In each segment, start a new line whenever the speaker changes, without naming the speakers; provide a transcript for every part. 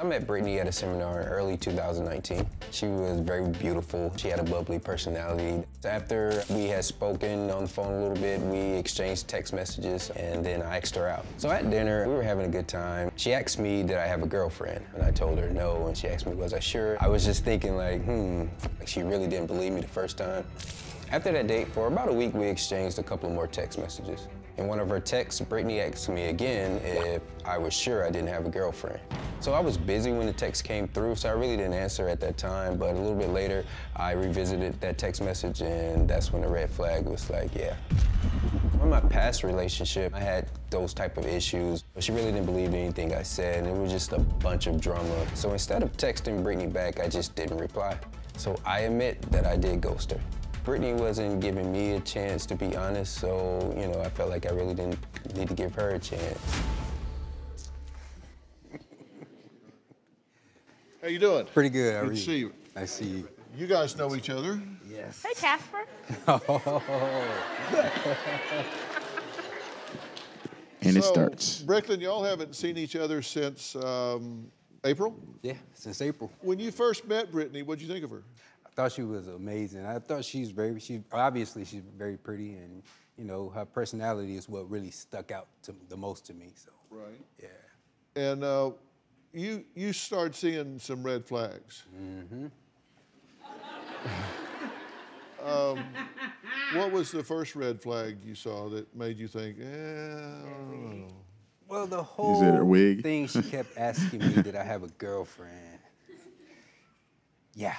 I met Brittany at a seminar in early 2019. She was very beautiful. She had a bubbly personality. After we had spoken on the phone a little bit, we exchanged text messages and then I asked her out. So at dinner, we were having a good time. She asked me, did I have a girlfriend? And I told her no, and she asked me, was I sure? I was just thinking like, hmm, like she really didn't believe me the first time. After that date, for about a week, we exchanged a couple more text messages. In one of her texts, Brittany asked me again if I was sure I didn't have a girlfriend. So I was busy when the text came through, so I really didn't answer at that time. But a little bit later, I revisited that text message, and that's when the red flag was like, yeah. In my past relationship, I had those type of issues. She really didn't believe anything I said, and it was just a bunch of drama. So instead of texting Brittany back, I just didn't reply. So I admit that I did ghost her. Brittany wasn't giving me a chance to be honest, so, you know, I felt like I really didn't need to give her a chance.
How you doing?
Pretty good. How
Good to see you.
I see you.
You guys know each other.
Yes.
Hey, Casper. oh.
And it starts.
Brooklyn, y'all haven't seen each other since um, April.
Yeah, since April.
When you first met Brittany, what'd you think of her?
I thought she was amazing. I thought she's very, she obviously she's very pretty, and you know her personality is what really stuck out to the most to me. So
Right.
yeah,
And uh, you you start seeing some red flags. Mm-hmm. um, what was the first red flag you saw that made you think, eh, I
well the
it her
whole
wig?
thing she kept asking me did I have a girlfriend. Yeah.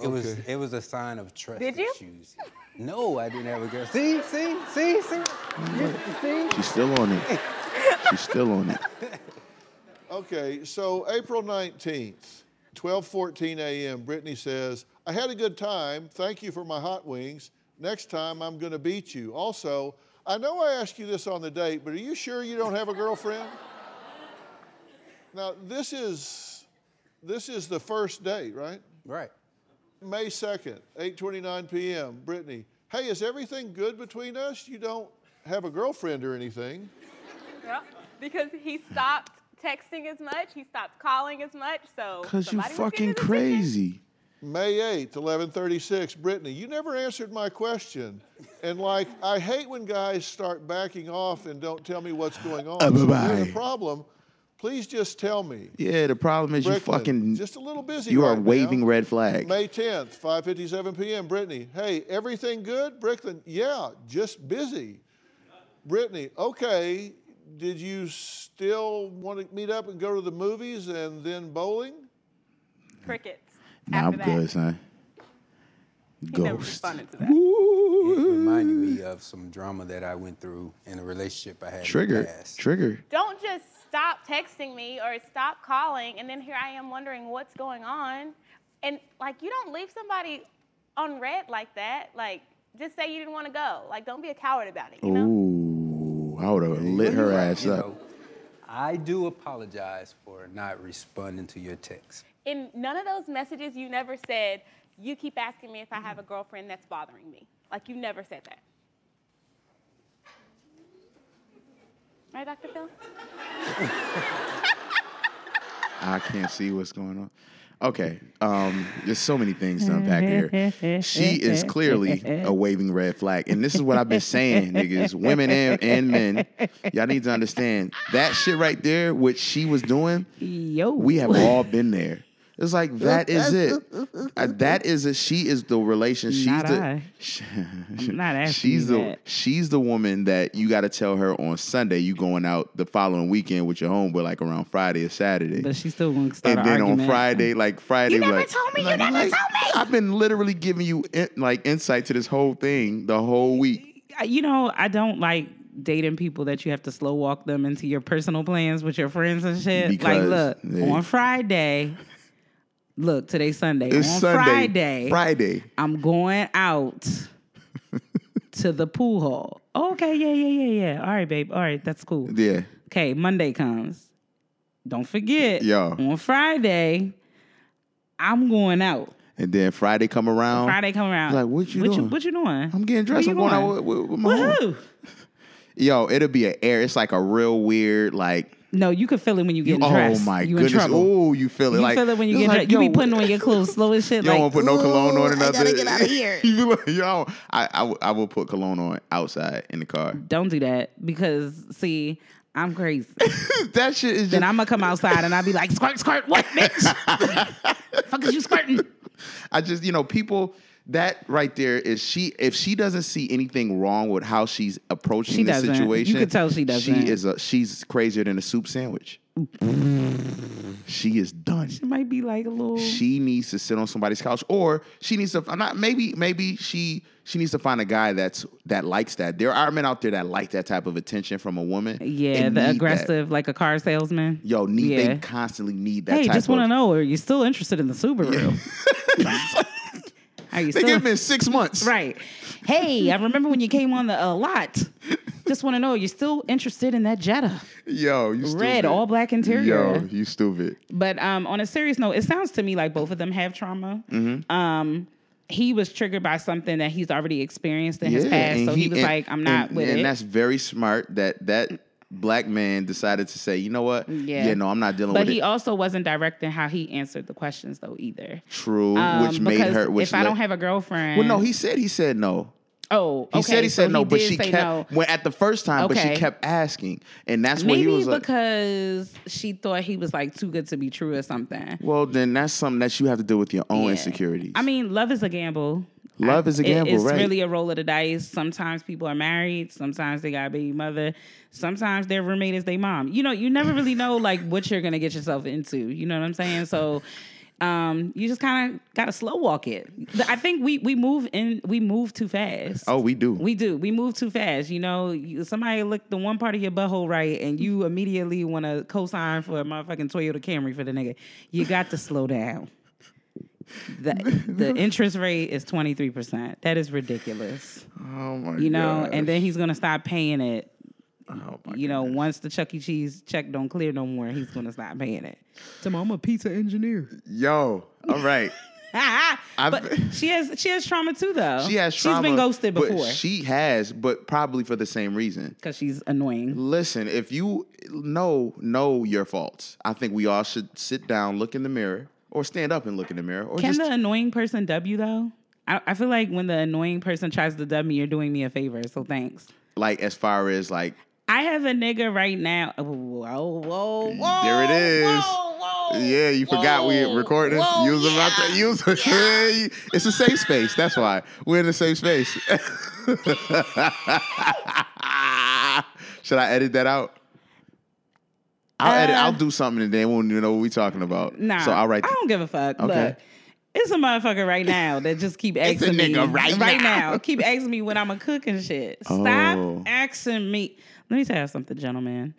It was it was a sign of trust
Did you?
issues. No, I didn't have a girl. See, see, see, see, see.
She's still on it. She's still on it.
Okay, so April 19th, 12:14 a.m. Brittany says, "I had a good time. Thank you for my hot wings. Next time I'm going to beat you." Also, I know I asked you this on the date, but are you sure you don't have a girlfriend? now, this is this is the first date, right?
Right.
May 2nd, 8:29 p.m. Brittany, "Hey, is everything good between us? You don't have a girlfriend or anything?"
Yeah. Because he stopped texting as much, he stopped calling as much, so.
Cause you
somebody was
fucking
getting his attention.
crazy.
May 8th, 1136, Brittany, you never answered my question. And like, I hate when guys start backing off and don't tell me what's going on.
Uh,
so if
bye-bye.
there's a problem, please just tell me.
Yeah, the problem is you
Brooklyn,
fucking
just a little busy
you are waving
now.
red flag.
May 10th, 5:57 p.m. Brittany, hey, everything good? Brooklyn, yeah, just busy. Brittany, okay. Did you still want to meet up and go to the movies and then bowling?
Crickets.
Nah, I'm
that.
good, son.
He never
Ghost.
responded to that.
It reminded me of some drama that I went through in a relationship I had in the
Trigger.
past.
Trigger.
Don't just stop texting me or stop calling, and then here I am wondering what's going on. And like, you don't leave somebody on red like that. Like, just say you didn't want to go. Like, don't be a coward about it. You know.
Ooh, I would have lit her ass
you
up.
know. I do apologize for not responding to your text.
In none of those messages, you never said, you keep asking me if I have a girlfriend that's bothering me. Like, you never said that. Right, Dr. Phil?
I can't see what's going on. Okay, um, there's so many things to unpack here. She is clearly a waving red flag, and this is what I've been saying, niggas, women and, and men. Y'all need to understand that shit right there, what she was doing.
Yo.
We have all been there. It's like that is it. Uh, that is it. She is the relation. She's
Not
the.
I. I'm not asking
she's
you
the.
that.
She's the woman that you got to tell her on Sunday. You going out the following weekend with your homeboy, like around Friday or Saturday.
But she's still going to start
and
an
then
argument.
on Friday, like Friday,
You never
like,
told me, you
like-
never
like,
told me.
I've been literally giving you in, like insight to this whole thing the whole week.
you know, I don't like dating people that you have to slow walk them into your personal plans with your friends and shit. like, look,
they-
on Friday, look, today's Sunday.
It's
on
Sunday,
Friday,
Friday.
I'm going out to the pool hall. Oh, okay, yeah, yeah, yeah, yeah. All right, babe. All right, that's cool.
Yeah,
Okay, Monday comes. Don't forget,
Yo.
on Friday, I'm going out.
and then Friday come around.
Friday come around.
Like, what you
what
doing?
You, what you doing?
I'm getting dressed. I'm
you
going out with, with, with my. Yo, it'll be an air. It's like a real weird, like
No, you can feel it when you get
oh
dressed.
Oh my
you
goodness! Oh, you feel it
You
like
feel it when you get
like,
dressed. You
yo,
be putting on your clothes slow as shit.
You don't
like,
to put no cologne on or
"Ooh, I
nothing.
gotta get out of here.
you be like, yo, I, I, will- I will put cologne on outside in the car.
Don't do that because see, I'm crazy.
that shit is just.
then I'm gonna come outside and I'll be like, squirt, squirt, what, bitch? Fuck is you squirting?
I just, you know, people. That right there is she. If she doesn't see anything wrong with how she's approaching
She
the
doesn't. You
situation,
could tell she doesn't.
She is. A, she's crazier than a soup sandwich. she is done.
It might be like a little.
She needs to sit on somebody's couch, or she needs to. I'm not. Maybe. Maybe she. She needs to find a guy that's that likes that. There are men out there that like that type of attention from a woman.
yeah,
and
the
that.
aggressive, like a car salesman.
Yo, need
Yeah.
they constantly need that
Hey,
type
just want to
of.
know, are you still interested in the Subaru? are you
They
still
give me six months.
right? Hey, I remember when you came on the uh, lot. Just want to know, you're still interested in that Jetta?
Yo, you
Red,
stupid.
all black interior.
Yo, you stupid.
But um, on a serious note, it sounds to me like both of them have trauma.
Mm-hmm.
Um, he was triggered by something that he's already experienced in his past, so he, was
and-
like, "I'm not
and,
with
and
it."
And that's very smart that that black man decided to say, you know what?
Yeah.
no, I'm not dealing
but
with it.
But he also wasn't directing how he answered the questions though either.
True,
Um,
which made her. Which
if I don't have a girlfriend,
well, no, he said he said no.
oh,
He
okay,
said he
so
said no, but
did
she kept
no.
when at the first time, but she kept asking, and that's when
Maybe
he was like,
because she thought he was like too good to be true or something.
"Well, then that's something that you have to deal with your own
Yeah.
insecurities."
I mean, love is a gamble.
Love
I-
is a
it-
gamble,
it's
right.
really a roll of the dice. Sometimes people are married. Sometimes they got a baby mother. Sometimes their roommate is their mom. You know, you never really know like what you're gonna get yourself into. You know what I'm saying? So. Um, you just kind of gotta slow walk it. I think we we move in we move too fast.
oh, we do.
We do. We move too fast. You know, you, somebody lick the one part of your butthole right, and you immediately want to co-sign for a motherfucking Toyota Camry for the nigga. You got to slow down. The, the interest rate is 23%. That is ridiculous.
oh my
You know,
gosh.
and then he's going to stop paying it.
oh my
You know, once the Chuck E. Cheese check don't clear no more, he's going to stop paying it. So I'm a pizza engineer.
yo, all right.
but she has she has trauma too though.
She has trauma.
She's been ghosted
but
before
She has, but probably for the same reason.
because she's annoying.
Listen, if you know know your faults, I think we all should sit down, look in the mirror, or stand up and look in the mirror, or
Can
just
the annoying person dub you though? I, I feel like when the annoying person tries to dub me, you're doing me a favor. So thanks.
like as far as like
I have a nigga right now. Whoa, whoa, whoa.
There it is.
Whoa, whoa,
yeah, you forgot we recording.
whoa,
you was about to
yeah,
it's a safe space. That's why we're in a safe space. Should I edit that out? I'll edit.
Uh,
I'll do something and they won't even know what we're talking about.
Nah,
So I'll write.
I don't give a fuck.
Okay.
Look, it's a motherfucker right now that just keep
It's a
asking me
nigga right now.
now. Keep asking me when I'm a cook and shit. Stop
Oh.
asking me. Let me tell you something, gentlemen.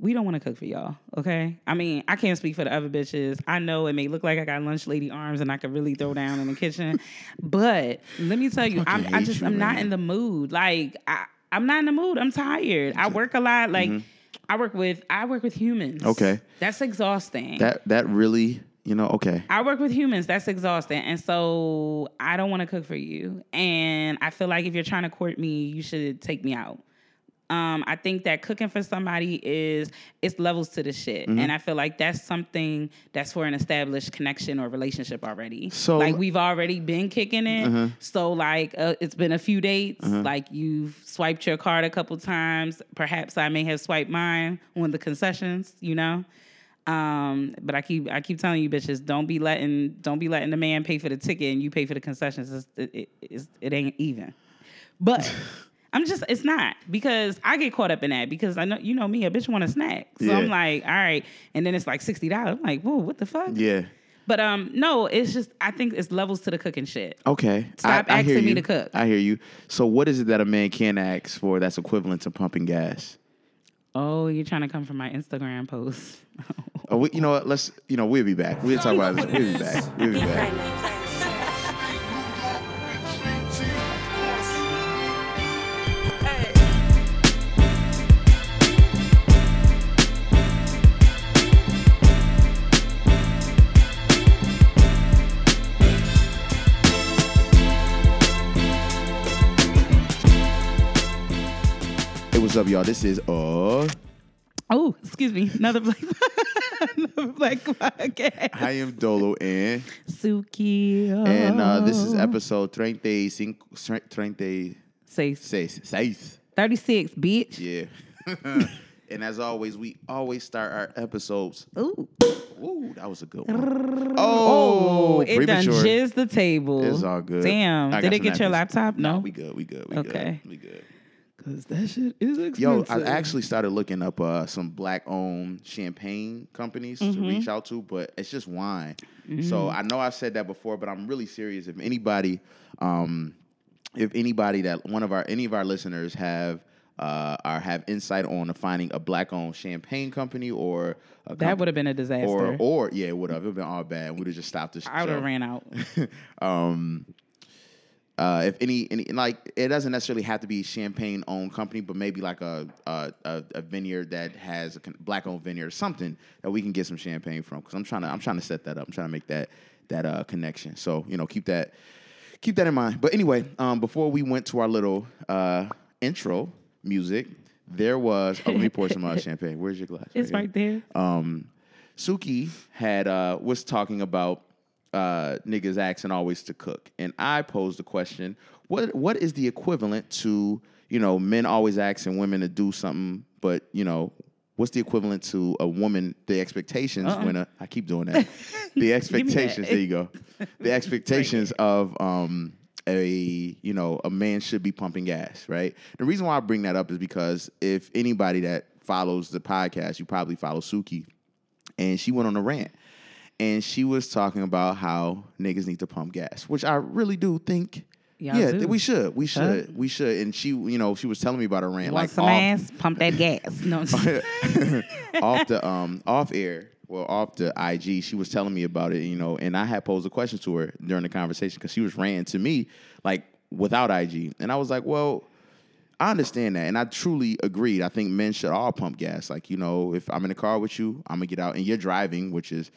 We don't want to cook for y'all, okay? I mean, I can't speak for the other bitches. I know it may look like I got lunch lady arms and I could really throw down in the kitchen, but let me tell you, I'm, I just
you,
I'm not in the mood. Like I, I'm not in the mood. I'm tired. I work a lot. Like I work with I work with humans.
Okay.
that's exhausting.
that that really, you know, okay.
I work with humans. That's exhausting. And so I don't want to cook for you. And I feel like if you're trying to court me, you should take me out. Um, I think that cooking for somebody is it's levels to the shit,
Mm-hmm.
and I feel like that's something that's for an established connection or relationship already.
So-
like we've already been kicking it,
Uh-huh.
so like uh, it's been a few dates. Like you've swiped your card a couple times. Perhaps I may have swiped mine on the concessions. You know, um, but I keep I keep telling you bitches, don't be letting don't be letting the man pay for the ticket and you pay for the concessions. It, it, it's, it ain't even. But I'm just it's not because I get caught up in that because I know you know me, a bitch want a snack. So
Yeah.
I'm like, all right, and then it's like sixty dollars. I'm like, whoa, what the fuck?
Yeah.
But um, no, it's just I think it's levels to the cooking shit.
Okay.
Stop
I, I hear
asking me
you.
to cook.
I hear you. So what is it that a man can ask for that's equivalent to pumping gas?
Oh, you're trying to come from my Instagram post.
Oh, we, you know what? Let's, you know, we'll be back. We'll talk about this. We'll be back. We'll be back. Up, y'all? This is uh
Oh, excuse me. Another black, another black podcast.
I am Dolo and
Suki.
and uh, this is episode 35, 36.
Say
Seis.
36, bitch.
Yeah. and as always, we always start our episodes.
Ooh.
Ooh, that was a good one.
Oh,
Oh,
it done jizzed the table.
It's all good.
Damn. Did it get your laptop? No.
we good. We good. We
Okay.
good. We good.
Because that shit is expensive.
Yo, I actually started looking up uh, some black-owned champagne companies
Mm-hmm.
to reach out to, but it's just wine. So I know I've said that before, but I'm really serious. If anybody, um, if anybody that one of our any of our listeners have uh, or have insight on finding a black-owned champagne company or a
that would have been a disaster.
or or yeah, it would have. It would have been all bad. We'd have just stopped this.
I would have ran out.
um, uh, if any, any like it doesn't necessarily have to be champagne owned company, but maybe like a a, a, vineyard that has a black owned vineyard or something that we can get some champagne from. Because I'm trying to I'm trying to set that up. I'm trying to make that that uh, connection. So you know, keep that keep that in mind. But anyway, um, before we went to our little uh, intro music, there was. Oh, let me pour some uh, champagne. Where's your glass?
It's
here.
right there.
um, Suki had uh, was talking about uh, niggas asking always to cook, and I posed the question: what what is the equivalent to you know men always asking women to do something, but you know what's the equivalent to a woman the expectations when a I keep doing that. The expectations there you go. The expectations of um a you know a man should be pumping gas right? The reason why I bring that up is because if anybody that follows the podcast you probably follow Suki. And she went on a rant and she was talking about how niggas need to pump gas, which I really do think.
Y'all
yeah,
do.
we should, we should, we should. And she, you know, she was telling me about a rant,
Want
like
some
off,
ass? Pump that gas. No,
off the um off air, well off the IG. She was telling me about it, you know, and I had posed a question to her during the conversation because she was ranting to me like without IG, and I was like, well. I understand that, and I truly agreed. I think men should all pump gas. Like, you know, if I'm in the car with you, I'm gonna get out, and you're driving, which is,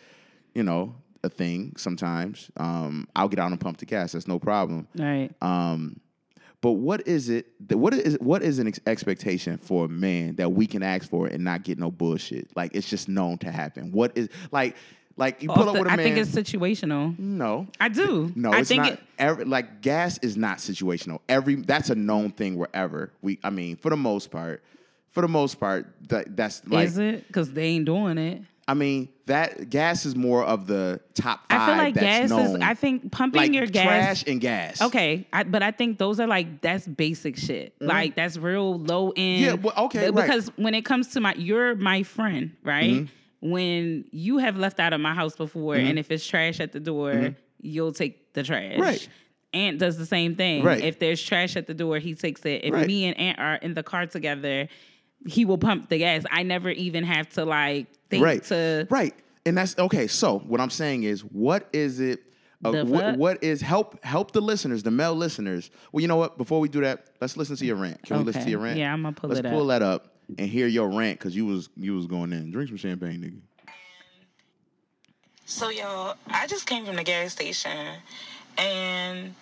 you know, a thing sometimes. Um, I'll get out and pump the gas. That's no problem.
right.
Um, but what is it? That, what is what is an ex- expectation for a man that we can ask for and not get no bullshit? Like it's just known to happen. What is like like you pull
Off
up
the-
with a
I
man?
think it's situational.
no.
I do.
No,
I
it's
think
not.
it-
every, like gas is not situational. Every that's a known thing wherever we. I mean, for the most part, for the most part, that that's like.
is it? Because they ain't doing it.
I mean, that gas is more of the top five.
I feel like
that's
gas is. I think pumping
like
your gas.
trash and gas.
Okay, I, but I think those are like that's basic shit. Like that's real low end.
Mm-hmm. Yeah, well, okay,
But-
right.
Because when it comes to my, you're my friend, right?
Mm-hmm.
When you have left out of my house before, and if it's trash at the door, you'll take the trash.
Mm-hmm. Right.
Ant does the same thing.
Right.
If there's trash at the door, he takes it. If
Right.
me and Ant are in the car together, he will pump the gas. I never even have to like think
right.
to
right. And that's okay so what i'm saying is what is it uh, what, what is help help the listeners the male listeners. Well you know what? Before we do that let's listen to your rant. Can we listen to your rant?
Yeah, I'ma pull
let's
it up.
pull that up and hear your rant because you was you was going in. Drink some champagne nigga.
So, y'all, I just came from the gas station, and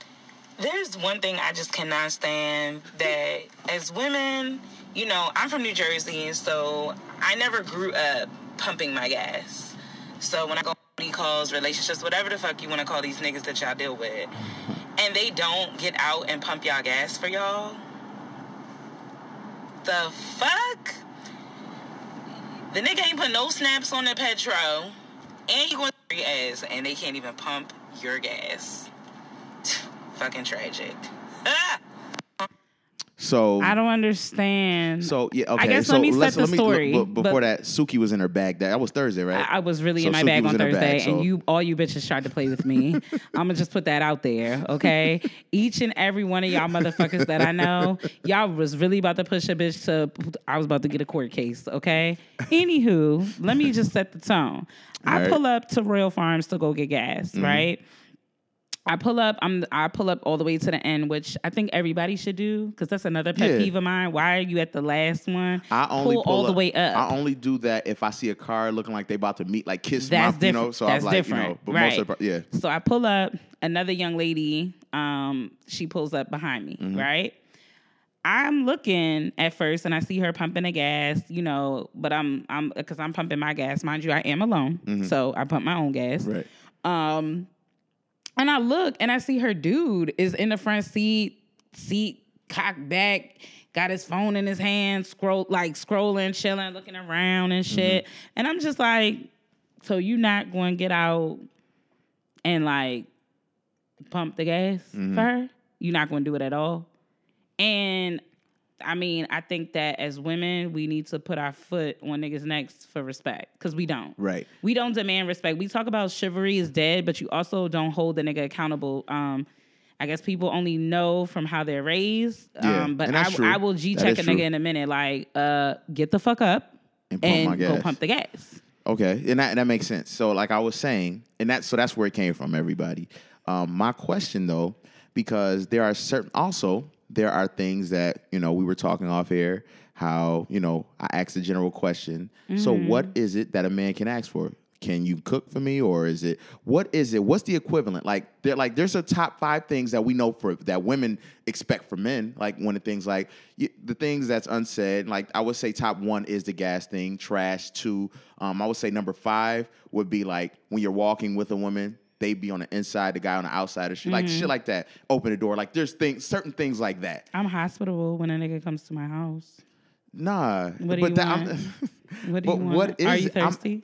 there's one thing I just cannot stand that as women, you know, I'm from New Jersey, and so I never grew up pumping my gas. So when I go on calls, relationships, whatever the fuck you want to call these niggas that y'all deal with, and they don't get out and pump y'all gas for y'all, the fuck? The nigga ain't put no snaps on the petrol, and you going to ass, and they can't even pump your gas. Fucking tragic.
So
I don't understand.
so yeah okay
I guess
so
let me set the
let me
story.
look, but before
but
that suki was in her bag that, that was thursday right
I I was really
So
in my
Suki
bag on Thursday,
bag, so-
and you all you bitches tried to play with me. I'm gonna just put that out there, okay? Each and every one of y'all motherfuckers that I know, y'all was really about to push a bitch to. I was about to get a court case, okay? Anywho, let me just set the tone. I
All right.
pull up to Royal Farms to go get gas,
Mm-hmm.
right? I pull up. I'm. I pull up all the way to the end, which I think everybody should do because that's another pet
Yeah.
peeve of mine. Why are you at the last one?
I only
pull,
pull
all the way up.
I only do that if I see a car looking like they about to meet, like kiss
That's
my, you know.
different.
So
That's
I'm like,
different.
you know, but
right.
most of the, yeah.
So I pull up. Another young lady. Um, she pulls up behind me.
Mm-hmm.
Right. I'm looking at first and I see her pumping the gas, you know, but I'm I'm because I'm pumping my gas. Mind you, I am alone. So I pump my own gas.
Right.
Um and I look and I see her dude is in the front seat, seat cocked back, got his phone in his hand, scroll like scrolling, chilling, looking around and mm-hmm. shit. And I'm just like, so you not going to get out and like pump the gas mm-hmm. for her? You're not going to do it at all? And I mean, I think that as women, we need to put our foot on niggas' necks for respect because we don't.
Right.
We don't demand respect. We talk about chivalry is dead, but you also don't hold the nigga accountable. Um, I guess people only know from how they're raised.
Yeah,
um, but
and that's
I. I will G check a nigga
true.
in a minute. Like, uh, get the fuck up
And pump my
go pump the gas.
Okay, and that, that makes sense. So, like I was saying, and that so that's where it came from. Everybody, um, my question though, because there are certain also there are things that you know we were talking off air. How you know I asked a general question. So, what is it that a man can ask for? Can you cook for me, or is it what is it? What's the equivalent? Like there, like there's a top five things that we know for that women expect from men. Like one of the things, like y- the things that's unsaid. Like I would say, top one is the gas thing, trash. Two, um, I would say number five would be like when you're walking with a woman, they be on the inside, the guy on the outside, or shit like shit mm-hmm. like that. Open the door, like there's things, certain things like that.
I'm hospitable when a nigga comes to my house.
Nah,
What do
but
you
that,
want? What do you want?
what
Are
is-
you
I'm-
thirsty?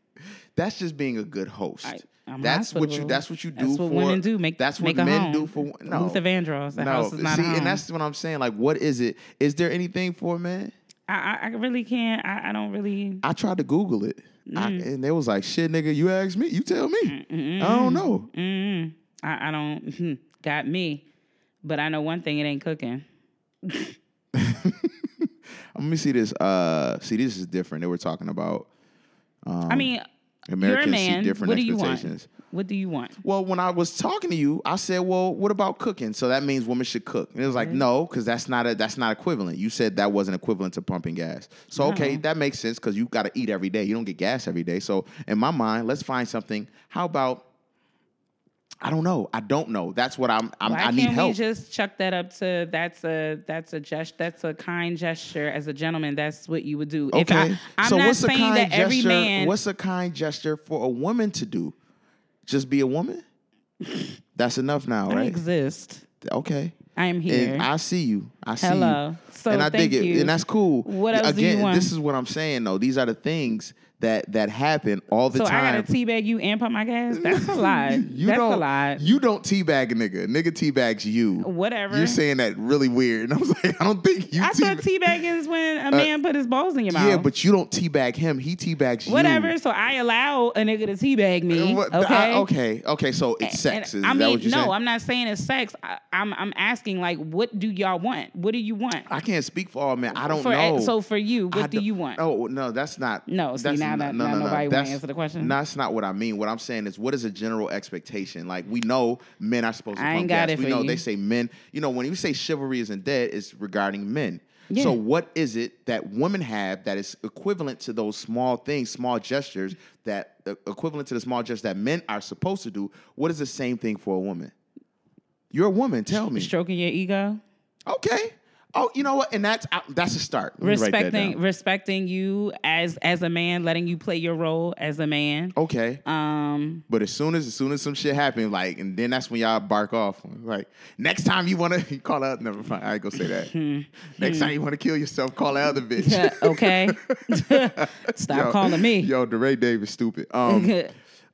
that's just being a good host.
I- I'm
that's what you. That's what you do.
That's what
for,
women do. Make
That's
make
what men
home.
do for. No,
Luther Vandross. The
no.
house is not
See,
a home.
and that's what I'm saying. Like, what is it? Is there anything for a man?
I, I, I really can't. I, I don't really.
I tried to Google it, I,
Mm.
and they was like, "Shit, nigga, you ask me, you tell me. I don't know."
Mm, I, I don't. hmm, Got me. But I know one thing. It ain't cooking.
Let me see this. Uh, see, this is different. They were talking about
I mean,
Americans
you're a man.
see different
what do you want?
expectations.
What do you want?
Well, when I was talking to you, I said, "Well, what about cooking?" So that means women should cook. And it was like, "No, because that's not a that's not equivalent." You said that wasn't equivalent to pumping gas. So uh-huh. okay, that makes sense because you got to eat every day. You don't get gas every day. So in my mind, let's find something. How about? I don't know. I don't know. That's what I'm. I'm
Why
I
can't
need
we
help.
just chuck that up to that's a that's a gest that's a kind gesture as a gentleman. That's what you would do. If
okay.
I, I'm
so
not
what's a kind
that
gesture?
every man.
What's a kind gesture for a woman to do? Just be a woman. That's enough now,
I
right?
exist.
Okay.
I am here.
And I see you. I see
Hello.
you.
So
and I
thank
dig it.
you.
And that's cool.
What else do you
Again,
want?
this is what I'm saying though. These are the things that that happen all the
so
time.
So I gotta teabag you and pump my gas. That's a lot.
you
That's
don't,
a lot.
You don't teabag a nigga. Nigga teabags you.
Whatever.
You're saying that really weird. And I was like, I don't think you
I thought
teabag.
teabagging is when a man put his balls in your mouth.
Uh, yeah, but you don't teabag him. He teabags you.
whatever. So I allow a nigga to teabag me.
What-
Okay.
I- okay. Okay. So it's sex.
And
Is
I
that
mean,
what you're
no,
saying?
I'm not saying it's sex. I, I'm I'm asking like, what do y'all want? What do you want?
I can't speak for all men. I don't
for,
know.
So for you, what
I
do you want?
Oh no, that's not.
No, see,
that's
now that-
no, no, no.
nobody
That's-
answer the question.
That's not what I mean. What I'm saying is, what is a general expectation? Like we know men are supposed to.
I
pump
ain't got
gas. We know
you.
they say men. You know when you say chivalry isn't dead, it's regarding men.
Yeah.
So what is it that women have that is equivalent to those small things, small gestures that uh, equivalent to the small gestures that men are supposed to do? What is the same thing for a woman? You're a woman. Tell me.
Stroking your ego,
Okay. Oh, you know what? And that's that's a start. Let me
respecting respecting you as as a man, letting you play your role as a man.
Okay.
Um,
But as soon as as soon as some shit happens, like, and then that's when y'all bark off. Like, next time you wanna you call out, never mind. I ain't gonna say that. next time you wanna kill yourself, call out the other bitch.
yeah, okay. Stop
Yo,
calling me.
Yo, DeRay Davis stupid. Um,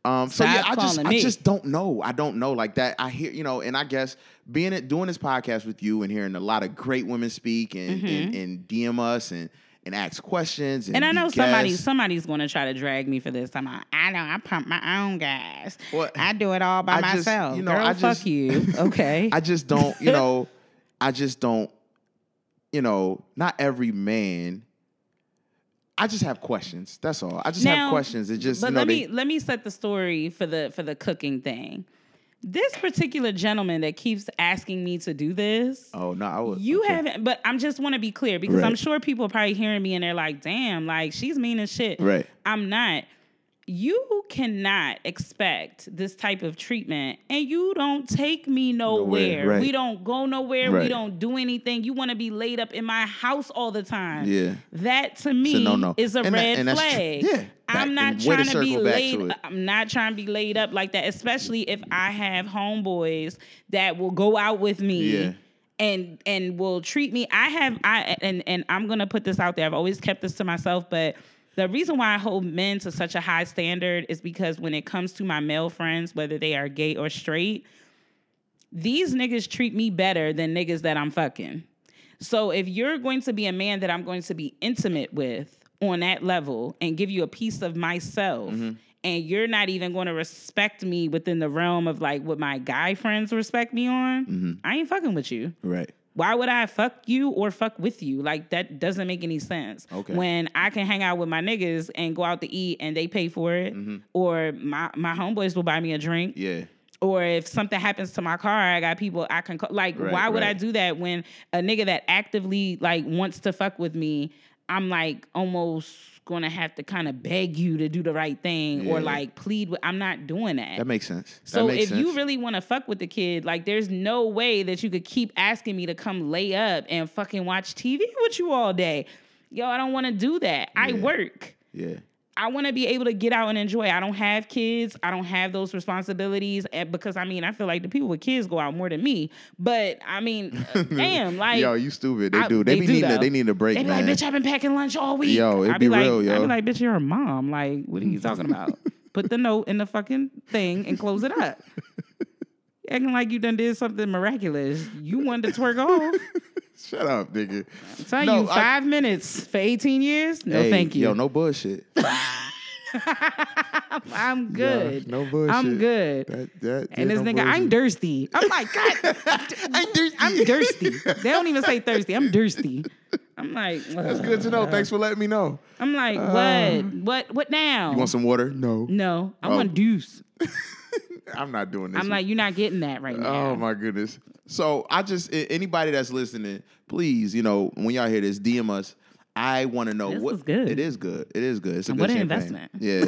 um, so
Stop
yeah, I just
calling
I just don't know. I don't know like that. I hear you know, and I guess being it doing this podcast with you and hearing a lot of great women speak and and, and DM us and and ask questions. And,
Mm-hmm. And I know somebody
guests.
somebody's gonna try to drag me for this. Time I know I pump my own gas.
What?
I do it all by
I just-
myself.
you know,
Girl,
I
fuck
just-
you. Okay.
I just don't, you know, I just don't, you know, not every man. I just have questions. That's all. I just have questions. It just,
but
you know,
let
they,
me let me set the story for the for the cooking thing. This particular gentleman that keeps asking me to do this.
oh no, I would.
You
okay.
haven't, but I'm just want to be clear because I'm sure people are probably hearing me and they're like, "Damn, like she's mean as shit."
Right.
I'm not. You cannot expect this type of treatment and you don't take me nowhere.
Nowhere, right.
We don't go nowhere. We don't do anything. You want to be laid up in my house all the time.
Yeah.
That to me
no-no.
is a
And
red
and that's tr-
flag.
yeah. Back-
I'm not
way to
trying to, be laid
to.
I'm not trying to be laid up like that, especially if I have homeboys that will go out with me
Yeah.
and and will treat me. I have I and and I'm gonna put this out there. I've always kept this to myself, but the reason why I hold men to such a high standard is because when it comes to my male friends, whether they are gay or straight, these niggas treat me better than niggas that I'm fucking. So if you're going to be a man that I'm going to be intimate with on that level and give you a piece of myself, mm-hmm. and you're not even going to respect me within the realm of like what my guy friends respect me on, mm-hmm. I ain't fucking with you.
Right.
Why would I fuck you or fuck with you? Like that doesn't make any sense.
Okay.
When I can hang out with my niggas and go out to eat and they pay for it, mm-hmm. or my my homeboys will buy me a drink,
Yeah.
or if something happens to my car, I got people I can call. Like,
Right,
why would I do that when a nigga that actively like wants to fuck with me, I'm like almost gonna have to kind of beg you to do the right thing or like plead with. I'm not doing that.
That makes sense.
So
makes
if you really want to fuck with the kid, like there's no way that you could keep asking me to come lay up and fucking watch TV with you all day. Yo, I don't want to do that. I work.
Yeah.
I want to be able to get out and enjoy. I don't have kids. I don't have those responsibilities eh, because I mean I feel like the people with kids go out more than me. But I mean, uh, damn, like
yo, you stupid. They
I-
do. They, be needing.
though.
A, they need a break,
They be
man.
like, bitch, I've been packing lunch all week.
Yo, it
I
be
like,
real,
I
yo.
be like, bitch, you're a mom. Like, what are you talking about? Put the note in the fucking thing and close it up. Acting like you done did something miraculous. You wanted to twerk off.
Shut up, nigga.
I'm telling
No,
you,
I-
five minutes for 18 years? No,
Hey,
thank you.
Yo, no bullshit.
I'm good.
no bullshit.
I'm good.
That, that,
and this
no
nigga, I'm
bullshit.
thirsty. I'm like, God, I'm thirsty. I'm thirsty. They don't even say thirsty. I'm thirsty. I'm like,
That's good to know. Uh, Thanks for letting me know.
I'm like, uh, what? What? What now?
You want some water? No.
No, I
Oh.
want deuce.
I'm not doing this.
I'm like, you're not getting that right now.
Oh my goodness. So I just anybody that's listening, please, you know, when y'all hear this, DM us. I want to know
This
what
is good.
It is good. It is good. It's a
And
good
what an investment.
Yeah.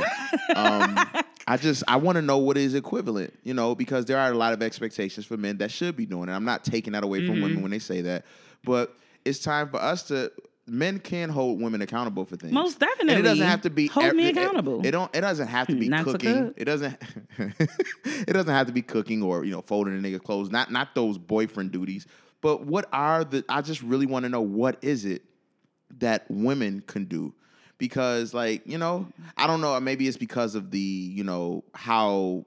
um, I just I want to know what is equivalent, you know, because there are a lot of expectations for men that should be doing it. I'm not taking that away from
Mm-hmm.
women when they say that, but it's time for us to. Men can hold women accountable for things.
Most definitely.
And it doesn't have to be
Hold me
it- it-
accountable.
It, don't. It doesn't have to be
Not to
cooking.
cook.
It doesn't. it doesn't have to be cooking or you know folding a nigga clothes. Not not those boyfriend duties. But what are the? I just really want to know what is it that women can do because like you know I don't know. Maybe it's because of the you know how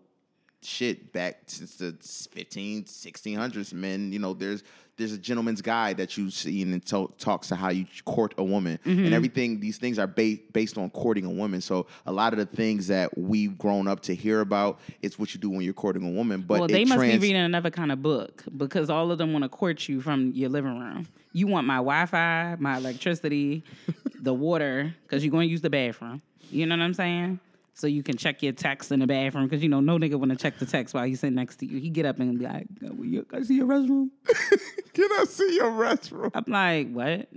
shit back since the 15 1600s men you know there's there's a gentleman's guide that you see and to- talks to how you court a woman
Mm-hmm.
and everything these things are ba- based on courting a woman so a lot of the things that we've grown up to hear about it's what you do when you're courting a woman but
well, they must
trans-
be reading another kind of book because all of them want to court you from your living room. You want my Wi-Fi, my electricity, the water, because you're going to use the bathroom. You know what I'm saying? So you can check your text in the bathroom because you know no nigga want to check the text while he's sitting next to you. He get up and be like, "Uh, "Can I see your restroom?"
can I see your restroom
I'm like, "What?"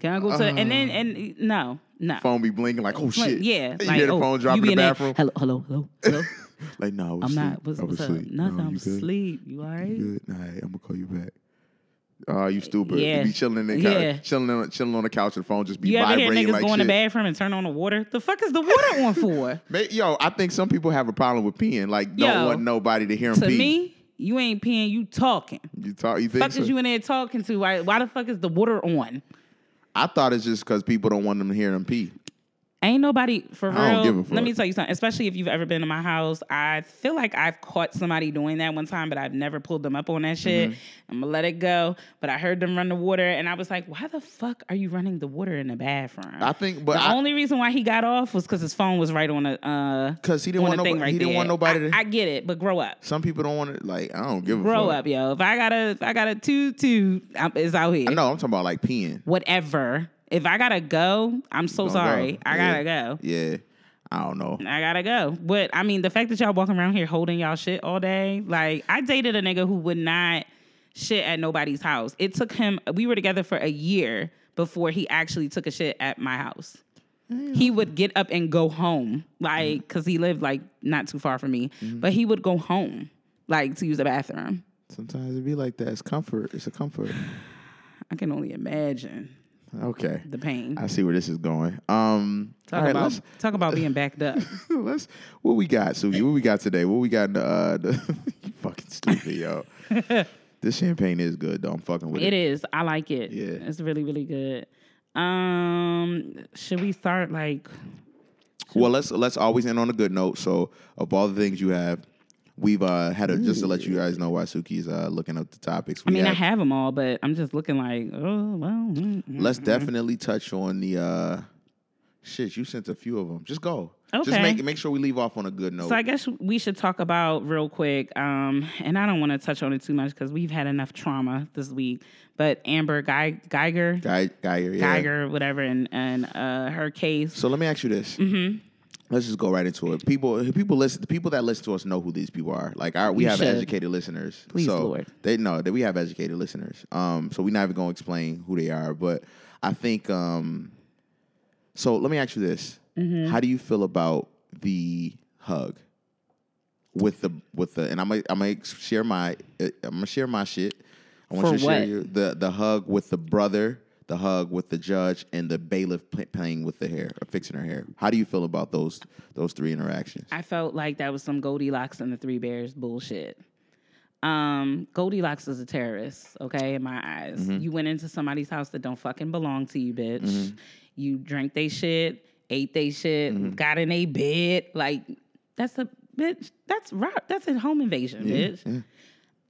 Can I go to? and then and no, no.
phone be blinking like oh
Like,
shit
yeah,
you
like,
hear the
oh,
phone drop in the
there,
bathroom
Hello, hello, hello, hello.
like no I asleep.
not. What's,
I
what's up? Nothing.
No,
I'm asleep. You all right?
Good. All right, I'm gonna call you back. Oh, you stupid.
Yeah.
You be chilling in the couch,
Yeah.
chilling on, chilling on the couch, and the phone just be
You ever hear niggas
like
go in the bathroom and turn on the water? The fuck is the water on for?
Yo, I think some people have a problem with peeing. Like, don't
Yo,
want nobody to hear them
to
pee.
me, you ain't peeing, you talking.
you talk. You think
Fuck
so?
is you in there talking to? Why, why the fuck is the water on?
I thought it's just because people don't want them to hear them pee.
Ain't nobody for
I don't
real.
give a fuck.
Let me tell you something. Especially if you've ever been to my house, I feel like I've caught somebody doing that one time, but I've never pulled them up on that shit.
Mm-hmm.
I'm gonna let it go. But I heard them run the water, and I was like, "Why the fuck are you running the water in the bathroom?"
I think, but
the
I,
only reason why he got off was because his phone was right on the uh
'Cause he didn't want nobody-
right
he didn't
there.
want nobody to-
I get it, but grow up.
some people don't want to. Like, I don't give a fuck.
Grow
fuck.
up, yo. If I got a if I got a two two, it's out here.
I know. I'm talking about like peeing.
Whatever. If I gotta go, I'm so sorry.
go.
I gotta go.
Yeah, I don't know.
I gotta go. But I mean, the fact that y'all walking around here holding y'all shit all day, like I dated a nigga who would not shit at nobody's house. It took him. We were together for a year before he actually took a shit at my house. He would get up and go home, like, mm-hmm. because he lived like not too far from me, mm-hmm. but he would go home, like, to use the bathroom.
Sometimes it be like that. It's comfort. It's a comfort.
I can only imagine
Okay.
the pain.
I see where this is going. Um,
Talk
right,
about talk about being backed up.
let's what we got, Suki. What we got today? What we got? In the, uh, the, you fucking stupid, yo. this champagne is good, though. I'm fucking with it.
It is. I like it.
Yeah.
It's really, really good. Um, should we start like
Well, let's let's always end on a good note. So, of all the things you have, we've uh, had a just to let you guys know why Suki's uh, looking up the topics.
I
We
mean, I
have-
have them all, but I'm just looking like, oh well. mm, mm.
Let's definitely touch on the uh, shit. You sent a few of them. Just go.
Okay.
Just make make sure we leave off on a good note.
So I guess we should talk about real quick, um, and I don't want to touch on it too much because we've had enough trauma this week. But Amber Gei- Guyger,
Guy, Guyger, yeah.
Guyger, whatever, and and uh, her case.
So let me ask you this. Mm-hmm. Let's just go right into it. People, people listen. The people that listen to us know who these people are. Like, our, we
You
have
should.
educated listeners.
Please,
so
Lord.
They know that we have educated listeners. Um, so we're not even going to explain who they are. But I think. Um, so let me ask you this:
Mm-hmm.
How do you feel about the hug with the with the? And I'm gonna I'm gonna share my I'm gonna share my shit. I want
For
you to share your, the the hug with the brother, the hug with the judge, and the bailiff playing with the hair or fixing her hair. How do you feel about those those three interactions?
I felt like that was some Goldilocks and the Three Bears bullshit. Um, Goldilocks is a terrorist, okay, in my eyes.
Mm-hmm.
You went into somebody's house that don't fucking belong to you, bitch. You drank they shit, ate they shit,
Mm-hmm.
got in a bed. Like, that's a bitch. That's right. That's a home invasion, bitch.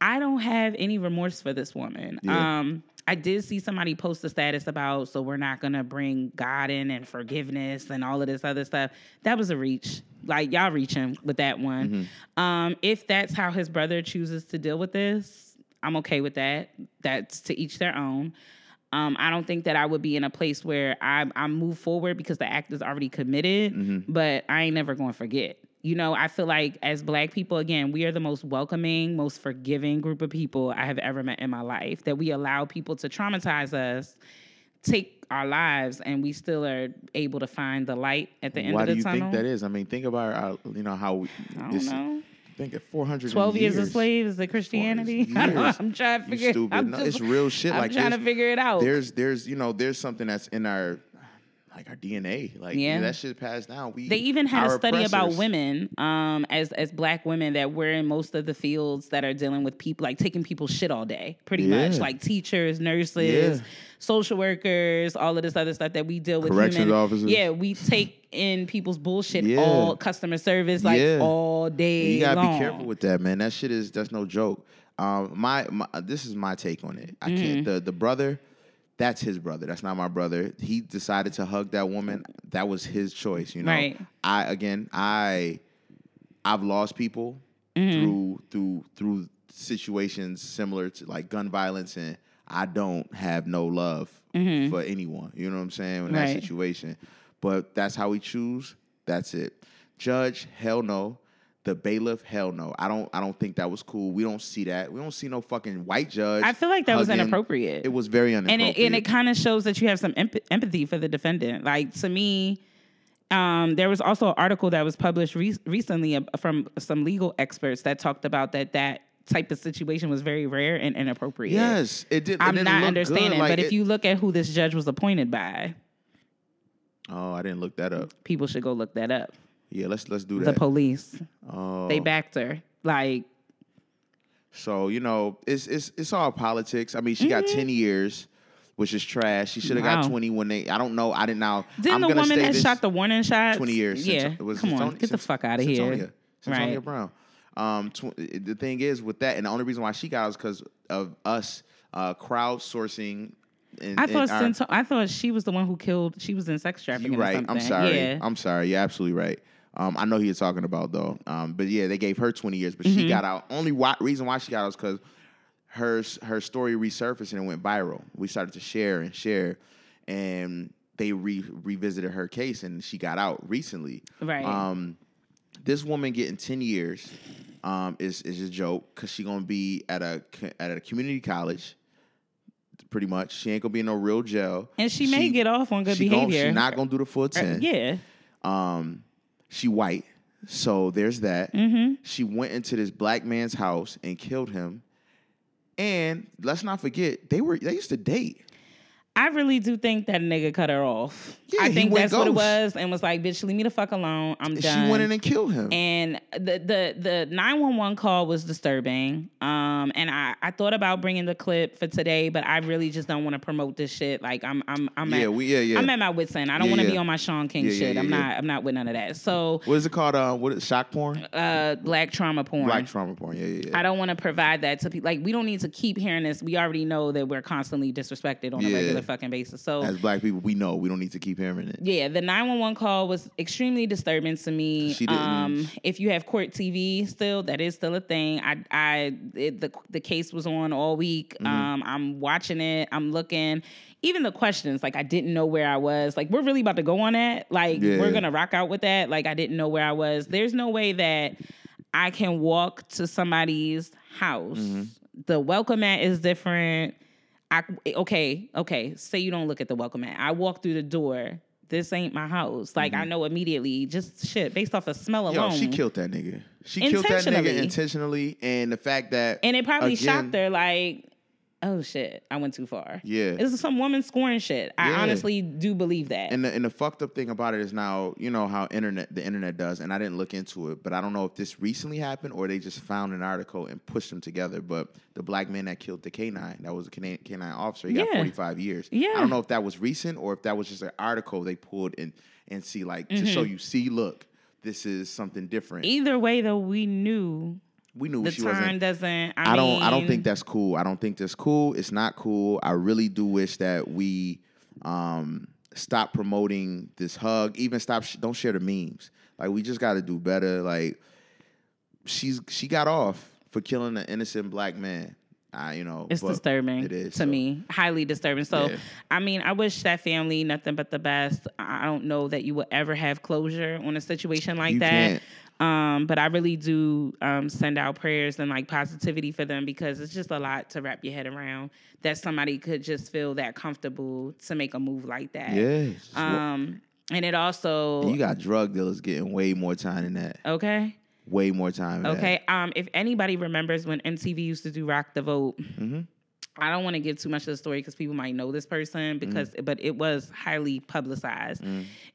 I don't have any remorse for this woman.
Yeah.
Um, I did see somebody post a status about so we're not gonna bring God in and forgiveness and all of this other stuff. That was a reach. Like y'all reaching with that one. Um, if that's how his brother chooses to deal with this, I'm okay with that. That's to each their own. Um, I don't think that I would be in a place where I I move forward because the act is already committed, but I ain't never going to forget. You know, I feel like as black people, again, we are the most welcoming, most forgiving group of people I have ever met in my life. That we allow people to traumatize us, take our lives, and we still are able to find the light at the end
Why
of the tunnel.
Why do you think that is? I mean, think about our, uh, you know how we.
I
this-
don't know.
Think of 400
Twelve years,
years
of slaves is it Christianity? I'm trying to figure.
stupid.
I'm
No, it's real shit.
I'm
like
trying to figure it out.
There's, there's, you know, there's something that's in our, like our DNA. Like
Yeah.
that shit passed down. We
They even had a study about women, um, as as black women that we're in most of the fields that are dealing with people like taking people's shit all day, pretty much like teachers, nurses,
Yeah.
social workers, all of this other stuff that we deal with.
Corrections
human,
officers.
Yeah, we take in people's bullshit
Yeah.
all customer service like
Yeah.
all day.
You gotta
long.
be careful with that, man. That shit is that's no joke. Um, my, my this is my take on it. I
Mm-hmm.
can't. The the brother, that's his brother. That's not my brother. He decided to hug that woman. That was his choice. You know.
Right.
I again, I, I've lost people
Mm-hmm.
through through through situations similar to like gun violence, and I don't have no love for anyone. You know what I'm saying in that
Mm-hmm.
Situation. But that's how we choose. That's it. Judge, hell no. The bailiff, hell no. I don't. I don't think that was cool. We don't see that. We don't see no fucking white judge.
I feel like that was inappropriate.
It was very
and
inappropriate.
it and it kind of shows that you have some emp- empathy for the defendant. Like to me, um, there was also an article that was published re- recently from some legal experts that talked about that that type of situation was very rare and inappropriate.
yes, it did.
I'm
didn't
not understanding.
Like,
but if you look at who this judge was appointed by,
oh, I didn't look that up.
people should go look that up.
Yeah, let's let's do that.
The police,
oh,
they backed her. Like,
so you know, it's it's it's all politics. I mean, she got ten years, which is trash. She should have
Mm-hmm. Wow.
got twenty when they. I don't know. I didn't know.
didn't
I'm
the woman that shot the warning shot?
20 years.
Yeah,
Since, it was
come on,
Cyntoia-
get the fuck out of here.
Cyntoia
Right.
Brown. Um, tw- the thing is with that, and the only reason why she got is because of us uh, crowdsourcing. And,
I thought
our-
I thought she was the one who killed. She was in sex trafficking.
You're right. I'm sorry.
Yeah.
I'm sorry. You're absolutely right. Um, I know who you're talking about though. Um, but yeah, they gave her 20 years, but
Mm-hmm.
she got out. Only why, reason why she got out is because her her story resurfaced and it went viral. We started to share and share, and they re- revisited her case, and she got out recently.
Right.
Um, this woman getting 10 years um, is is a joke because she's gonna be at a at a community college pretty much. She ain't gonna be in no real jail.
And she may get off on good
she
behavior.
she not gonna do the full
Uh,
ten.
yeah.
Um, she white, so there's that.
Mm-hmm.
She went into this black man's house and killed him. And let's not forget, they were they used to date.
I really do think that nigga cut her off.
Yeah,
I think that's what it was, and was like, "Bitch, leave me the fuck alone. I'm done."
She went in and killed him.
and the the the 911 call was disturbing um and i i thought about bringing the clip for today but i really just don't want to promote this shit like i'm i'm i'm
Yeah,
at,
we- yeah, yeah.
i'm at my wits end i don't
Yeah,
want to be on my Shaun King
Yeah, yeah,
shit i'm
yeah,
not i'm not with none of that so
what is it called? Uh, what is shock porn?
uh black trauma porn
Black trauma porn. Yeah, yeah, yeah.
I don't want to provide that to people. Like, we don't need to keep hearing this. We already know that we're constantly disrespected on a regular fucking basis. So,
As black people, we know we don't need to keep hearing it.
yeah, the 911 call was extremely disturbing to me.
She didn't-
Um, if you have court TV still, that is still a thing. I, I, it, the the case was on all week.
Mm-hmm.
Um, I'm watching it. I'm looking. Even the questions, like I didn't know where I was. Like we're really about to go on that. Like
Yeah.
we're gonna rock out with that. Like I didn't know where I was. There's no way that I can walk to somebody's house.
Mm-hmm.
The welcome mat is different. I okay, okay. Say you don't look at the welcome mat. I walk through the door. This ain't my house. Like I know immediately, just shit based off of smell
Mm-hmm. Yo,
alone.
she killed that nigga. She killed that nigga
Intentionally.
intentionally, and the fact that
and it probably
again,
shocked her. Like, oh shit, I went too far.
Yeah.
this is some woman scoring shit. I
Yeah.
honestly do believe that.
And the, and the fucked up thing about it is now, you know how internet the internet does, and I didn't look into it, but I don't know if this recently happened or they just found an article and pushed them together. But the black man that killed the canine, that was a canine, canine officer, he got 45 years.
Yeah.
I don't know if that was recent or if that was just an article they pulled and and see like to
Mm-hmm.
show you, see, look, this is something different.
Either way, though, we knew
we knew
the
she
time
wasn't.
doesn't. I,
I don't. I don't
mean,
think that's cool. I don't think that's cool. It's not cool. I really do wish that we um, stop promoting this hug. Even stop. Sh- don't share the memes. Like we just got to do better. Like she's she got off for killing an innocent black man. I you know
It's disturbing
It is
to
so.
me, highly disturbing. So,
Yeah.
I mean, I wish that family nothing but the best. I don't know that you will ever have closure on a situation like
You
that.
can't.
Um, but I really do um, send out prayers and like positivity for them because it's just a lot to wrap your head around that somebody could just feel that comfortable to make a move like that.
Yeah.
Um, and it also
you got drug dealers getting way more time than that.
okay.
Way more time. Than
Okay. Um, if anybody remembers when MTV used to do Rock the Vote,
Mm-hmm.
I don't want to give too much of the story because people might know this person because,
Mm-hmm.
but it was highly publicized.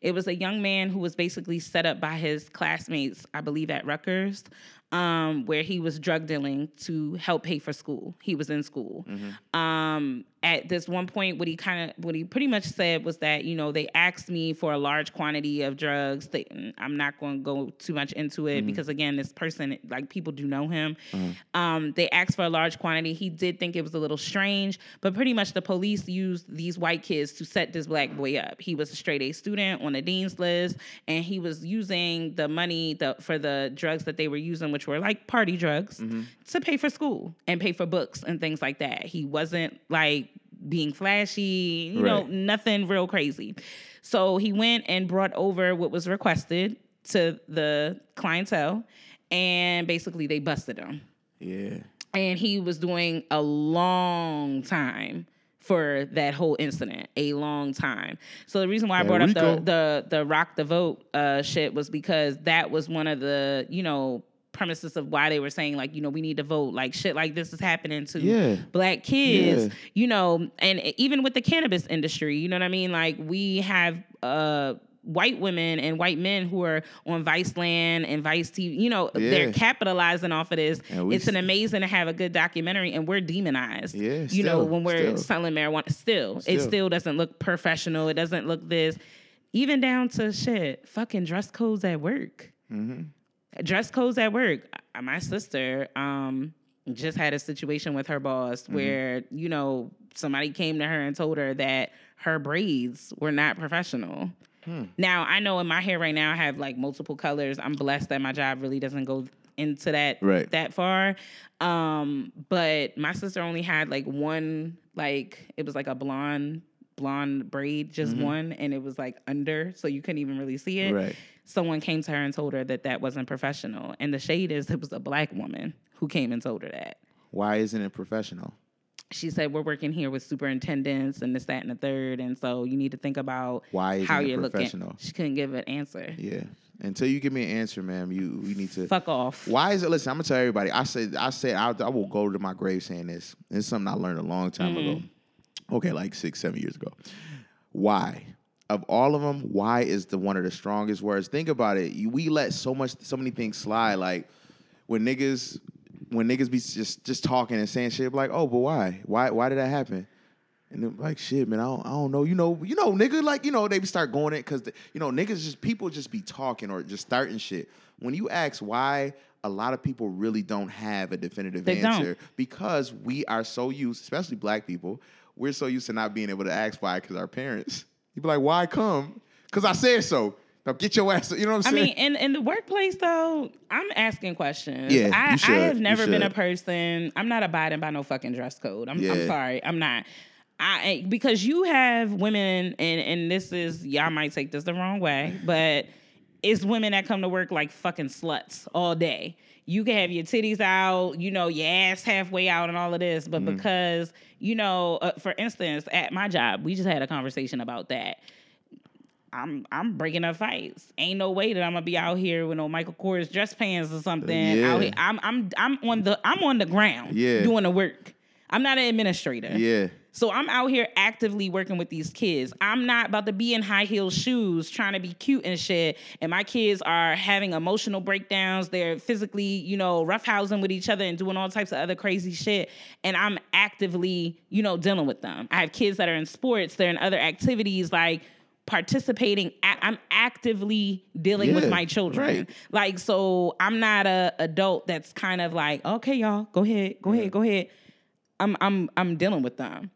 It was a young man who was basically set up by his classmates, I believe at Rutgers, um, where he was drug dealing to help pay for school. He was in school.
Mm-hmm.
Um, at this one point, what he kind of, what he pretty much said was that you know they asked me for a large quantity of drugs. They, mm, I'm not going to go too much into it mm-hmm. because again, this person, like people do know him. Mm-hmm. Um, they asked for a large quantity. He did think it was a little strange, but pretty much the police used these white kids to set this black boy up. He was a straight A student on the dean's list, and he was using the money the, for the drugs that they were using, which were like party drugs, mm-hmm. to pay for school and pay for books and things like that. He wasn't like being flashy, you know, nothing real crazy. So he went and brought over what was requested to the clientele, and basically they busted him
Yeah.
and he was doing a long time for that whole incident, a long time. So the reason why I brought up the the the rock the vote uh, shit was because that was one of the you know premises of why they were saying like you know we need to vote like shit like this is happening to
Yeah.
black kids
Yeah.
you know and even with the cannabis industry you know what i mean like we have uh white women and white men who are on Viceland and Vice TV, you know, they're capitalizing off of this. It's an amazing to have a good documentary and we're demonized.
Yeah,
you know, when we're
still.
selling marijuana, still, it
Still.
still doesn't look professional. It doesn't look this, even down to shit, fucking dress codes at work.
Mm-hmm.
Dress codes at work. Uh, My sister um, just had a situation with her boss
Mm-hmm.
where, you know, somebody came to her and told her that her braids were not professional.
Hmm.
Now I know in my hair right now I have like multiple colors. I'm blessed that my job really doesn't go into that
Right.
that far. Um, but my sister only had like one like it was like a blonde blonde braid, just one, and it was like under, so you couldn't even really see it.
Mm-hmm. Right.
Someone came to her and told her that that wasn't professional, and the shade is it was a black woman who came and told her that.
Why isn't it professional?
she said we're working here with superintendents and this, that, and the third, and so you need to think about
Why isn't
how
it
you're looking.
professional?
She couldn't give an answer.
Yeah. Until you give me an answer, ma'am, you we need to
Fuck off.
Why is it? Listen, I'm gonna tell everybody. I said, I said, I, I will go to my grave saying this. It's something I learned a long time ago.
Mm-hmm.
Okay, like six, seven years ago. Why? Of all of them, why is the one of the strongest words? Think about it. You- We let so much, so many things slide. Like when niggas, when niggas be just just talking and saying shit, like, oh, but why? Why? Why did that happen? And they're like, shit, man, I don't, I don't know. You know, you know, nigga, like, you know, they start going it because, you know, niggas just, people just be talking or just starting shit. When you ask why, a lot of people really don't have a definitive
They don't.
answer because we are so used, especially black people, we're so used to not being able to ask why because our parents. You be like, why come? Because I said so. Now get your ass, you know what I'm saying?
I mean, in, in the workplace though, I'm asking questions.
Yeah,
I,
should,
I have never been a person. I'm not abiding by no fucking dress code. I'm,
Yeah.
I'm sorry. I'm not. I because you have women, and and this is y'all might take this the wrong way, but it's women that come to work like fucking sluts all day. You can have your titties out, you know, your ass halfway out, and all of this, but
Mm-hmm.
because you know, uh, for instance, at my job, we just had a conversation about that. I'm I'm breaking up fights. Ain't no way that I'm gonna be out here with no Michael Kors dress pants or something.
Yeah.
Out here. I'm I'm I'm on the I'm on the ground
Yeah.
doing the work. I'm not an administrator.
yeah.
So I'm out here actively working with these kids. I'm not about to be in high heel shoes trying to be cute and shit. And my kids are having emotional breakdowns. They're physically, you know, roughhousing with each other and doing all types of other crazy shit. And I'm actively, you know, dealing with them. I have kids that are in sports, they're in other activities like participating. i'm actively dealing with my children.
right.
Like, so I'm not a adult that's kind of like, okay, y'all, go ahead, go ahead, go ahead. I'm I'm I'm dealing with them.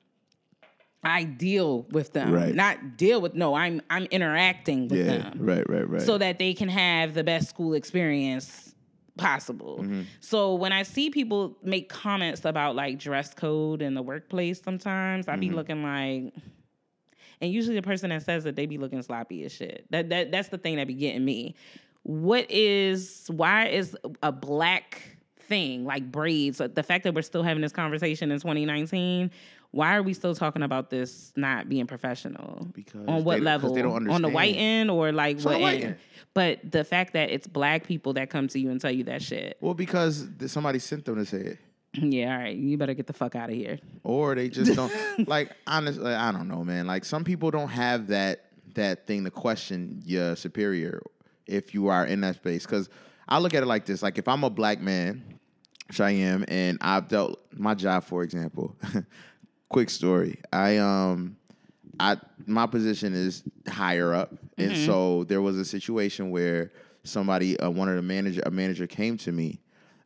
I deal with them.
Right.
Not deal with no, I'm I'm interacting with
Yeah.
them.
Right, right, right.
So that they can have the best school experience possible.
Mm-hmm.
So when I see people make comments about like dress code in the workplace sometimes, I be
Mm-hmm.
looking like and usually the person that says it, they be looking sloppy as shit. That that that's the thing that be getting me. What is why is a black thing like braids? The fact that we're still having this conversation in 2019. Why are we still talking about this not being professional?
Because
on what
they-
level?
they don't
on the white end or like
on
what end?
end.
But the fact that it's black people that come to you and tell you that shit.
well, because somebody sent them to say it.
Yeah, all right. You better get the fuck out of here.
or they just don't like honestly i don't know man like some people don't have that that thing to question your superior if you are in that space because i look at it like this like if i'm a black man which i am and i've dealt my job for example quick story. I um i my position is higher up. And so there was a situation where somebody uh, one of the manager a manager came to me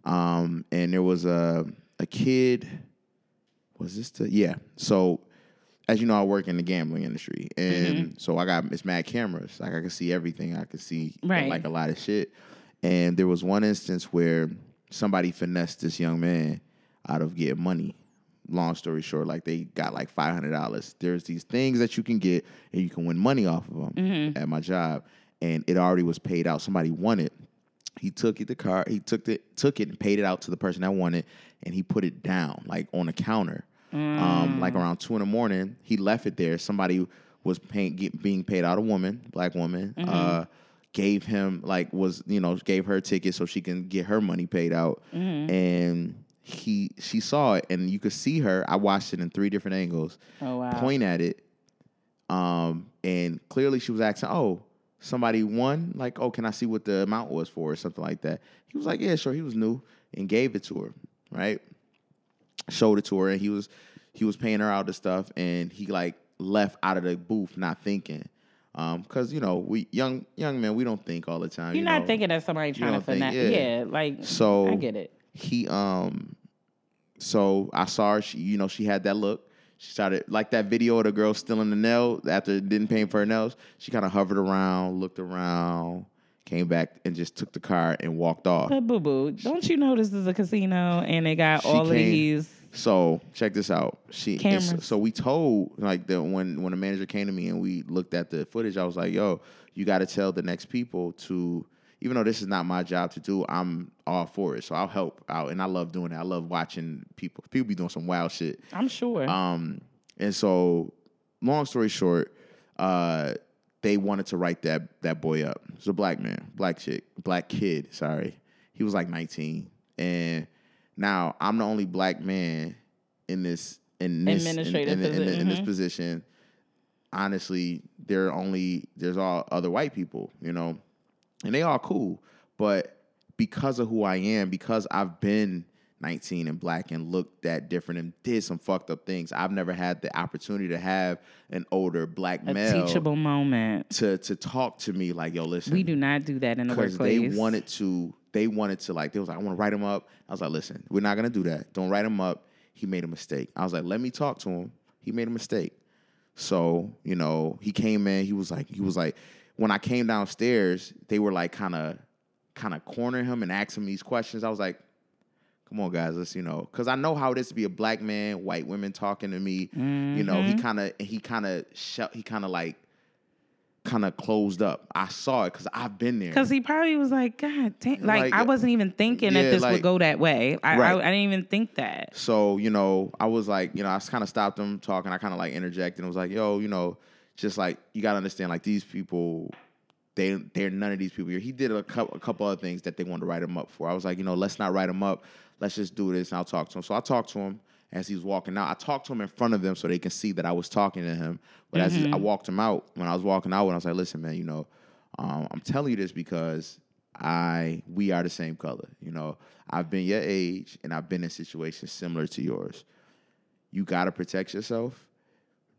um and there was a a kid. Was this the yeah. So as you know i work in the gambling industry. And
Mm-hmm.
so i got it's mad cameras. Like i can see everything. I can see
Right.
like a lot of shit. And there was one instance where somebody finessed this young man out of getting money long story short like they got like $500 there's these things that you can get and you can win money off of them
Mm-hmm.
at my job and it already was paid out. Somebody won it. He took it the car he took it took it and paid it out to the person that won it and he put it down like on a counter. Um, like around two in the morning he left it there. Somebody was paying get, being paid out a woman black woman uh, gave him like was you know gave her a ticket so she can get her money paid out. And he she saw it and you could see her i watched it in three different angles
Oh, wow.
point at it um, and clearly she was asking, "Oh, somebody won? Like, oh, can I see what the amount was for, or something like that?" He was like, "Yeah, sure." He was new and gave it to her, right? Showed it to her, and he was he was paying her out the stuff, and he like left out of the booth not thinking, um, because you know we young young men we don't think all the time.
You're
you
not
know?
thinking of somebody trying to finesse.
yeah.
Yeah. like
So
I get it.
He um so I saw her, she you know, she had that look. She started like that video of the girl stealing the nail after didn't pay for her nails. She kind of hovered around, looked around, came back and just took the car and walked off.
But boo boo, don't you know this is a casino and they got all of these?
So check this out. She
Cameras.
so we told like the when when the manager came to me and we looked at the footage, I was like, yo, you gotta tell the next people to even though this is not my job to do, I'm all for it. So I'll help out, and I love doing it. I love watching people. People be doing some wild shit.
I'm sure.
Um, and so, long story short, uh, they wanted to write that that boy up. It's a black man, black chick, black kid. Sorry, he was like 19, and now I'm the only black man in this in this in,
Administrative
in, in, in,
posi-
in this position. Honestly, there are only there's all other white people, you know, and they all cool. But because of who I am, because I've been 19 and black and looked that different and did some fucked up things, I've never had the opportunity to have an older black
a
male
teachable moment.
to to talk to me like, yo, listen,
We do not do that in the workplace.
they wanted to they wanted to like they was like i want to write him up i was like listen we're not gonna do that don't write him up he made a mistake i was like let me talk to him he made a mistake so you know he came in he was like he was like when i came downstairs they were like kind of kind of cornering him and asking me these questions i was like come on guys let's you know because i know how it is to be a black man white women talking to me you know he mm-hmm. kind of he kind of sh- he kind of like kind of closed up i saw it because i've been there
Because he probably was like, God damn. Like,
Like,
I wasn't even thinking
yeah,
that this
like-
would go that way. I,
Right.
I, I didn't even think that.
So, you know, I was like, you know, I kind of stopped him talking. I kind of like interjected and was like, yo, you know, just like, you got to understand, like, these people, they, they're none of these people here. He did a couple, a couple other things that they wanted to write him up for. I was like, you know, let's not write him up. Let's just do this and I'll talk to him. So I talked to him as he was walking out. I talked to him in front of them so they can see that I was talking to him. But as I walked him out, when I was walking out, when I was like, listen, man, you know, um, I'm telling you this because I we are the same color. You know, I've been your age and I've been in situations similar to yours. You gotta protect yourself.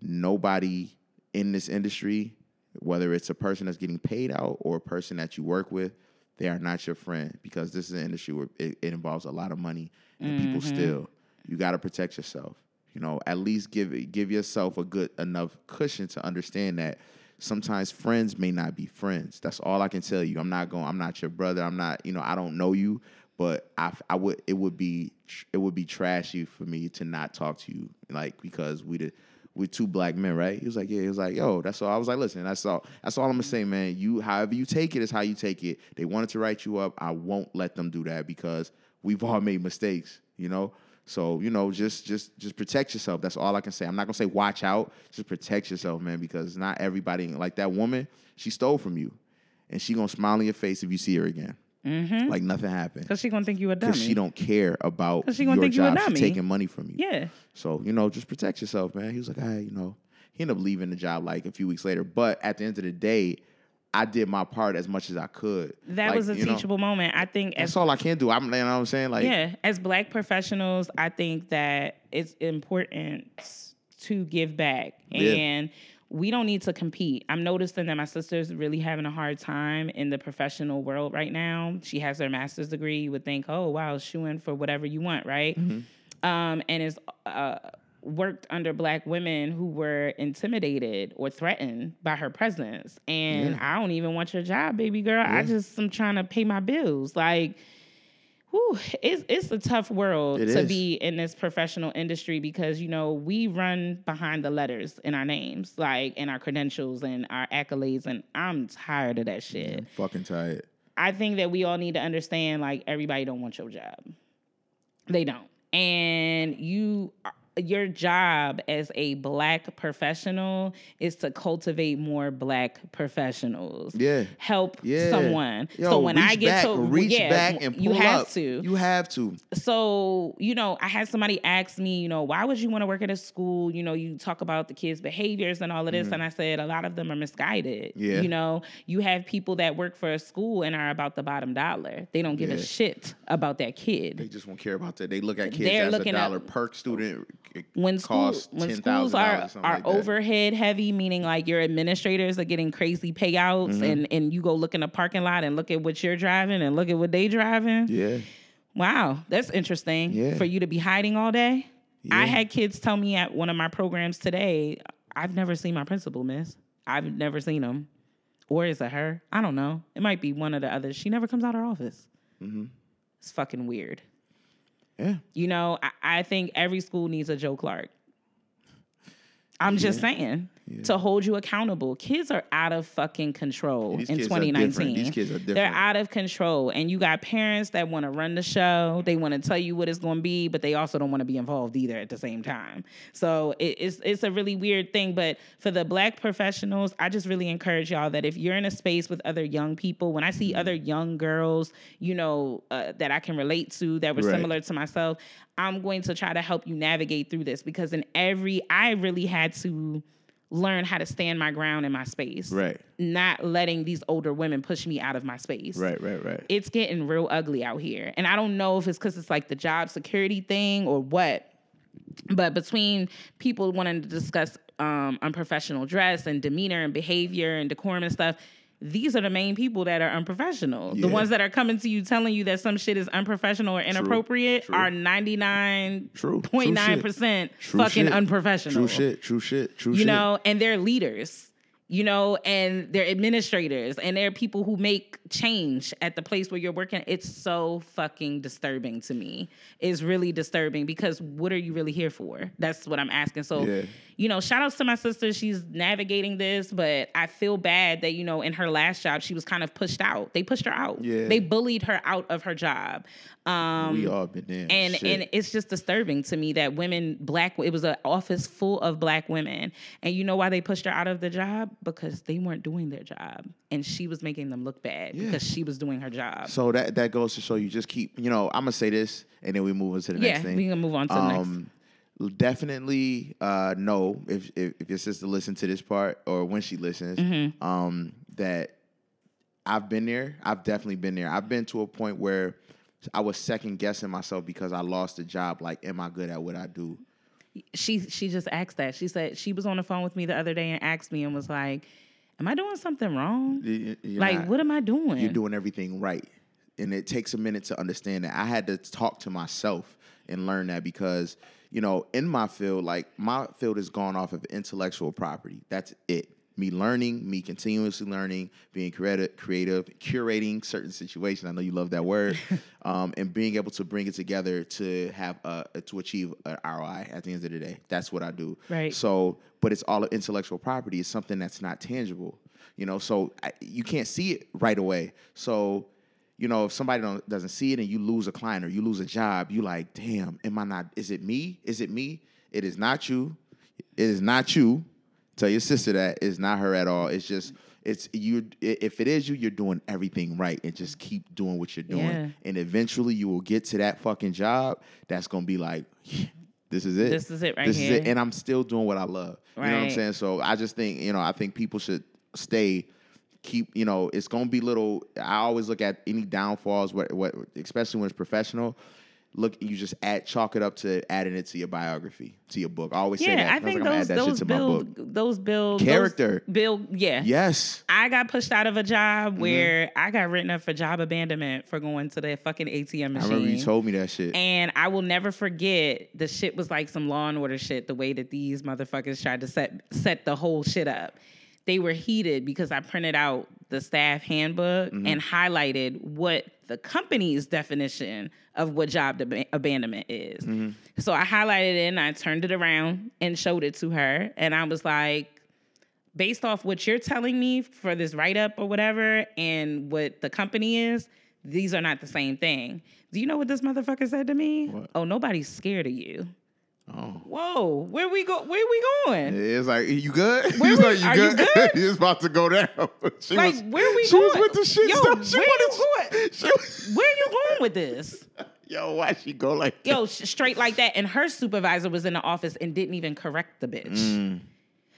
Nobody in this industry, whether it's a person that's getting paid out or a person that you work with, they are not your friend because this is an industry where it, it involves a lot of money and people mm-hmm. steal. You gotta protect yourself. You know, at least give give yourself a good enough cushion to understand that sometimes friends may not be friends. That's all I can tell you. I'm not going. I'm not your brother. I'm not. You know, I don't know you, but I I would. It would be it would be trashy for me to not talk to you, like because we did. We're two black men, right? He was like, yeah. He was like, yo, that's all. I was like, listen, that's all. That's all I'm gonna say, man. You, however you take it, is how you take it. They wanted to write you up. I won't let them do that because we've all made mistakes, you know. So you know, just just just protect yourself. That's all I can say. I'm not gonna say watch out. Just protect yourself, man, because not everybody like that woman. She stole from you, and she gonna smile in your face if you see her again, Mm-hmm. like nothing happened.
Because she going to think you a dummy.
Because she don't care about
'Cause she gonna
your
think you a
job.
Dummy.
taking money from you.
Yeah.
So you know, just protect yourself, man. He was like, hey, you know, he ended up leaving the job like a few weeks later. But at the end of the day, I did my part as much as I could.
That
Like,
was a
you know,
teachable moment. I think as
That's all I can do. I'm, you know what I'm saying? Like,
yeah, as black professionals, I think that it's important to give back.
Yeah.
And we don't need to compete. I'm noticing that my sister's really having a hard time in the professional world right now. She has her master's degree. You would think, oh, wow, shooing for whatever you want, right? Um, and is uh, worked under black women who were intimidated or threatened by her presence. And I don't even want your job, baby girl. I just am trying to pay my bills. Like, whew, it's it's a tough world
It
to
is.
be in this professional industry because you know we run behind the letters in our names, like in our credentials and our accolades, and I'm tired of that shit.
I'm fucking tired.
I think that we all need to understand like everybody don't want your job. They don't. And you your job as a black professional is to cultivate more black professionals.
Yeah.
Help
Yeah.
someone.
Yo,
so when I get
back,
to
reach
yeah,
back and pull
you have
up.
to
You have to.
so you know i had somebody ask me you know why would you want to work at a school you know you talk about the kids behaviors and all of this and i said a lot of them are misguided
Mm-hmm. Yeah.
you know you have people that work for a school and are about the bottom dollar they don't give
Yeah.
a shit about that kid.
They just won't care about that. They look at kids
They're
as a dollar per student. It
when school
costs
when schools are are
like
overhead heavy meaning like your administrators are getting crazy payouts
Mm-hmm.
and and you go look in the parking lot and look at what you're driving and look at what they driving
Yeah.
Wow, that's interesting
Yeah.
for you to be hiding all day. I had kids tell me at one of my programs today, I've never seen my principal, miss. I've never seen him. Or is it her? I don't know. It might be one of the others. She never comes out of her office.
Mm-hmm.
It's fucking weird.
Yeah.
You know, I, I think every school needs a Joe Clark. I'm just saying. To hold you accountable. Kids are out of fucking control in
kids are
2019.
These kids are different.
They're out of control. And you got parents that want to run the show. They want to tell you what it's going to be, but they also don't want to be involved either at the same time. So it, it's it's a really weird thing. But for the black professionals, I just really encourage y'all that if you're in a space with other young people, when I see other young girls, you know, uh, that I can relate to that were
Right.
similar to myself, I'm going to try to help you navigate through this because in every, I really had to learn how to stand my ground in my space.
Right.
Not letting these older women push me out of my space.
Right, right, right.
It's getting real ugly out here. And I don't know if it's because it's like the job security thing or what. But between people wanting to discuss um, unprofessional dress and demeanor and behavior and decorum and stuff, these are the main people that are unprofessional. The ones that are coming to you telling you that some shit is unprofessional or inappropriate
true.
are 99.9% fucking
shit.
unprofessional
True shit. True shit. True
you
shit.
You know, and they're leaders, you know, and they're administrators, and they're people who make change at the place where you're working. It's so fucking disturbing to me. It's really disturbing because what are you really here for? That's what I'm asking. So,
Yeah.
you know, shout outs to my sister. She's navigating this, but I feel bad that, you know, in her last job, she was kind of pushed out. They pushed her out.
Yeah.
They bullied her out of her job. Um,
we all been there.
and
Shit.
and it's just disturbing to me that women black it was an office full of black women and you know why they pushed her out of the job because they weren't doing their job and she was making them look bad because she was doing her job
So that that goes to show you just keep, you know, I'm gonna say this and then we move on to the
yeah
next thing.
Yeah, we can move on to the next
um, definitely uh, know if, if if your sister listens to this part or when she listens,
Mm-hmm.
um, that I've been there. I've definitely been there. I've been to a point where I was second guessing myself because I lost a job. Like, am I good at what I do?
She she just asked that she said she was on the phone with me the other day and asked me and was like am i doing something wrong
you're
like
not-
what am i doing
You're doing everything right. And it takes a minute to understand that. I had to talk to myself and learn that because, you know, in my field, like my field is gone off of intellectual property. That's it. Me learning, me continuously learning, being creative, creative, curating certain situations. I know you love that word, um, and being able to bring it together to have uh, to achieve an ROI at the end of the day. That's what I do.
Right.
So, but it's all intellectual property. It's something that's not tangible. You know, so I, you can't see it right away. So, you know, if somebody don't, doesn't see it and you lose a client or you lose a job, you like, damn, am I not? Is it me? Is it me? It is not you. It is not you. Tell your sister that it's not her at all. It's just it's you. If it is you, you're doing everything right, and just keep doing what you're doing.
Yeah.
And eventually, you will get to that fucking job. That's gonna be like, this is it.
This is it right
this
here.
is it. And I'm still doing what I love. You know what I'm saying? So I just think you know I think people should stay keep you know it's gonna be little i always look at any downfalls what, what especially when it's professional look you just add chalk it up to adding it to your biography to your book. I always say that.
Yeah i
was
think
like, I'm gonna
those
add that shit
those
to my book.
build those build those
Character.
build yeah.
Yes.
I got pushed out of a job
Mm-hmm.
where I got written up for job abandonment for going to the fucking ATM machine i
remember you told me that shit.
And I will never forget the shit was like some law and order shit, the way that these motherfuckers tried to set set the whole shit up. They were heated because I printed out the staff handbook
Mm-hmm.
and highlighted what the company's definition of what job ab- abandonment is.
Mm-hmm.
So I highlighted it and I turned it around and showed it to her. And I was like, based off what you're telling me for this write up or whatever and what the company is, these are not the same thing. Do you know what this motherfucker said to me? Oh, nobody's scared of you.
Oh
Whoa, where we go? Where we going?
it's like you good
Where
He's
we-
like you
are you
good,
good?
he was about to go down she
Like,
was,
where we
she was with the shit
Yo,
stuff she
where you going?
she was-
Where you going with this?
yo why she go like that?
Yo, sh- straight like that. And her supervisor was in the office and didn't even correct the bitch. Mm.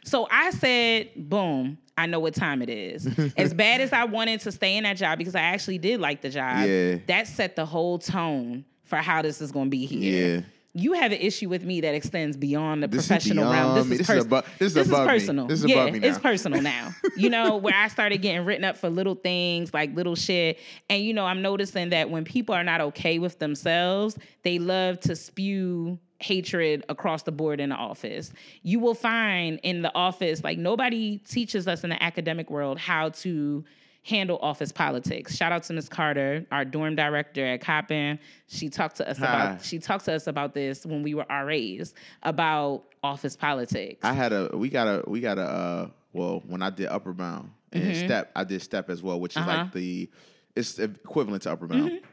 So I said, boom, I know what time it is. as bad as I wanted to stay in that job because I actually did like the job,
Yeah.
that set the whole tone for how this is going to be here.
Yeah.
You have an issue with me that extends beyond the
This is
professional realm.
beyond me. This is
pers-
this is above me.
personal.
This is
yeah, it's personal now. you know, where I started getting written up for little things, like little shit. And you know, I'm noticing that when people are not okay with themselves, they love to spew hatred across the board in the office. You will find in the office, like nobody teaches us in the academic world how to handle office politics. Shout out to Ms. Carter, our dorm director at Coppin. She talked to us about she talked to us about this when we were RAs about office politics.
I had a we got a we got a uh, well when I did Upward Bound and
Mm-hmm.
Step I did Step as well, which is
Uh-huh.
like the it's equivalent to Upward Bound.
Mm-hmm.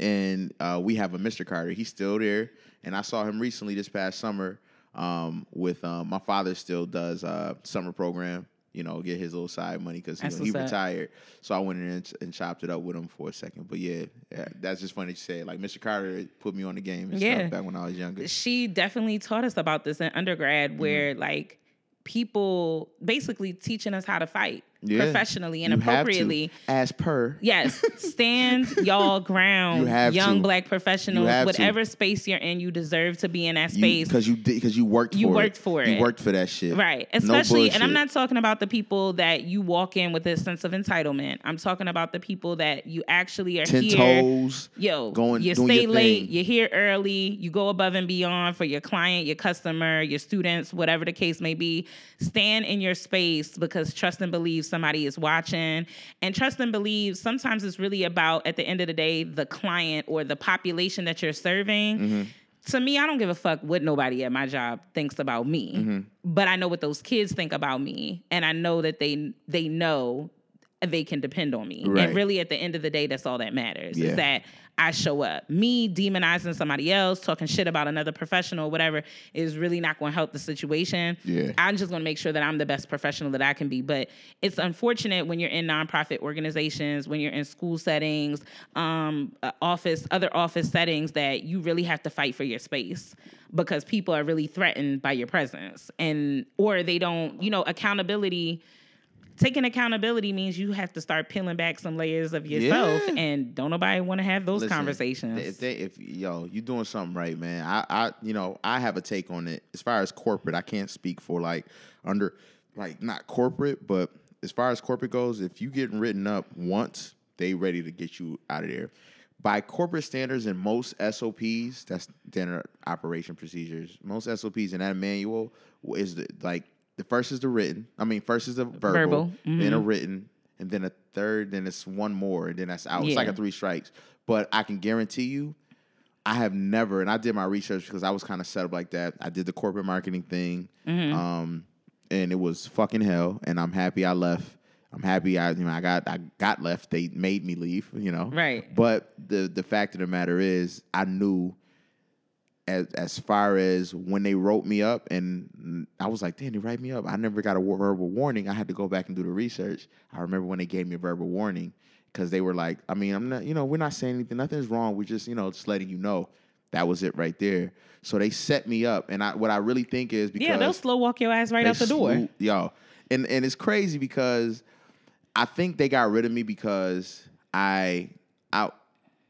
And uh, we have a Mr. Carter. He's still there, and I saw him recently this past summer. Um, with um, my father still does uh, summer program. You know, get his little side money because he
up.
retired. So I went in and, and chopped it up with him for a second. But yeah, yeah, that's just funny to say. Like Mr. Carter put me on the game and
Yeah.
stuff back when I was younger.
she definitely taught us about this in undergrad
Mm-hmm.
where like people basically teaching us how to fight
Yeah.
professionally and
You
appropriately.
as per.
Yes, stand y'all ground,
You have
young
to.
black professionals.
Have to.
Whatever space you're in, you deserve to be in that space.
because you did because you worked
You
for
worked
it.
for
You worked for that shit.
Right.
No
Especially, and I'm not talking about the people that you walk in with a sense of entitlement. I'm talking about the people that you actually are
ten
here.
toes.
Yo,
going-
you stay late, you're here early, you go above and beyond for your client, your customer, your students, whatever the case may be. Stand in your space because trust and believe somebody is watching. And trust and believe sometimes it's really about, at the end of the day, the client or the population that you're serving.
Mm-hmm.
To me, I don't give a fuck what nobody at my job thinks about me.
Mm-hmm.
But I know what those kids think about me. And I know that they they know they can depend on me.
Right.
And really at the end of the day, that's all that matters.
Yeah.
Is that I show up. Me demonizing somebody else, talking shit about another professional, whatever, is really not going to help the situation.
Yeah.
I'm just going to make sure that I'm the best professional that I can be. But it's unfortunate when you're in nonprofit organizations, when you're in school settings, um, uh, office, other office settings, that you really have to fight for your space because people are really threatened by your presence, and or they don't, you know, accountability taking accountability means you have to start peeling back some layers of yourself
Yeah.
and don't nobody want to have those
Listen,
conversations
If they, if yo, you doing something right, man. I, I, you know, I have a take on it. As far as corporate, I can't speak for like under, like not corporate, but as far as corporate goes, if you getting written up once, they ready to get you out of there. By corporate standards and most SOPs, that's standard operation procedures. Most SOPs in that manual is the, like the first is the written. I mean, first is the verbal,
Verbal,
then a written, and then a third, then it's one more, and then that's out. It's like a three strikes. But I can guarantee you, I have never, and I did my research because I was kind of set up like that. I did the corporate marketing thing,
Mm-hmm.
um, and it was fucking hell. And I'm happy I left. I'm happy I, you know, I got, I got left. They made me leave, you know.
Right.
But the the fact of the matter is, I knew. As, as far as when they wrote me up, and I was like, damn, they write me up. I never got a verbal warning. I had to go back and do the research. I remember when they gave me a verbal warning because they were like, I mean, I'm not, you know, we're not saying anything. Nothing's wrong. We're just, you know, just letting you know. That was it right there. So they set me up, and I what I really think is because
yeah they'll slow walk your ass right out the door
slew- yo, and and it's crazy because I think they got rid of me because I out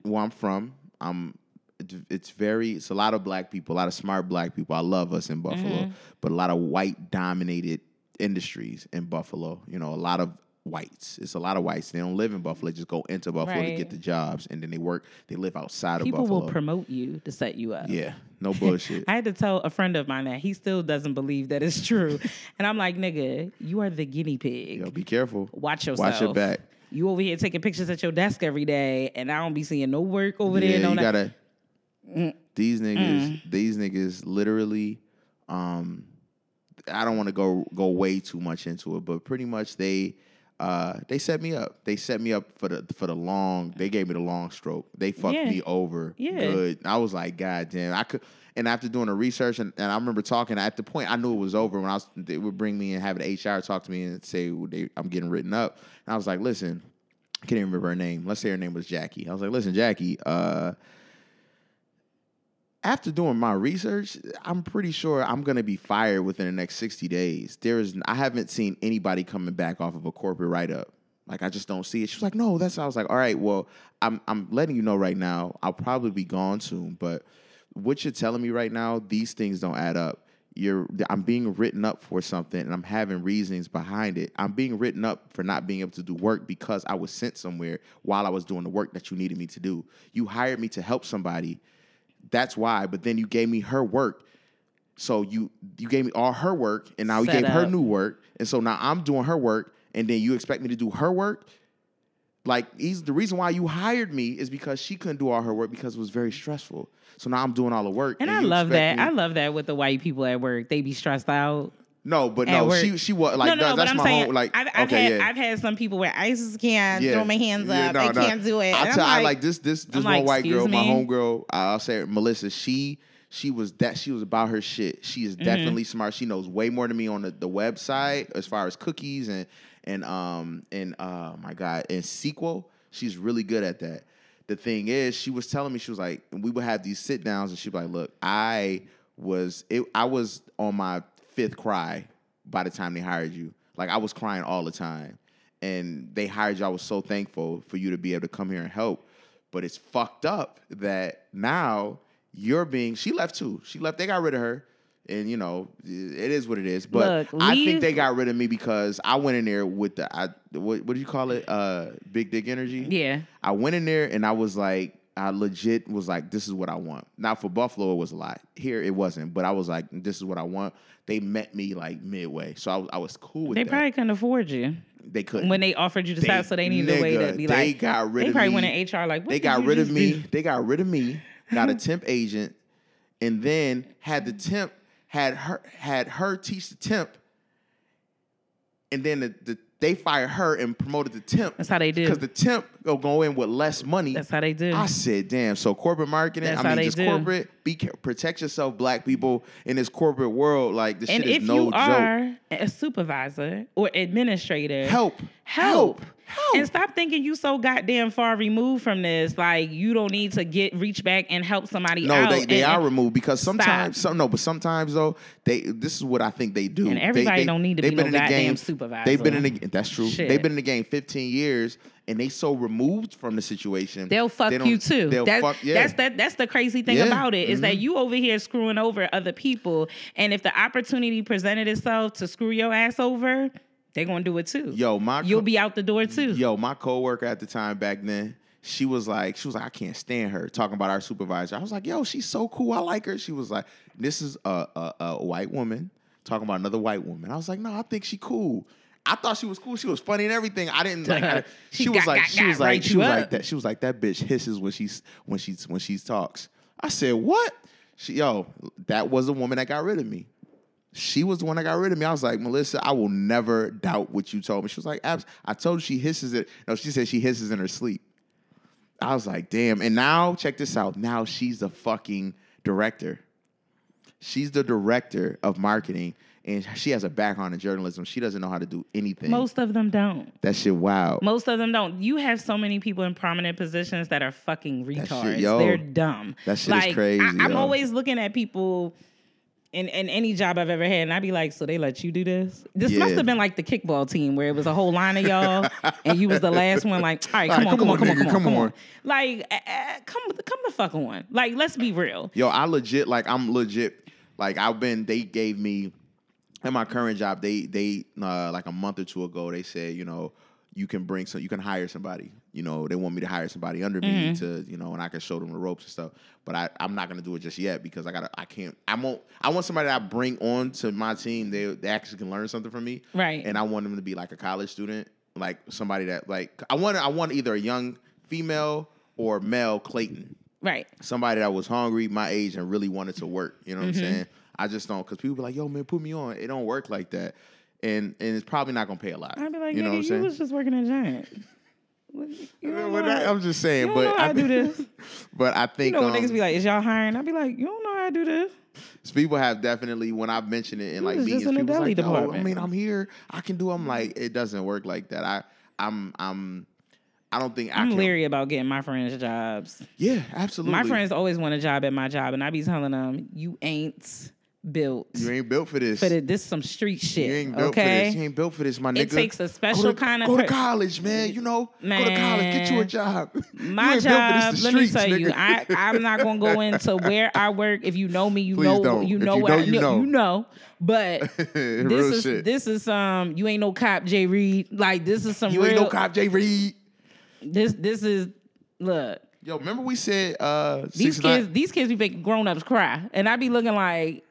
where I'm from. I'm it's- it's very it's a lot of black people, a lot of smart black people. I love us in Buffalo,
Mm-hmm.
but a lot of white dominated industries in Buffalo. You know, a lot of whites. It's a lot of whites. They don't live in Buffalo. They just go into Buffalo to get the jobs, and then they work. They live outside
people
of Buffalo.
People will promote you to set you up
yeah, no bullshit.
I had to tell a friend of mine that he still doesn't believe that it's true. and I'm like, nigga, you are the guinea pig.
Yo, be careful.
Watch yourself.
Watch your back.
You over here taking pictures at your desk every day, and I don't be seeing no work over
yeah,
there. No
you
no-
These
Mm.
niggas, these niggas, literally. Um, I don't want to go go way too much into it, but pretty much they, uh, they set me up. They set me up for the for the long. They gave me the long stroke. They fucked
Yeah.
me over
Yeah.
good. I was like, God damn, I could. And after doing the research, and, and I remember talking at the point I knew it was over when I was they would bring me and have an HR talk to me and say they, I'm getting written up. And I was like, listen, I can't even remember her name. Let's say her name was Jackie. I was like, listen, Jackie, uh, after doing my research, I'm pretty sure I'm gonna be fired within the next 60 days. There is I haven't seen anybody coming back off of a corporate write-up. Like I just don't see it. She was like, no, that's I was like, all right, well, I'm I'm letting you know right now, I'll probably be gone soon, but what you're telling me right now, these things don't add up. You're I'm being written up for something and I'm having reasons behind it. I'm being written up for not being able to do work because I was sent somewhere while I was doing the work that you needed me to do. You hired me to help somebody. That's why, but then you gave me her work. So you you gave me all her work and now you
Set
gave her new work. And so now I'm doing her work and then you expect me to do her work? Like he's the reason why you hired me is because she couldn't do all her work because it was very stressful. So now I'm doing all the work.
And I
you
love
expect
that.
me-
I love that with the white people at work. They be stressed out.
No, but no,
work.
she she was like
no, no,
that-
no,
that's
but I'm
my
saying,
home. Like
I've, I've
okay,
had,
yeah.
I've had some people where I just can't
yeah.
throw my hands
Yeah,
up.
no,
I
no.
can't do it.
I tell,
I'm
I like this this this
I'm
one
like,
white girl,
"Excuse
my
me?"
homegirl. I'll say it, Melissa. She she was that she was about her shit. She
Mm-hmm.
is definitely smart. She knows way more than me on the, the website as far as cookies and and um and uh my god and SQL. She's really good at that. The thing is, she was telling me she was like, we would have these sit downs, and she'd be like, "Look, I was it, I was on my fifth cry by the time they hired you. Like I was crying all the time, and they hired you. I was so thankful for you to be able to come here and help. But it's fucked up that now you're being. She left too. She left. They got rid of her, and you know it is what it is. But
Look,
I think they got rid of me because I went in there with the I, what what do you call it? Uh, big dick energy.
Yeah.
I went in there and I was like, I legit was like, this is what I want. Now for Buffalo, it was a lot. Here it wasn't, but I was like, this is what I want. They met me like midway, so I, was- I was cool with
They
that.
probably couldn't afford you
they couldn't.
when they offered you the
They-
stop, so they needed a way to
nigga,
be
they
like.
got rid
they
of
probably
me.
went in HR like. What
they got rid of me.
do?
They got rid of me. Got a temp agent, and then had the temp had her had her teach the temp, and then the, the they fired her and promoted the temp.
That's how they do.
Because the temp go go in with less money.
That's how they do.
I said, damn. So corporate marketing.
That's
I
how
mean,
they
just
do.
corporate. Be protect yourself, black people in this corporate world. Like this
and
shit is no joke.
And if you are a supervisor or administrator,
Help.
help.
Help.
And stop thinking you so goddamn far removed from this. Like you don't need to get reach back and help somebody
No,
out.
they, they
and-
are removed because sometimes
Stop.
some no, but sometimes though they this is what I think they do.
And everybody
they,
don't need to
they've
be
been
no
in the game.
goddamn supervisor.
They've been in the that's true.
Shit.
They've been in the game 15 years and they so removed from the situation.
They'll fuck
they
you too.
They'll
That-
fuck yeah.
That's that. That's the crazy thing
Yeah.
about it is that
Mhm.
you over here screwing over other people, and if the opportunity presented itself to screw your ass over, they're gonna do it too.
Yo, my
you'll be out the door too.
Yo, my coworker at the time back then, she was like, she was like, I can't stand her talking about our supervisor. I was like, yo, she's so cool. I like her. She was like, this is a, a, a white woman talking about another white woman. I was like, no, I think she cool. I thought she was cool. She was funny and everything. I didn't like. I-
She
she was
got-
like,
got-
she was
got
like, she was
up.
like that. She was like that bitch hisses when she's when she's when she talks. I said, what? She, yo, that was the woman that got rid of me. She was the one that got rid of me. I was like, Melissa, I will never doubt what you told me. She was like, Abs, I told you she hisses it. No, she said she hisses in her sleep. I was like, damn. And now, check this out. Now she's the fucking director. She's the director of marketing, and she has a background in journalism. She doesn't know how to do anything.
Most of them don't.
that shit wow.
Most of them don't. You have so many people in prominent positions that are fucking
shit,
retards.
yo.
They're dumb.
That shit is
like,
crazy,
I, am
yo.
always looking at people in, in any job I've ever had, and I'd be like, so they let you do this? This must have been like the kickball team where it was a whole line of y'all, and you was the last one. Like, all right, come
right,
on,
come
on, come on,
nigga,
come on,
come on.
Like, uh, uh, come, come the fuck on. Like, let's be real.
Yo, I legit like I'm legit like I've been. They gave me at my current job. They they uh, like a month or two ago. They said you know you can bring some. You can hire somebody. You know they want me to hire somebody under me to you know and I can show them the ropes and stuff. But I I'm not gonna do it just yet because I gotta I can't I won't I want somebody that I bring on to my team. They they actually can learn something from me.
Right.
And I want them to be like a college student, like somebody that like I want I want either a young female or male Clayton
Right.
somebody that was hungry, my age, and really wanted to work. You know what
Mm-hmm.
I'm saying? I just don't because people be like, "Yo, man, put me on." It don't work like that, and and it's probably not gonna pay a lot.
I'd be like,
you know what I'm
you
saying?
was just working at Giant. You
Well,
know
that-
how-
I'm just saying,
you
but
how
I,
do this.
but I think You
know when
um,
niggas be like, is y'all hiring? I'd be like, you don't know how I do this.
people have definitely when I've mentioned it in like meetings,
just in the
people
deli
like, "Yo, I mean, I'm here, I can do." I'm like, it doesn't work like that. I I'm I'm I don't think I
I'm
can.
leery about getting my friends jobs.
Yeah, absolutely.
My friends always want a job at my job, and I be telling them, you ain't built
you ain't built for this.
for the, this some street shit.
You ain't built
okay.
for this. You ain't built for this, my nigga.
It takes a special
go to,
kind of
go to college, man. You know, go to college, get you a
Man.
job.
My
ain't built for this,
job,
the
let me
streets,
tell you. I, I'm not gonna go into where I work. If you know me, you
Please
know
don't.
you
If
know
you
what
know,
I,
you know.
you know. But this is
shit.
this is um you ain't no cop J Reed. Like this is some
You
real
ain't no cop, J. Reed.
this this is look.
Yo, remember we said uh
These
69
kids, these kids be making grown ups cry, and I be looking like,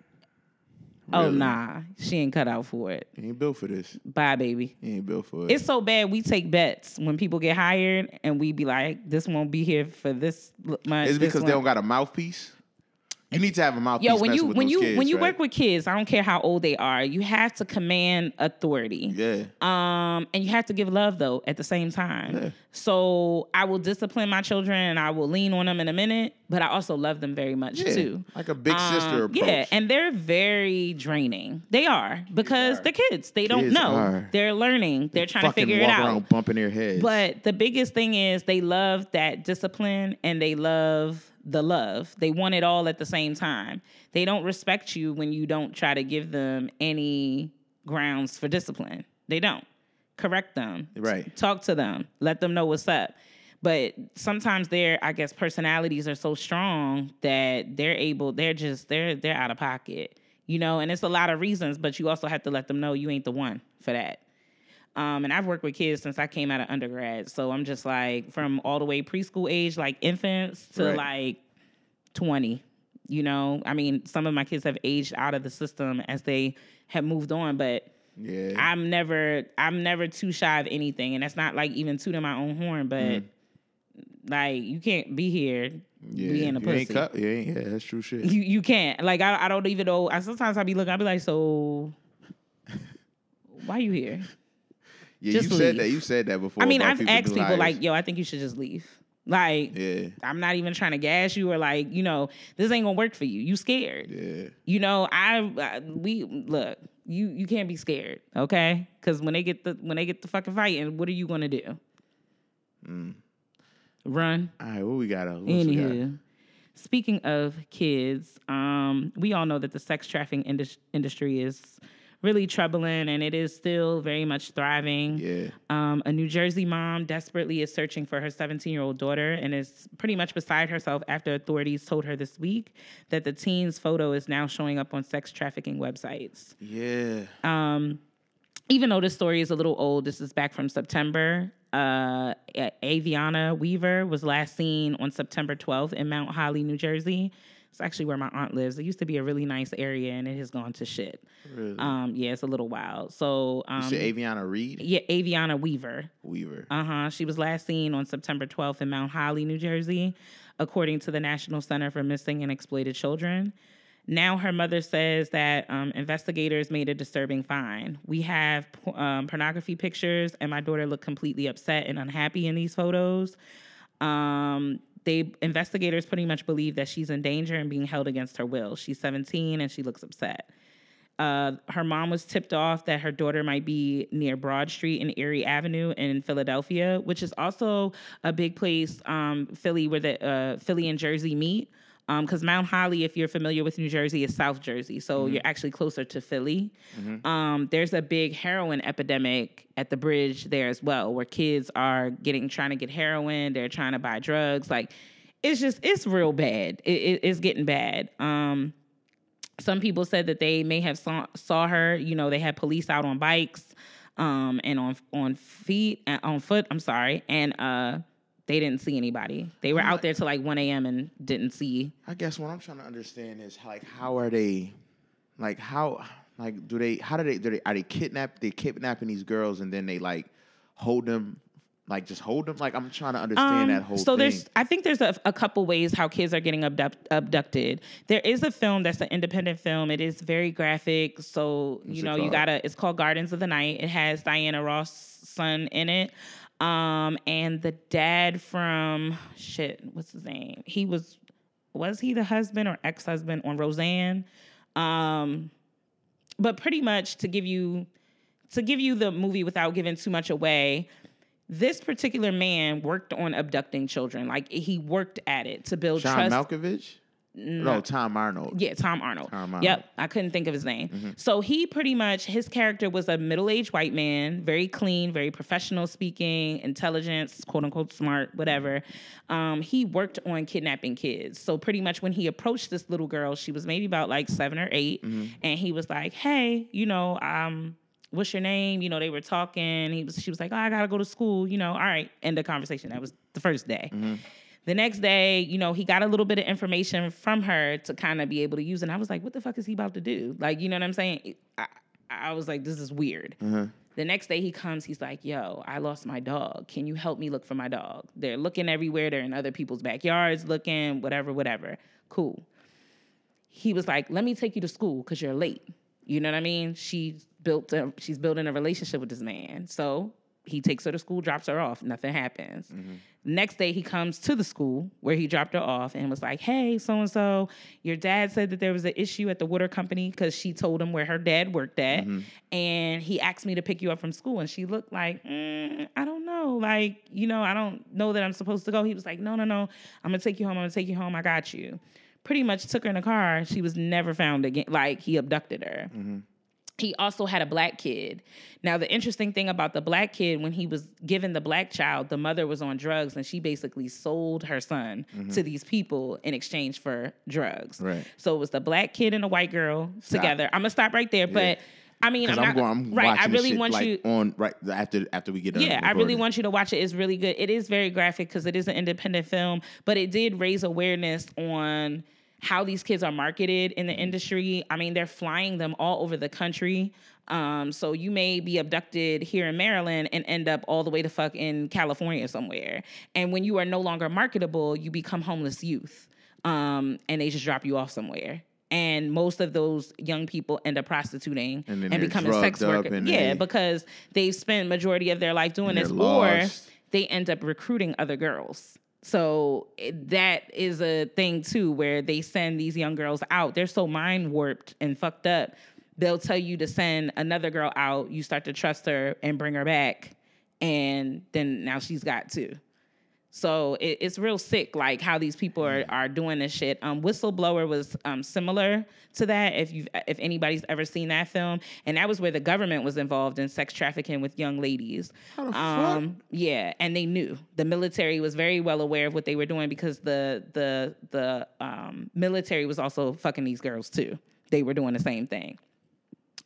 Oh nah, she ain't cut out for it.
Ain't built for this.
Bye, baby.
Ain't built for it.
It's so bad we take bets when people get hired and we be like, this won't be here for this month.
It's because they don't got a mouthpiece. You need to have a mouthpiece.
Yo, when you when you
kids,
when you
right?
work with kids, I don't care how old they are, you have to command authority.
yeah,
Um, and you have to give love though at the same time.
Yeah.
So I will discipline my children and I will lean on them in a minute, but I also love them very much
yeah,
too.
like a big sister
Um,
approach.
Yeah, and they're very draining. They are because
are.
they're kids. They don't
Kids
know.
are.
They're learning. They're trying to figure it out.
around bumping their heads.
But the biggest thing is they love that discipline and they love the love. They want it all at the same time. They don't respect you when you don't try to give them any grounds for discipline. They don't. Correct them.
Right.
Talk to them. Let them know what's up. But sometimes their, I guess, personalities are so strong that they're able, they're just, they're they're out of pocket. You know, and it's a lot of reasons, but you also have to let them know you ain't the one for that. Um, and I've worked with kids since I came out of undergrad. So I'm just like from all the way preschool age, like infants, to
Right.
like 20. You know, I mean, some of my kids have aged out of the system as they have moved on, but
yeah,
I'm never I'm never too shy of anything. And that's not like even tooting my own horn, but like you can't be here
yeah.
being a
you ain't
pussy.
cut. You ain't. Yeah, that's true shit.
You you can't. Like I, I don't even know. I sometimes I'll be looking, I'll be like, so why you here?
Yeah,
just
you said that. You said that before.
I mean, I've asked people like, yo, I think you should just leave. Like,
Yeah.
I'm not even trying to gas you or like, you know, this ain't gonna work for you. You scared.
Yeah.
You know, I, I we look. You you can't be scared, okay? Because when they get the when they get the fucking fighting, what are you gonna do?
Mm.
Run.
All right, what we got? What else we got?
Anywho, speaking of kids, um, we all know that the sex trafficking indus- industry is really troubling, and it is still very much thriving.
Yeah.
Um, a New Jersey mom desperately is searching for her 17 year old daughter and is pretty much beside herself after authorities told her this week that the teen's photo is now showing up on sex trafficking websites.
Yeah.
Um, even though this story is a little old, this is back from September. Uh, Aviana Weaver was last seen on September 12th in Mount Holly, New Jersey. It's actually where my aunt lives. It used to be a really nice area, and it has gone to shit.
Really?
Um, yeah, it's a little wild. So, um,
Aviana Reed
yeah, Aviana Weaver.
Weaver.
Uh huh. She was last seen on September 12th in Mount Holly, New Jersey, according to the National Center for Missing and Exploited Children. Now, her mother says that um, investigators made a disturbing find. We have um, pornography pictures, and my daughter looked completely upset and unhappy in these photos. Um, they investigators pretty much believe that she's in danger and being held against her will. She's 17 and she looks upset. Uh, her mom was tipped off that her daughter might be near Broad Street and Erie Avenue in Philadelphia, which is also a big place, um, Philly, where the uh, Philly and Jersey meet. Because Mount Holly, if you're familiar with New Jersey, is South Jersey, so you're actually closer to Philly. Um, there's a big heroin epidemic at the bridge there as well, where kids are getting trying to get heroin, they're trying to buy drugs. Like, it's just it's real bad. It, it- it's getting bad. Um, some people said that they may have saw, saw her. You know, they had police out on bikes, um, and on on feet uh, on foot. I'm sorry, and uh, they didn't see anybody. They were out there till like 1 a.m. and didn't see.
I guess what I'm trying to understand is like how are they, like how like do they how do they do they are they kidnap they kidnapping these girls and then they like hold them like just hold them like I'm trying to understand that whole
Um, so
thing.
there's i think there's a, a couple ways how kids are getting abduct, abducted there is a film that's an independent film it is very graphic so you know you gotta it's called gardens of the night it has diana ross son in it um and the dad from shit what's his name? He was was he the husband or ex-husband on roseanne? Um but pretty much to give you to give you the movie without giving too much away this particular man worked on abducting children. Like he worked at it to build
John
trust
Malkovich. No, Tom Arnold.
yeah, Tom Arnold.
Tom Arnold.
Yep, I couldn't think of his name. So he pretty much his character was a middle-aged white man, very clean, very professional speaking, intelligence, quote unquote smart, whatever. Um, he worked on kidnapping kids. So pretty much when he approached this little girl, she was maybe about like seven or 8 and he was like, "Hey, you know, um." What's your name? You know, they were talking. He was, she was like, "Oh, I gotta go to school." You know, all right. End the conversation. That was the first day. The next day, you know, he got a little bit of information from her to kind of be able to use. And I was like, what the fuck is he about to do? Like, you know what I'm saying? I, I was like, this is weird. Uh-huh. The next day he comes, he's like, yo, I lost my dog. Can you help me look for my dog? They're looking everywhere. They're in other people's backyards looking, whatever, whatever. Cool. He was like, let me take you to school because you're late. You know what I mean? She's built a, she's building a relationship with this man. So he takes her to school, drops her off. Nothing happens. Mm-hmm. Next day, he comes to the school where he dropped her off and was like, Hey, so and so, your dad said that there was an issue at the water company because she told him where her dad worked at. Mm-hmm. And he asked me to pick you up from school. And she looked like, "Mm, I don't know. Like, you know, I don't know that I'm supposed to go. He was like, No, no, no. I'm going to take you home. I'm going to take you home. I got you. Pretty much took her in a car. She was never found again. Like, he abducted her mm-hmm. He also had a black kid. Now, the interesting thing about the black kid, when he was given the black child, the mother was on drugs and she basically sold her son to mm-hmm. these people in exchange for drugs.
Right.
So it was the black kid and the white girl together. I'm gonna stop right there, but I mean, I'm not
going, I'm
right. I really want
like,
you
on right after after we get done.
yeah, I really want you to watch it. It's really good. It is very graphic because it is an independent film, but it did raise awareness on how these kids are marketed in the industry. I mean, they're flying them all over the country. Um, so you may be abducted here in Maryland and end up all the way to fuck in California somewhere. And when you are no longer marketable, you become homeless youth. Um, and they just drop you off somewhere. And most of those young people end up prostituting
And
and, becoming sex workers. Yeah,
they-
because they've spent majority of their life doing this, or they end up recruiting other girls. So that is a thing too, where they send these young girls out. They're so mind warped and fucked up. They'll tell you to send another girl out. You start to trust her and bring her back, and then now she's got two. So it, it's real sick, like how these people are, are doing this shit. Um, Whistleblower was um, similar to that. If you if anybody's ever seen that film, and that was where the government was involved in sex trafficking with young ladies. How the um, yeah, and they knew the military was very well aware of what they were doing because the the the um, military was also fucking these girls too. They were doing the same thing.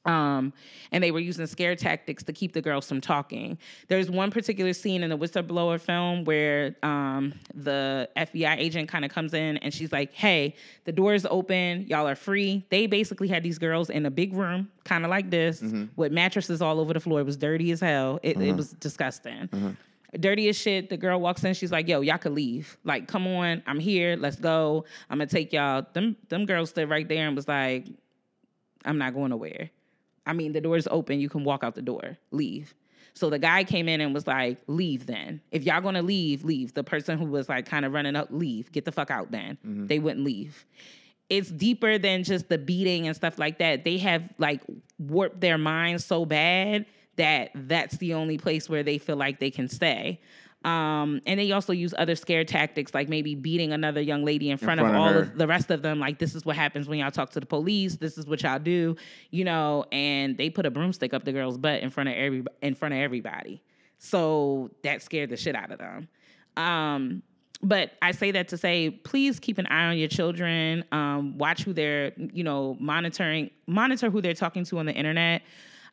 Um, and they were using scare tactics to keep the girls from talking. There's one particular scene in the whistleblower film where um, the FBI agent kind of comes in and she's like, "Hey, the door is open. Y'all are free." They basically had these girls in a big room, kind of like this, with mattresses all over the floor. It was dirty as hell. It, it was disgusting. Dirty as shit. The girl walks in. She's like, "Yo, y'all could leave. Like, come on. I'm here. Let's go. I'm gonna take y'all." Them them girls stood right there and was like, "I'm not going nowhere." I mean, the door's open. You can walk out the door. Leave. So the guy came in and was like, "Leave then. If y'all gonna leave, leave." The person who was like kind of running up, leave. Get the fuck out. Then mm-hmm. they wouldn't leave. It's deeper than just the beating and stuff like that. They have like warped their minds so bad that that's the only place where they feel like they can stay. Um, and they also use other scare tactics, like maybe beating another young lady in front,
front
of
of
all
her.
of the rest of them. Like, this is what happens when y'all talk to the police. This is what y'all do, you know. And they put a broomstick up the girl's butt in front of every in front of everybody. So that scared the shit out of them. Um, but I say that to say, please keep an eye on your children. Um, watch who they're, you know, monitoring, monitor who they're talking to on the internet.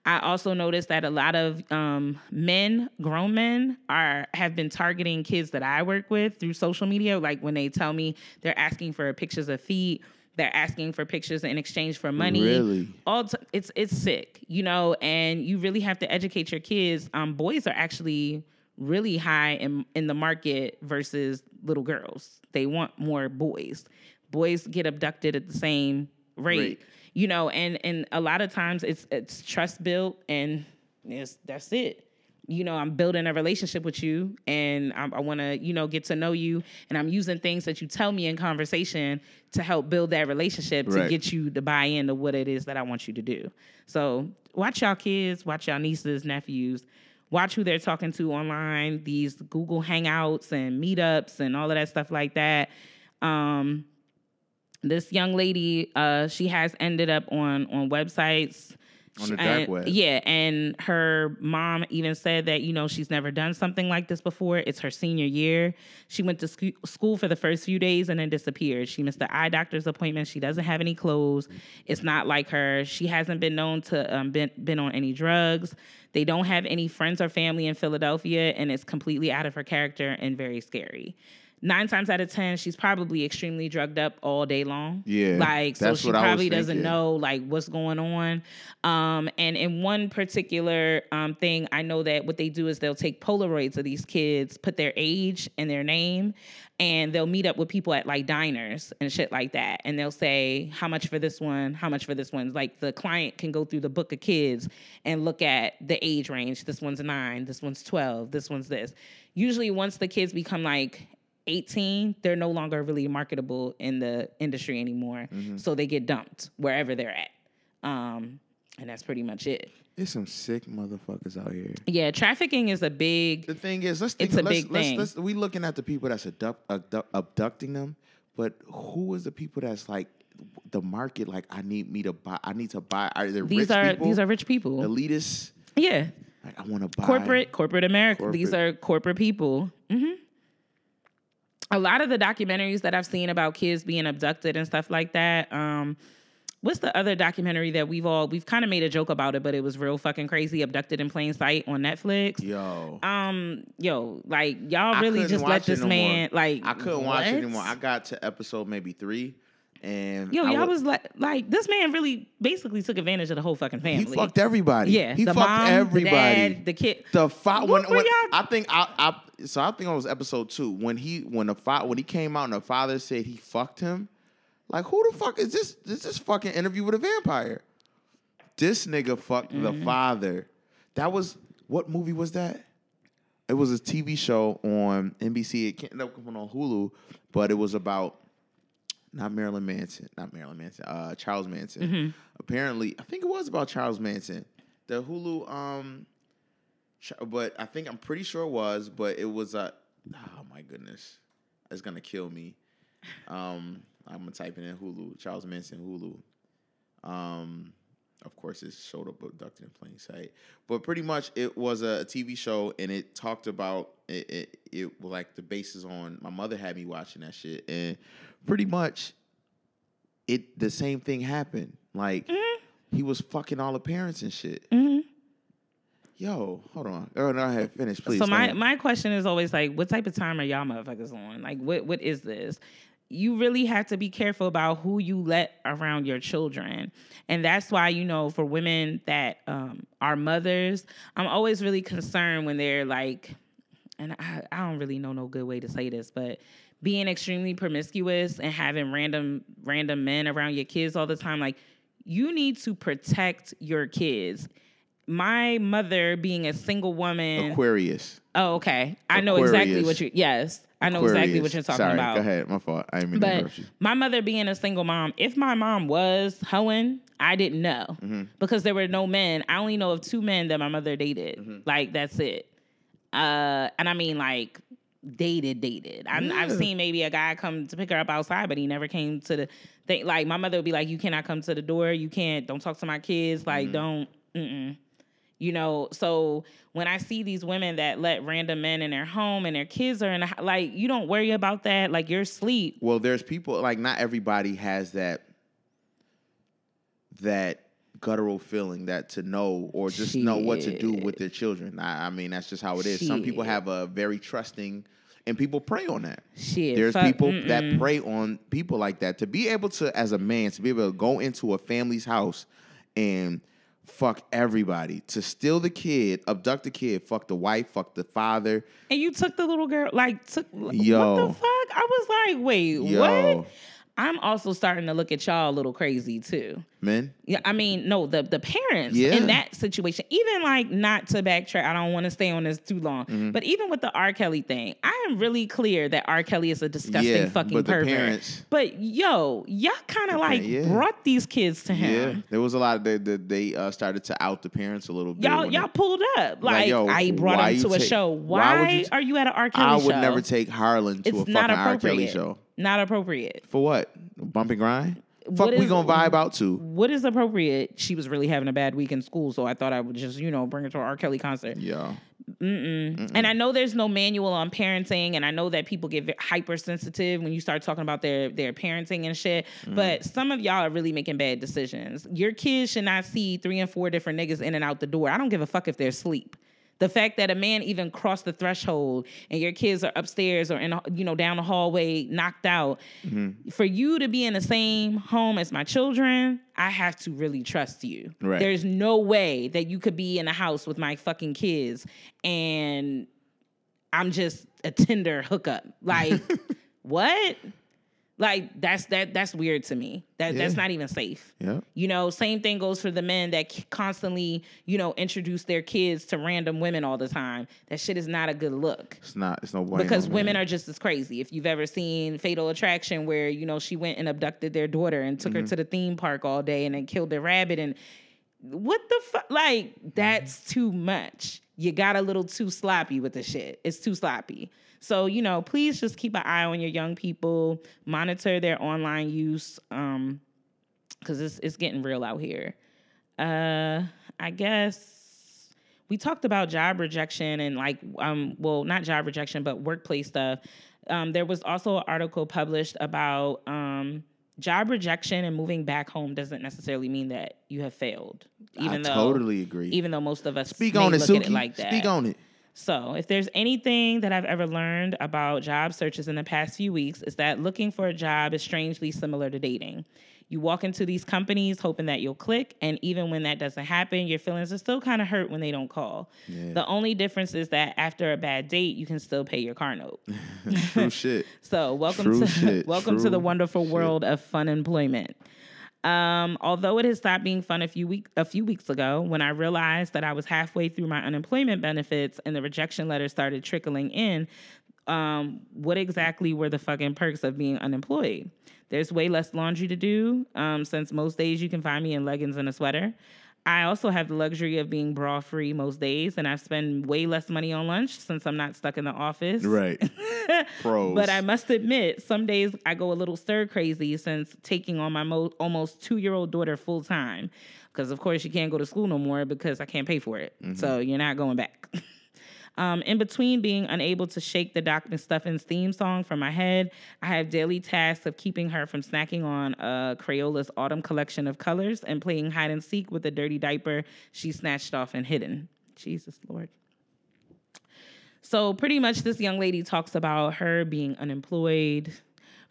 I also noticed that a lot of um, men, grown men, are have been targeting kids that I work with through social media. Like when they tell me they're asking for pictures of feet, they're asking for pictures in exchange for money.
Really?
All t- it's it's sick, you know. And you really have to educate your kids. Um, boys are actually really high in in the market versus little girls. They want more boys. Boys get abducted at the same rate
Rate.
You know and and a lot of times it's it's trust built and it's that's it. You know i'm building a relationship with you and i, I want to you know get to know you and i'm using things that you tell me in conversation to help build that relationship to get you to buy into what it is that i want you to do. So watch y'all kids watch y'all nieces nephews watch who they're talking to online these google hangouts and meetups and all of that stuff like that. Um this young lady uh she has ended up on on websites.
On the dark
and-
web.
yeah and her mom even said that you know she's never done something like this before. It's her senior year. She went to sc- school for the first few days and then disappeared. She missed the eye doctor's appointment. She doesn't have any clothes. It's not like her. She hasn't been known to um been, been on any drugs. They don't have any friends or family in philadelphia and it's completely out of her character and very scary nine times out of ten, she's probably extremely drugged up all day long.
Yeah,
like so she
what I was
probably doesn't know like what's going on. Um, and in one particular um, thing, I know that what they do is they'll take Polaroids of these kids, put their age and their name, and they'll meet up with people at like diners and shit like that, and they'll say how much for this one, how much for this one. Like the client can go through the book of kids and look at the age range. This one's nine, this one's twelve, this one's this. Usually, once the kids become like 18, they're no longer really marketable in the industry anymore. So they get dumped wherever they're at. Um, and that's pretty much it.
There's some sick motherfuckers out here.
Yeah, trafficking is a big
The thing is, let's think.
It's a
let's,
big
let's,
thing.
Let's, we looking at the people that's abduct, abduct, abducting them, but who is the people that's like the market? Like, I need me to buy. I need to buy. Are there
these
rich
are
people,
these are rich people.
elitists?
yeah.
Like, I want to buy
corporate corporate America. These are corporate people. hmm A lot of the documentaries that I've seen about kids being abducted and stuff like that. Um, what's the other documentary that we've all we've kind of made a joke about it, but it was real fucking crazy. Abducted in plain sight on Netflix.
Yo,
Um, yo, like y'all really just let this
no
man
more.
like
I couldn't watch it anymore. I got to episode maybe three, and
Yo,
I
y'all
wa-
was like, like this man really basically took advantage of the whole fucking family.
He fucked everybody.
Yeah,
he fucked
mom,
everybody.
the dad, the kid.
The when, when I think I, I so I think it was episode two when he when the fa- when he came out and the father said he fucked him. Like who the fuck is this? Is this fucking interview with a vampire? This nigga fucked the
Mm-hmm.
father. That was what movie was that? It was a TV show on NBC. It can't end up coming on Hulu, but it was about not Marilyn Manson, not Marilyn Manson, uh, Charles Manson.
Mm-hmm.
Apparently, I think it was about Charles Manson. The Hulu, um, but I think I'm pretty sure it was, but it was a. Oh my goodness, it's gonna kill me. Um, I'm gonna type it in Hulu, Charles Manson Hulu. Um, of course, it showed up abducted in plain sight. But pretty much, it was a, TV show, and it talked about it. It, it was like the basis on my mother had me watching that shit, and pretty much, it the same thing happened. Like he was fucking all the parents and shit. Yo, hold on. Oh no, I have finished, please.
so my my question is always like, what type of time are y'all motherfuckers on? Like, what what is this? You really have to be careful about who you let around your children, and that's why you know for women that um, are mothers, I'm always really concerned when they're like, and I, I don't really know no good way to say this, but being extremely promiscuous and having random random men around your kids all the time, like you need to protect your kids. My mother being a single woman,
Aquarius.
Oh, okay. I know exactly what you. Yes, I know exactly what you're talking
Sorry,
about.
Go ahead. My fault. I didn't mean to
But my mother being a single mom, if my mom was hoeing, I didn't know
Mm-hmm.
because there were no men. I only know of two men that my mother dated.
Mm-hmm.
Like that's it. Uh, and I mean like dated, dated. I'm, I've
Yeah.
seen maybe a guy come to pick her up outside, but he never came to the thing. Like my mother would be like, "You cannot come to the door. You can't. Don't talk to my kids. Like
Mm-hmm.
don't." Mm-mm you know so when i see these women that let random men in their home and their kids are in hou- like you don't worry about that like you're asleep
Well, there's people like not everybody has that that guttural feeling that to know or just know what to do with their children. I, I mean, that's just how it is. Some people have a very trusting, and people prey on that.
shit
There's
fuck,
people
mm-mm.
that prey on people like that. To be able to, as a man, to be able to go into a family's house and fuck everybody, to steal the kid, abduct the kid, fuck the wife, fuck the father.
and you took the little girl like took what
Yo.
the fuck i was like wait
Yo.
what i'm also starting to look at y'all a little crazy too
Men,
Yeah, I mean, no, the the parents
Yeah.
in that situation, even like not to backtrack, I don't want to stay on this too long,
Mm-hmm.
but even with the R. Kelly thing, I am really clear that R. Kelly is a disgusting
Yeah,
fucking
but
pervert.
parents-
but yo, y'all kind of like
yeah.
brought these kids to him.
yeah, there was a lot of they they, they uh, started to out the parents a little bit.
Y'all, y'all
they-
pulled up like,
yo,
I brought him to a
take-
show.
why
Why,
you t-
are you at an R. Kelly
I
show?
I would never take Harlan to
It's
a fucking R. Kelly show.
Not appropriate.
For what? Bump and grind?
What
Fuck, we gonna vibe out to.
What is appropriate? She was really having a bad week in school, so I thought I would just, you know, bring her to an R. Kelly concert.
Yeah. Mm mm.
And I know there's no manual on parenting, and I know that people get hypersensitive when you start talking about their their parenting and shit. But some of y'all are really making bad decisions. Your kids should not see three and four different niggas in and out the door. I don't give a fuck if they're asleep. The fact that a man even crossed the threshold and your kids are upstairs or in you know down the hallway knocked out,
Mm-hmm.
for you to be in the same home as my children, I have to really trust you.
Right.
There's no way that you could be in a house with my fucking kids and I'm just a Tinder hookup. Like what? Like that's that that's weird to me. That that's not even safe.
Yeah.
You know, same thing goes for the men that constantly, you know, introduce their kids to random women all the time. That shit is not a good look.
It's not. It's no
Because women
man.
are just as crazy. If you've ever seen Fatal Attraction, where you know she went and abducted their daughter and took
Mm-hmm.
her to the theme park all day and then killed their rabbit and what the fuck? Like that's too much. You got a little too sloppy with the shit. It's too sloppy. So you know, please just keep an eye on your young people. Monitor their online use, um, because it's it's getting real out here. Uh, I guess we talked about job rejection and like um well not job rejection but workplace stuff um there was also an article published about um job rejection and moving back home doesn't necessarily mean that you have failed even
I
though
totally agree.
even though most of us
Speak on it, Suki.
it like that
Speak on it.
So, if there's anything that I've ever learned about job searches in the past few weeks, is that looking for a job is strangely similar to dating. You walk into these companies hoping that you'll click, and even when that doesn't happen, your feelings are still kind of hurt when they don't call. The only difference is that after a bad date, you can still pay your car note.
True shit.
So, welcome
True
to
shit.
welcome to the wonderful
shit.
world of fun employment. Um, although it had stopped being fun a few week a few weeks ago, when I realized that I was halfway through my unemployment benefits and the rejection letters started trickling in, um, what exactly were the fucking perks of being unemployed? There's way less laundry to do, um, since most days you can find me in leggings and a sweater. I also have the luxury of being bra free most days, and I've spent way less money on lunch since I'm not stuck in the office.
Right. Pros.
But I must admit, some days I go a little stir crazy since taking on my mo- almost two year old daughter full time. Because, of course, you can't go to school no more because I can't pay for it. Mm-hmm. So you're not going back. Um, in between being unable to shake the Doc McStuffins theme song from my head, I have daily tasks of keeping her from snacking on uh, Crayola's autumn collection of colors and playing hide and seek with a dirty diaper she snatched off and hidden. Jesus Lord. So pretty much this young lady talks about her being unemployed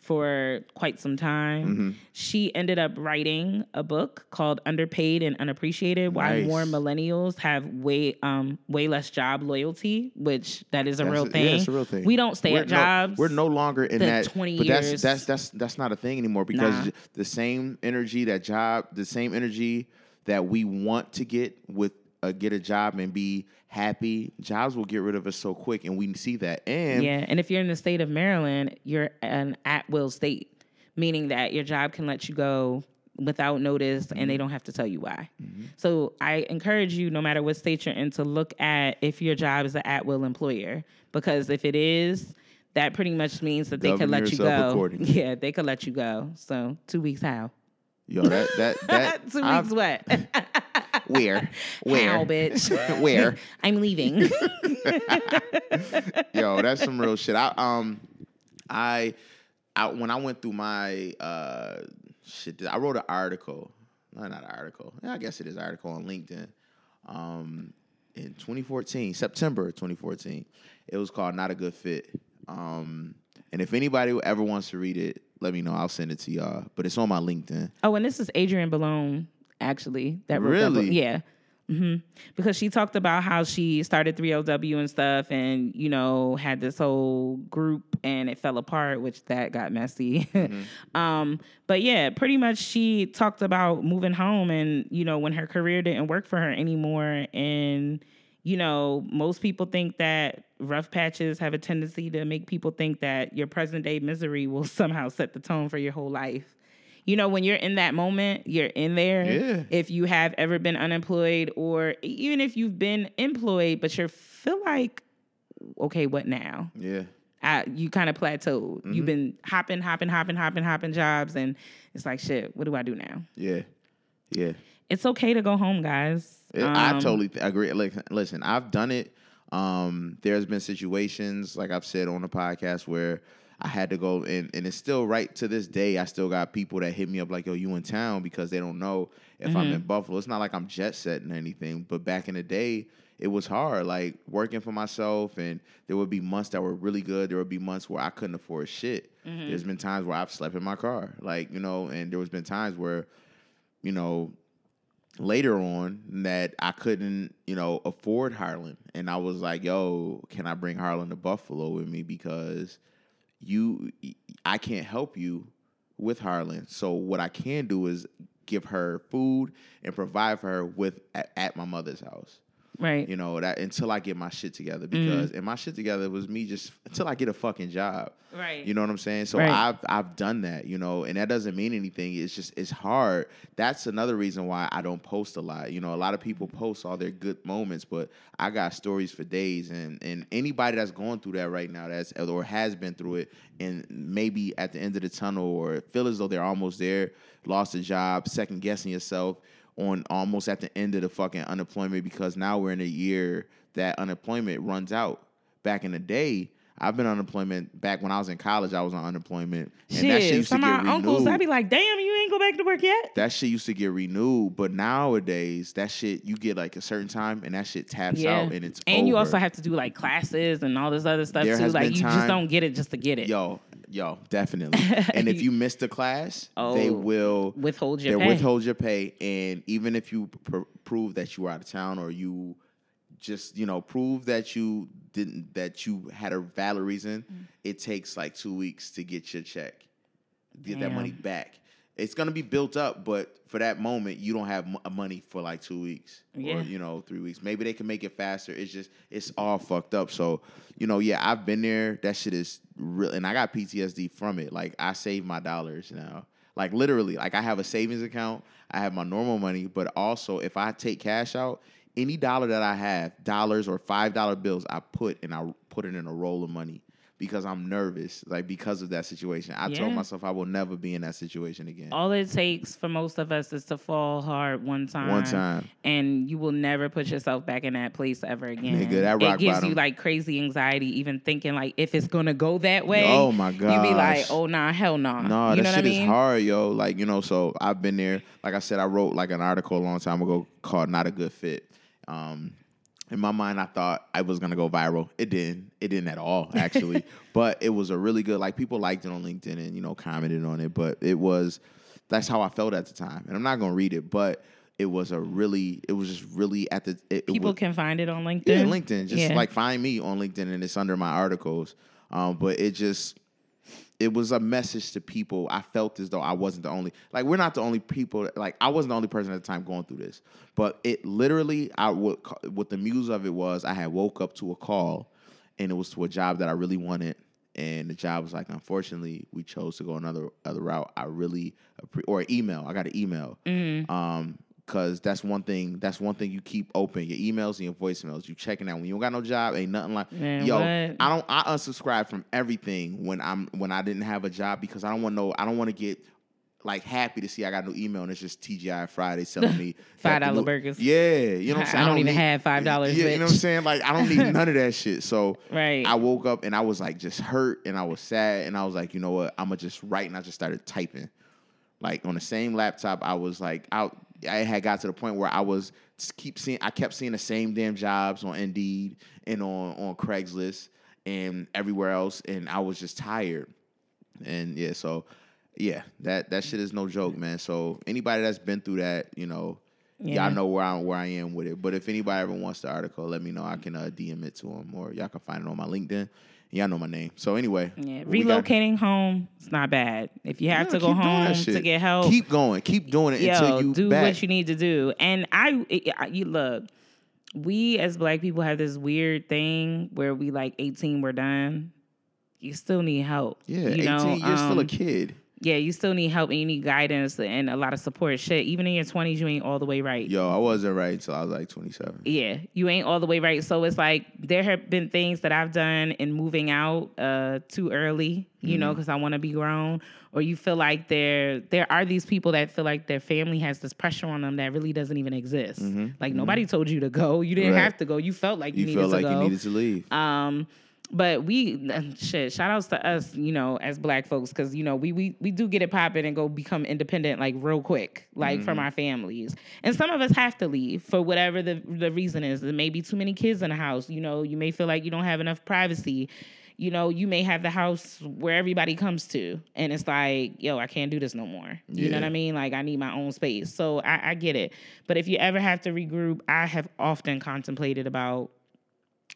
for quite some time.
Mm-hmm.
She ended up writing a book called Underpaid and Unappreciated Why
Nice.
More Millennials Have Way um way less job loyalty, which that is a
That's
real
a-
thing.
Yeah, it's a real thing.
We don't stay
We're
at
no-
jobs.
we're no longer in that.
20
but that's
years.
that's that's that's not a thing anymore because
Nah.
the same energy that job, the same energy that we want to get with uh, get a job and be happy, jobs will get rid of us so quick, and we see that. And
Yeah, and if you're in the state of Maryland, you're an at will state, meaning that your job can let you go without notice and they don't have to tell you why. So I encourage you, no matter what state you're in, to look at if your job is an at will employer. Because if it is, that pretty much means that they could let you go. Yeah, they could let you go. So two weeks how?
Yo, that that that
two
I've-
weeks what?
where where
How, bitch?
where
I'm leaving.
Yo, that's some real shit. I um, I, I when I went through my uh shit, I wrote an article. No, not an article. Yeah, I guess it is an article on LinkedIn. Um, in 2014, September 2014, it was called "Not a Good Fit." Um, and if anybody ever wants to read it, let me know. I'll send it to y'all. But it's on my LinkedIn.
Oh, and this is Adrienne Bailon, actually. That wrote that.
Really?
Yeah. hmm Because she talked about how she started 3LW and stuff, and you know had this whole group, and it fell apart, which that got messy. um, but yeah, pretty much she talked about moving home, and you know when her career didn't work for her anymore, and you know most people think that rough patches have a tendency to make people think that your present day misery will somehow set the tone for your whole life you know, when you're in that moment, you're in there.
Yeah.
If you have ever been unemployed or even if you've been employed, but you feel like, okay, what now?
Yeah.
I, you kind of plateaued.
Mm-hmm.
You've been hopping, hopping, hopping, hopping, hopping jobs, and it's like, shit, what do I do now?
Yeah. Yeah.
It's okay to go home, guys.
Yeah, I
Um,
totally agree. Like, listen, I've done it. Um, there's been situations, like I've said on the podcast, where I had to go, and, and it's still right to this day. I still got people that hit me up like, "Yo, you in town?" Because they don't know if I'm in
Mm-hmm.
Buffalo. It's not like I'm jet setting or anything, but back in the day, it was hard. Like working for myself, and there would be months that were really good. There would be months where I couldn't afford shit. There's been times where I've slept in my car, like you know, and there was been times where, you know, later on that I couldn't, you know, afford Harlan. And I was like, yo, can I bring Harlan to Buffalo with me? Because you I can't help you with Harlan. So what I can do is give her food and provide for her with at, at my mother's house.
Right.
You know, that until I get my shit together. Mm. Because and my shit together was me just until I get a fucking job.
Right.
You know what I'm saying? So
Right.
I've I've done that, you know, and that doesn't mean anything. It's just it's hard. That's another reason why I don't post a lot. You know, a lot of people post all their good moments, but I got stories for days. And and anybody that's going through that right now, that's or has been through it, and maybe at the end of the tunnel or feel as though they're almost there, lost a job, second guessing yourself on almost at the end of the fucking unemployment because now we're in a year that unemployment runs out. Back in the day, I've been on unemployment back when I was in college. I was on unemployment, and that shit
Shit,
used to
some
get
of my
renewed.
uncles, I'd be like, damn, you ain't go back to work yet?
that shit used to get renewed, but nowadays that shit you get like a certain time, and that shit taps out, and it's
and you also have to do like classes and all this other stuff
There
too. Like you just don't get it just to get it.
Yo, yo, definitely. and if you miss the class, they
Oh,
will
withhold your
they
pay.
withhold your pay, and even if you pr- prove that you were out of town or you just you know prove that you didn't that you had a valid reason,
Mm.
it takes like two weeks to get your check, get that money back. It's gonna be built up, but for that moment, you don't have mo- uh, money for like two weeks
Yeah.
or you know three weeks. Maybe they can make it faster. It's just it's all fucked up. So you know, yeah, I've been there. That shit is real, and I got PTSD from it. Like I save my dollars now. Like literally, like I have a savings account. I have my normal money, but also if I take cash out, any dollar that I have, dollars or five dollar bills, I put and I put it in a roll of money because I'm nervous, like because of that situation. I told myself I will never be in that situation again.
All it takes for most of us is to fall hard one time.
One time.
And you will never put yourself back in that place ever again.
Nigga, that rock
it gives
bottom.
you like crazy anxiety, even thinking like if it's gonna go that way.
Oh, my god.
You be like, oh nah, hell nah.
No,
you
that
know
shit
what I mean?
is hard, yo. Like, you know, so I've been there. Like I said, I wrote like an article a long time ago called Not a Good Fit. Um, in my mind, I thought I was gonna go viral. It didn't. It didn't at all, actually. but it was a really good. Like people liked it on LinkedIn and you know commented on it. But it was that's how I felt at the time. And I'm not gonna read it, but it was a really. It was just really at the. It, it
People
was,
can find it on LinkedIn.
yeah, LinkedIn. Just
Yeah.
like find me on LinkedIn and it's under my articles. Um, but it just it was a message to people. I felt as though I wasn't the only like we're not the only people like I wasn't the only person at the time going through this. But it literally I what what the muse of it was I had woke up to a call and it was to a job that I really wanted and the job was like unfortunately we chose to go another other route. I really or email. I got an email.
Mm-hmm.
Um Cause that's one thing. That's one thing you keep open. Your emails and your voicemails. You checking out when you don't got no job. Ain't nothing like.
Man,
yo,
what?
I don't. I unsubscribe from everything when I'm when I didn't have a job because I don't want no. I don't want to get like happy to see I got no email and it's just TGI Friday telling me
$5
new-
burgers.
Yeah, you know what I'm saying.
I
saying.
don't even
need-
have $5,
Yeah, you know what I'm saying. Like I don't need none of that shit. So
Right.
I woke up and I was like just hurt and I was sad and I was like, you know what? I'm gonna just write and I just started typing like on the same laptop i was like out i had got to the point where i was keep seeing i kept seeing the same damn jobs on indeed and on on craigslist and everywhere else and i was just tired. And yeah so yeah that that shit is no joke man. So anybody that's been through that you know
Yeah.
y'all know where i where i am with it. But if anybody ever wants the article let me know. I can uh, dm it to them or y'all can find it on my linkedin y'all know my name so anyway
Yeah,
we got-
relocating home is not bad. If you have
Yeah,
to go
keep doing that
home to get help,
Keep going. Keep doing it
yo,
until you
do
back.
what you need to do. And I, it- I- you look, we as black people have this weird thing where we like 18, we're done. You still need help.
yeah,
you
18,
know,
you're still a
um,
kid.
Yeah, you still need help and you need guidance and a lot of support. Shit, even in your 20s, you ain't all the way right.
Yo, I wasn't right until I was like 27.
Yeah, you ain't all the way right. So it's like there have been things that I've done in moving out uh, too early, you know, because I want to be grown. Or you feel like there there are these people that feel like their family has this pressure on them that really doesn't even exist. Like nobody told you to go. You didn't
Right.
have to go. You felt like you,
You
needed
felt
to
like
go.
you needed to leave.
Um, but we shit. Shout outs to us, you know, as black folks, because you know we we we do get it popping and go become independent like real quick, like from mm-hmm. our families. And some of us have to leave for whatever the the reason is. There may be too many kids in the house. You know, you may feel like you don't have enough privacy. You know, you may have the house where everybody comes to, and it's like, yo, I can't do this no more. You know what I mean? Like, I need my own space. So I, I get it. But if you ever have to regroup, I have often contemplated about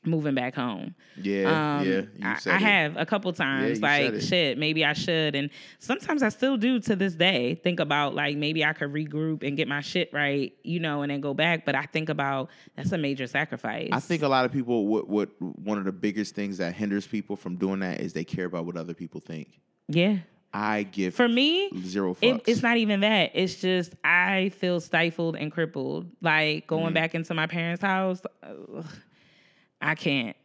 moving back home.
Yeah,
Um,
yeah. You
I, I have a couple times.
you
like shit, maybe I should, and sometimes I still do to this day. Think about like maybe I could regroup and get my shit right, you know, and then go back. But I think about that's a major sacrifice.
I think a lot of people, what, what one of the biggest things that hinders people from doing that is they care about what other people think.
yeah.
I give
For me,
zero
it, it's not even that. It's just I feel stifled and crippled. Like going back into my parents' house, ugh, I can't.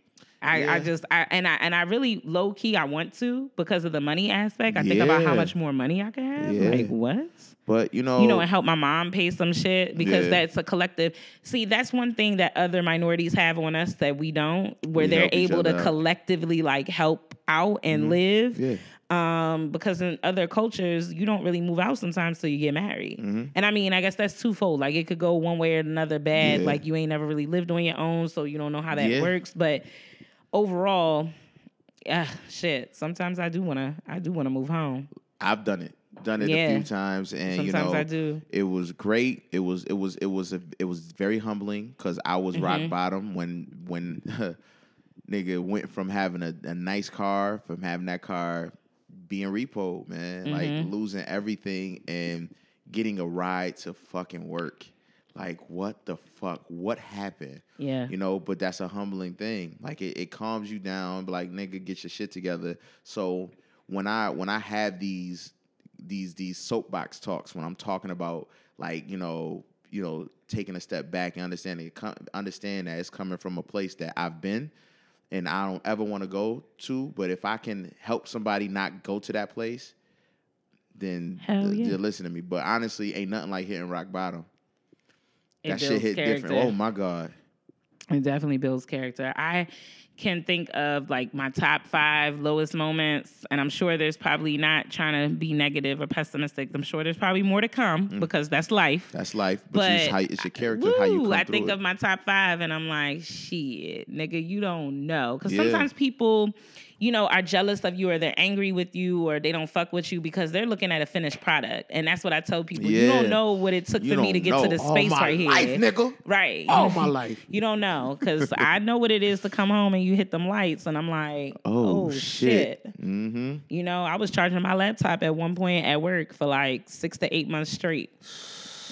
I, I just I and I and I really low key I want to because of the money aspect. I think about how much more money I could have.
Yeah.
Like what?
but you know,
you know, and help my mom pay some shit because
Yeah.
that's a collective. See, that's one thing that other minorities have on us that we don't, where
We
they're able to
out.
collectively like help out and mm-hmm. live.
Yeah.
Um, because in other cultures, you don't really move out sometimes till you get married.
Mm-hmm.
And I mean, I guess that's twofold. Like it could go one way or another bad.
Yeah.
Like you ain't never really lived on your own, so you don't know how that
Yeah.
works. But overall, yeah, shit. Sometimes I do wanna, I do wanna move home.
I've done it, done it a few times, and you know,
I do.
it was great. It was, it was, it was, a, it was very humbling because I was
Mm-hmm.
rock bottom when, when, nigga went from having a, a nice car, from having that car being repo, man,
Mm-hmm.
like losing everything and getting a ride to fucking work. Like what the fuck? What happened?
Yeah.
You know, but that's a humbling thing. Like it, it calms you down, like nigga, get your shit together. So when I when I have these these these soapbox talks, when I'm talking about like, you know, you know, taking a step back and understanding understand that it's coming from a place that I've been and I don't ever want to go to, but if I can help somebody not go to that place, then th-
yeah.
just listen to me. But honestly, ain't nothing like hitting rock bottom.
It
that shit hit different. Oh my god.
It definitely builds character. I can think of like my top five lowest moments, and I'm sure there's probably not trying to be negative or pessimistic. I'm sure there's probably more to come
Mm.
because that's life.
That's life, but,
But
it's, how, it's your character, how you
Woo,
come
I think
it.
of my top five, and I'm like, shit, nigga, you don't know. Because
Yeah.
sometimes people, you know, are jealous of you, or they're angry with you, or they don't fuck with you because they're looking at a finished product. And that's what I tell people. You don't know what it took
You
for me to get
know.
to this
All
space right here.
life, nigga.
Right.
All my life.
You don't know because I know what it is to come home and you hit them lights, and I'm like,
Oh,
oh,
shit.
shit.
Mm-hmm.
You know, I was charging my laptop at one point at work for like six to eight months straight,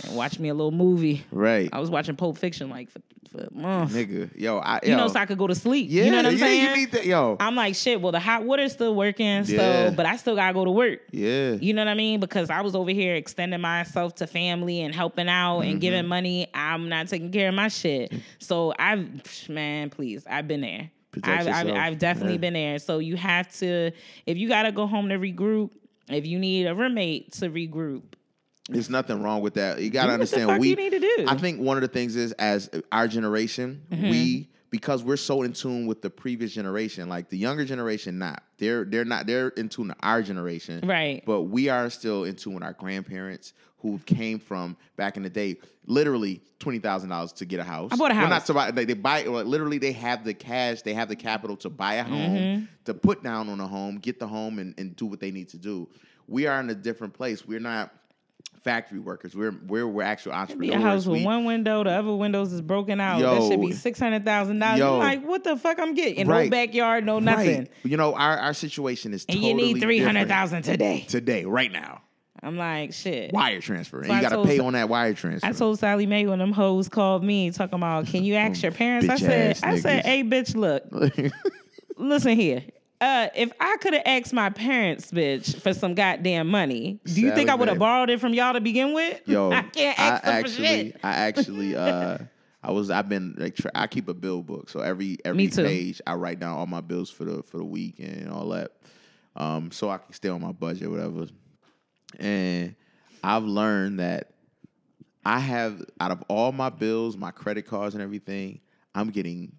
and watch me a little movie.
Right.
I was watching Pulp Fiction like for, for a month.
Nigga. Yo, I
You know, so I could go to sleep.
yeah,
you know what I'm
yeah,
saying?
you need that. Yo.
I'm like, shit. Well, the hot water's still working,
Yeah.
so but I still gotta go to work.
yeah.
You know what I mean? Because I was over here extending myself to family and helping out and
Mm-hmm.
giving money. I'm not taking care of my shit. So I've, man, please, I've been there. I've, I've. I've definitely
Yeah.
been there. So you have to, if you gotta go home to regroup, if you need a roommate to regroup,
There's nothing wrong with that. You gotta
Do what the
understand. we
you need to do.
I think one of the things is as our generation,
Mm-hmm.
we because we're so in tune with the previous generation, like the younger generation, not they're they're not they're in tune to our generation,
Right.
But we are still in tune with our grandparents who came from back in the day, literally twenty thousand dollars to get a house.
I bought a
not
house.
to buy. They, they buy. Well, literally, they have the cash. They have the capital to buy a home,
Mm-hmm.
to put down on a home, get the home, and, and do what they need to do. We are in a different place. We're not factory workers. We're we're we're actual
be
entrepreneurs.
a house with
We-
one window, the other windows is broken out.
Yo.
that should be six hundred thousand dollars. Like, what the fuck I'm getting?
Right.
No backyard, no nothing.
Right. You know, our, our situation is
And
totally
you need three hundred
different
today.
today, right now.
I'm like, shit.
Wire transfer, and
So
you got to pay on that wire transfer.
I told Sallie Mae when them hoes called me talking about, can you oh, ask your parents? I said, I said, hey, bitch, look, listen here. Uh, if I could have asked my parents, bitch, for some goddamn money, do you think I would have borrowed it from y'all to begin with?
Yo,
I can't ask them
actually,
for shit.
I actually, uh, I was, I've been like, I keep a bill book, so every every page I write down all my bills for the for the week and all that, um, so I can stay on my budget, whatever. And I've learned that I have out of all my bills, my credit cards and everything, I'm getting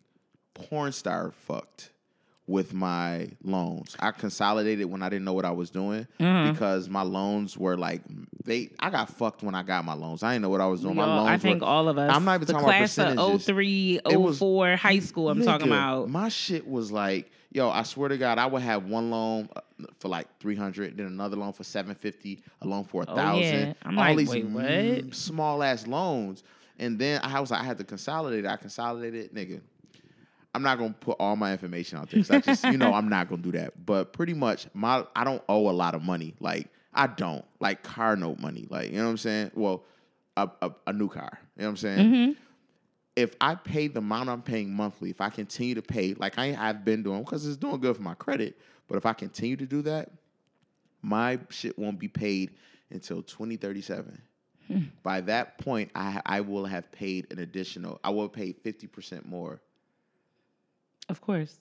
porn star fucked with my loans. I consolidated when I didn't know what I was doing
Mm-hmm.
because my loans were like they. I got fucked when I got my loans. I didn't know what I was doing. my loans.
I think
were,
all of us.
I'm not even
the
talking about
class of
percentages.
03,
It was-
high school. I'm talking about.
My shit was like, yo, I swear to God, I would have one loan uh, for like three hundred, then another loan for seven fifty, a loan for a
Oh,
thousand.
yeah. I'm
all
like,
these
wait, what?
small ass loans, and then I was like, I had to consolidate. I consolidated, nigga. I'm not gonna put all my information out there. I just, you know, I'm not gonna do that. But pretty much, my I don't owe a lot of money. Like I don't like car note money. Like you know what I'm saying? Well, a a, a new car. You know what I'm saying?
Mm-hmm.
if I pay the amount I'm paying monthly, if I continue to pay like I have been doing, because it's doing good for my credit, but if I continue to do that, my shit won't be paid until 2037. By that point, I I will have paid an additional. I will pay 50% more.
Of course.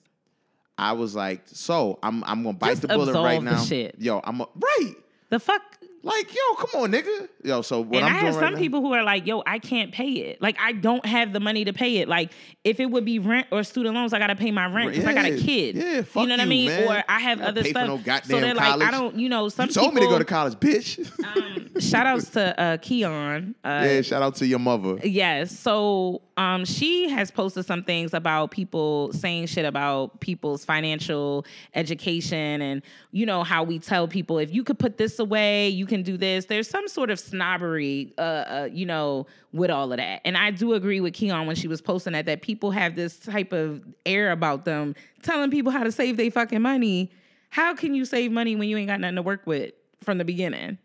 I was like, so I'm I'm gonna bite
Just
the bullet right
the
now.
shit.
Yo, I'm a, right.
The fuck.
Like, yo, come on, nigga. Yo, so what
and
I'm
I have
right
some
now-
people who are like, yo, I can't pay it. Like, I don't have the money to pay it. Like, if it would be rent or student loans, I got to pay my rent because I got a kid.
yeah, fuck
you know what I mean?
man.
Or I have
I
other stuff.
no
so they're like. I don't, you know, some
You told me to go to college, bitch.
Um, shout outs to uh, Keon. Uh,
yeah, shout out to your mother.
Yes. So um, she has posted some things about people saying shit about people's financial education and, you know, how we tell people if you could put this away, you can do this. There's some sort of snobbery, uh, uh, you know, with all of that. And I do agree with Keon when she was posting that, that people have this type of air about them telling people how to save their fucking money. How can you save money when you ain't got nothing to work with from the beginning?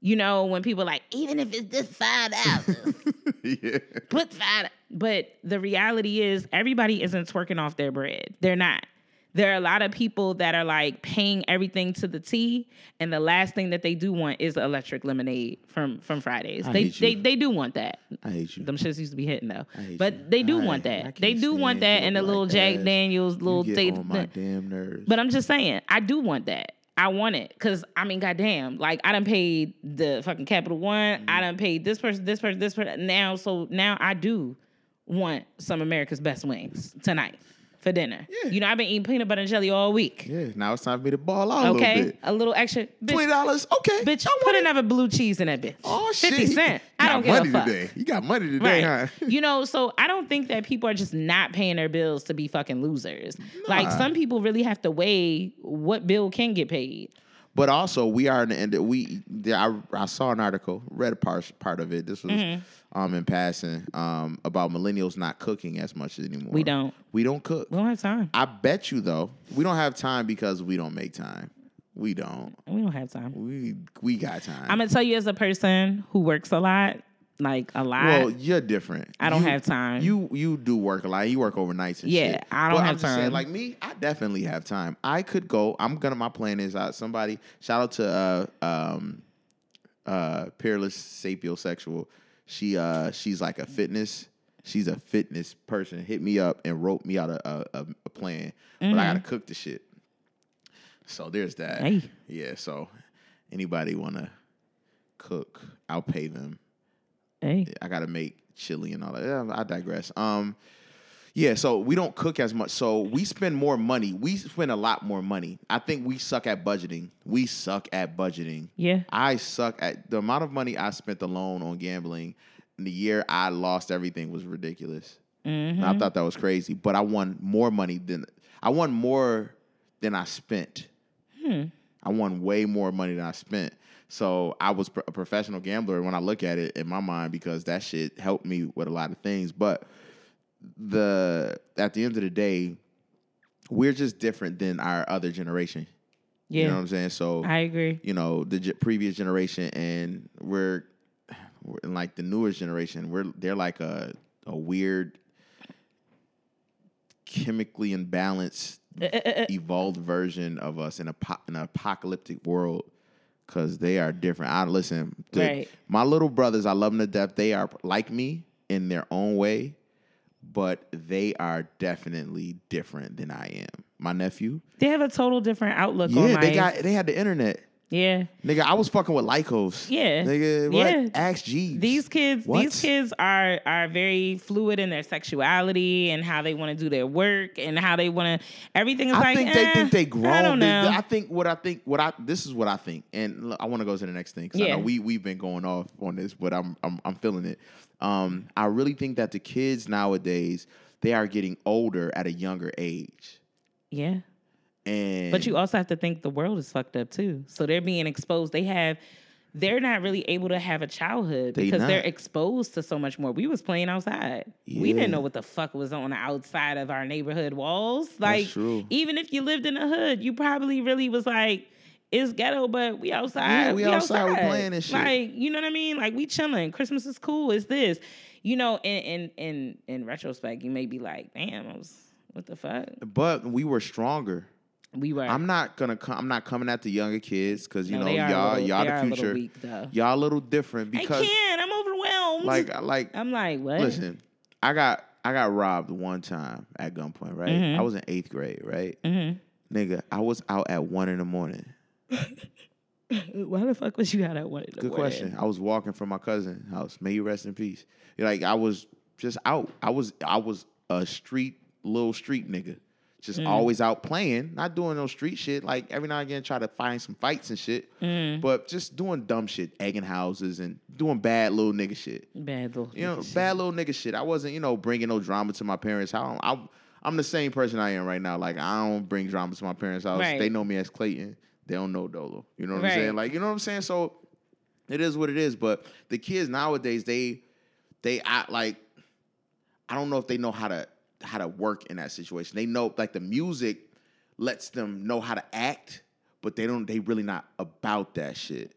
You know, when people like, even if it's just five dollars,
yeah.
put five. But the reality is, everybody isn't twerking off their bread. They're not. There are a lot of people that are like paying everything to the T, and the last thing that they do want is electric lemonade from from Fridays.
I
They they they do want that.
I hate you.
Them shits used to be hitting though,
hate
but
you.
they do
I-
want that. They do want that, and the little
black
Jack. Daniels, little
you get on my damn nerves.
but I'm just saying, I do want that. I want it because I mean, goddamn, like I done paid the fucking Capital One.
Mm-hmm.
I done paid this person, this person, this person. Now, so now I do want some America's Best Wings tonight for dinner. Yeah. You know, I've been eating peanut butter and jelly all week.
yeah, now it's time for me to ball out a
okay,
little bit.
a little extra. Bitch,
Twenty dollars, okay.
bitch,
I
put
it.
another blue cheese in that bitch.
Oh shit,
fifty cent. I don't give a fuck.
today. You got money today,
Right.
huh?
you know, so I don't think that people are just not paying their bills to be fucking losers. Like some people really have to weigh what bill can get paid.
But also, we are in the end. We, I, I saw an article, read a part part of it. This was
Mm-hmm.
Um in passing um about millennials not cooking as much anymore.
We don't.
We don't cook.
We don't have time.
I bet you though, we don't have time because we don't make time. We don't.
We don't have time.
We we got time.
I'm gonna tell you as a person who works a lot, like a lot.
well, you're different.
I don't
You-
have time.
You you do work a lot. You work overnights and shit.
Yeah,
shit.
I don't
But
have
I'm just saying,
time.
like me, I definitely have time. I could go. I'm gonna. My plan is uh, somebody. Shout out to uh um uh peerless sapiosexual. She uh she's like a fitness. She's a fitness person. Hit me up and wrote me out a a, a, a plan. But I gotta cook the shit. So there's that.
Mm-hmm. Hey.
Yeah. So anybody wanna cook? I'll pay them.
hey,
I gotta make chili and all that. Yeah, I digress. Um, yeah, so we don't cook as much. So we spend more money. We spend a lot more money. I think we suck at budgeting. We suck at budgeting.
Yeah.
I suck at the amount of money I spent alone on gambling. In the year I lost everything was ridiculous. And I thought that was crazy. But I won more money than I won more than I spent. Hmm. I won way more money than I spent. So I was a professional gambler when I look at it in my mind because that shit helped me with a lot of things. But the at the end of the day, we're just different than our other generation.
yeah,
You know what I'm saying? So
I agree.
you know the ge- previous generation and we're, we're in like the newest generation. We're they're like a a weird chemically imbalanced uh, uh, uh, evolved version of us in a po- in an apocalyptic world because they are different. I listen,
Right.
my little brothers, I love them to death. They are like me in their own way, but they are definitely different than I am. My nephew,
They have a total different outlook on
yeah,
life.
they got they had the internet.
Yeah.
Nigga, I was fucking with Lycos.
Yeah.
Nigga, what?
Yeah.
Ask Jeeves.
These kids,
What?
these kids are are very fluid in their sexuality and how they want to do their work and how they want to. Everything is
I
like.
think they
eh,
think they grown.
I don't
They-
know.
I think what I think what I this is what I think, and look, I want to go to the next thing. 'cause I
Yeah.
know we we've been going off on this, but I'm I'm I'm feeling it. Um, I really think that the kids nowadays they are getting older at a younger age,
yeah.
And
But you also have to think the world is fucked up too. So they're being exposed. They have they're not really able to have a childhood
They
because they're exposed to so much more. We was playing outside. We didn't know what the fuck was on the outside of our neighborhood walls. Like even if you lived in the hood, you probably really was like it's ghetto, but we outside.
Yeah, we outside, we playing and shit.
Like, you know what I mean? Like we chilling. Christmas is cool. It's this. You know, in in in in retrospect, you may be like, damn, I was what the fuck?
but we were stronger.
We were
I'm not gonna come. I'm not coming at the younger kids because you
No,
know
a
y'all
little-
y'all
a
the future.
weak, though.
y'all a little different because
I can't. I'm overwhelmed.
like I- like
I'm like, what?
Listen, I got I got robbed one time at gunpoint, right?
Mm-hmm.
I was in eighth grade, right? Nigga, I was out at one in the morning.
Why the fuck was you out at one? in the
Good
morning?
Good question. I was walking from my cousin's house. May you rest in peace. Like I was just out. I was I was a street little street nigga. Just
Mm.
always out playing, not doing no street shit. Like every now and again, try to find some fights and shit.
Mm.
But just doing dumb shit, egging houses and doing bad little nigga shit.
Bad little.
You know,
shit.
bad little nigga shit. I wasn't, you know, bringing no drama to my parents' house. I'm, I'm the same person I am right now. Like I don't bring drama to my parents' house.
Right.
They know me as Clayton. They don't know Dolo. You know what
Right.
I'm saying? Like you know what I'm saying. So it is what it is. But the kids nowadays, they, they act like I don't know if they know how to how to work in that situation. They know like the music lets them know how to act, but they don't. They really not about that shit.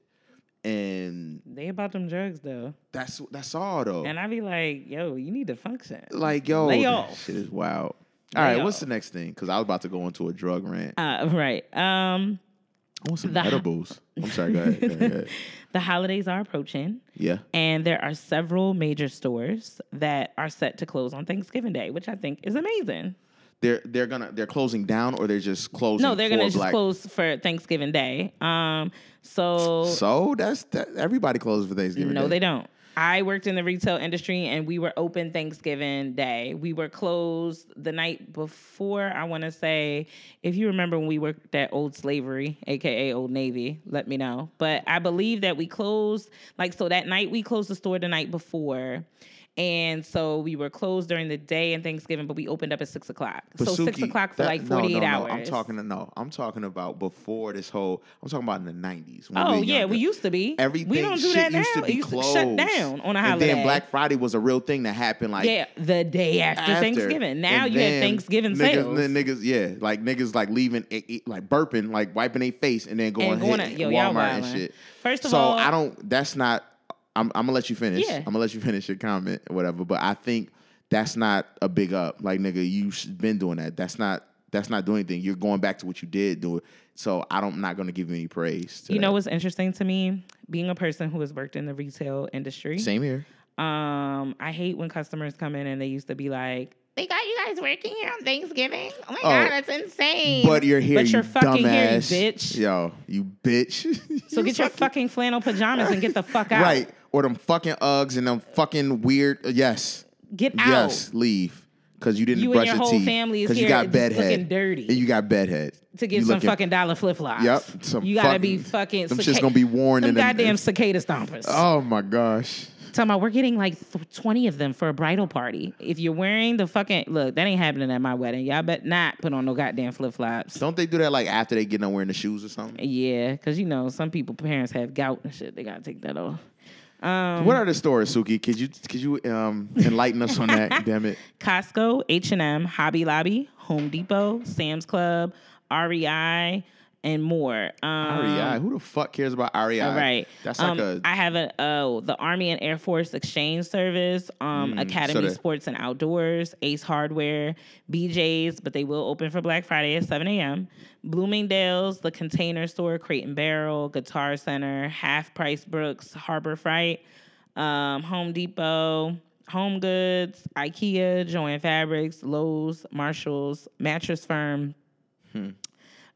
And
They about them drugs though,
that's that's all though.
and I be like, yo, you need to function.
Like, yo,
Lay
that
off.
shit is wild. All
Lay
right, what's the next thing? Because I was about to go into a drug rant.
Uh, right. Um,
I want some
the-
edibles. I'm sorry, go ahead. Go ahead, go ahead.
the holidays are approaching.
Yeah.
And there are several major stores that are set to close on Thanksgiving Day, which I think is amazing.
They're they're gonna they're closing down or they're just closing.
No, they're
for
gonna just
Black-
close for Thanksgiving Day. Um, so
So that's that everybody closes for Thanksgiving.
No,
Day.
they don't. I worked in the retail industry and we were open Thanksgiving Day. We were closed the night before, I want to say, if you remember when we worked at Old Slavery, aka Old Navy, let me know. But I believe that we closed, like, so that night we closed the store the night before. And so we were closed during the day and Thanksgiving, but we opened up at six o'clock.
But
so six o'clock for
that-
like
no,
48
no, no,
hours.
I'm talking to no. I'm talking about before this whole. I'm talking about in the 90s.
Oh
we
yeah, we used to be.
Everything
we don't do that now.
used to be
used
closed.
to shut down on a holiday.
And then Black Friday was a real thing that happened. Like
Yeah, the day after,
after.
Thanksgiving. Now
And
you have Thanksgiving
niggas,
sales.
Then niggas, yeah, like niggas like leaving, like burping, like wiping their face, and then going,
And going
hit
yo,
Walmart and shit.
First of all
so
all-
I don't. That's not. I'm, I'm gonna let you finish.
Yeah.
I'm gonna let you finish your comment or whatever. But I think that's not a big up. Like nigga, you have been doing that. That's not. That's not doing anything. You're going back to what you did do. So I don't, I'm not gonna give you any praise. to
you know what's interesting to me? Being a person who has worked in the retail industry.
Same here.
Um, I hate when customers come in and they used to be like, "They got you guys working here on Thanksgiving? Oh my
Oh,
god, that's insane!"
But you're here,
But
you
you're fucking here, you bitch.
Yo, you bitch.
so
You
get your fucking flannel pajamas and get the fuck out.
Right. Or them fucking Uggs and them fucking weird. uh, yes.
Get out.
Yes. Leave. Because you didn't
You and
brush
your
your
whole
teeth.
family is
Because you got bedhead.
dirty.
And you got bedhead.
to get
You
some
looking-
fucking dollar flip flops.
Yep. Some
you gotta
fucking-
be fucking.
them
cica-
shit's gonna be worn in
goddamn cicada stompers.
Oh my gosh.
Talking about we're getting like 20 of them for a bridal party. If you're wearing the fucking look, that ain't happening at my wedding. Y'all bet not put on no goddamn flip flops.
Don't they do that like after they get done wearing the shoes or something?
Yeah, because you know, some people parents have gout and shit. They gotta take that off. Um,
What are the stores, Suki? Could you could you um enlighten us on that? Damn it.
Costco, H and M, Hobby Lobby, Home Depot, Sam's Club, REI, and more. Um,
REI. Who the fuck cares about REI?
Right,
That's like
um,
a
I have a oh the Army and Air Force Exchange Service, um,
Mm,
Academy
the-
Sports and Outdoors, Ace Hardware, BJ's, but they will open for Black Friday at 7 a.m. Bloomingdale's, the Container Store, Crate and Barrel, Guitar Center, Half Price Books, Harbor Freight, um, Home Depot. Home Goods, IKEA, Joann Fabrics, Lowe's, Marshalls, Mattress Firm,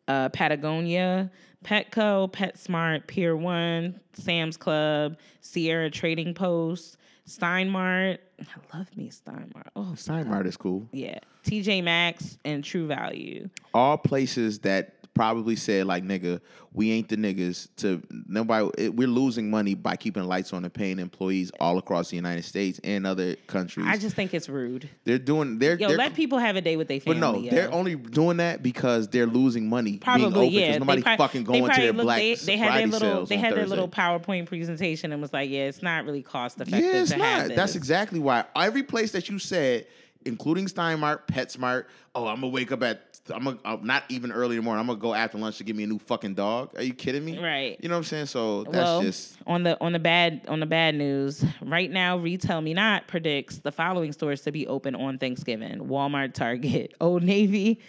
uh, Patagonia, Petco, PetSmart, Pier One, Sam's Club, Sierra Trading Post, Steinmart. I love me Steinmart. Oh,
Steinmart is cool.
yeah. TJ Maxx and True Value.
all places that probably said like nigga we ain't the niggas to nobody it, we're losing money by keeping lights on and paying employees all across the united states and other countries
I just think it's rude.
they're doing they're,
Yo,
they're
let people have a day with their family.
but no,
yo.
they're only doing that because they're losing money being
Probably,
open
yeah.
nobody
They prob-
fucking going to
probably
their
looked-
Black
They, they had their little, they had their little PowerPoint presentation and was like, "Yeah, it's not really cost effective
Yeah, it's not.
have this."
That's exactly why every place that you said, including Steinmart, PetSmart. Oh, I'm gonna wake up at. I'm gonna uh, not even early in the morning. I'm gonna go after lunch to get me a new fucking dog. Are you kidding me?
Right.
You know what I'm saying? So that's
well,
just.
on the on the bad on the bad news. Right now, Retail Me Not predicts the following stores to be open on Thanksgiving: Walmart, Target, Old Navy,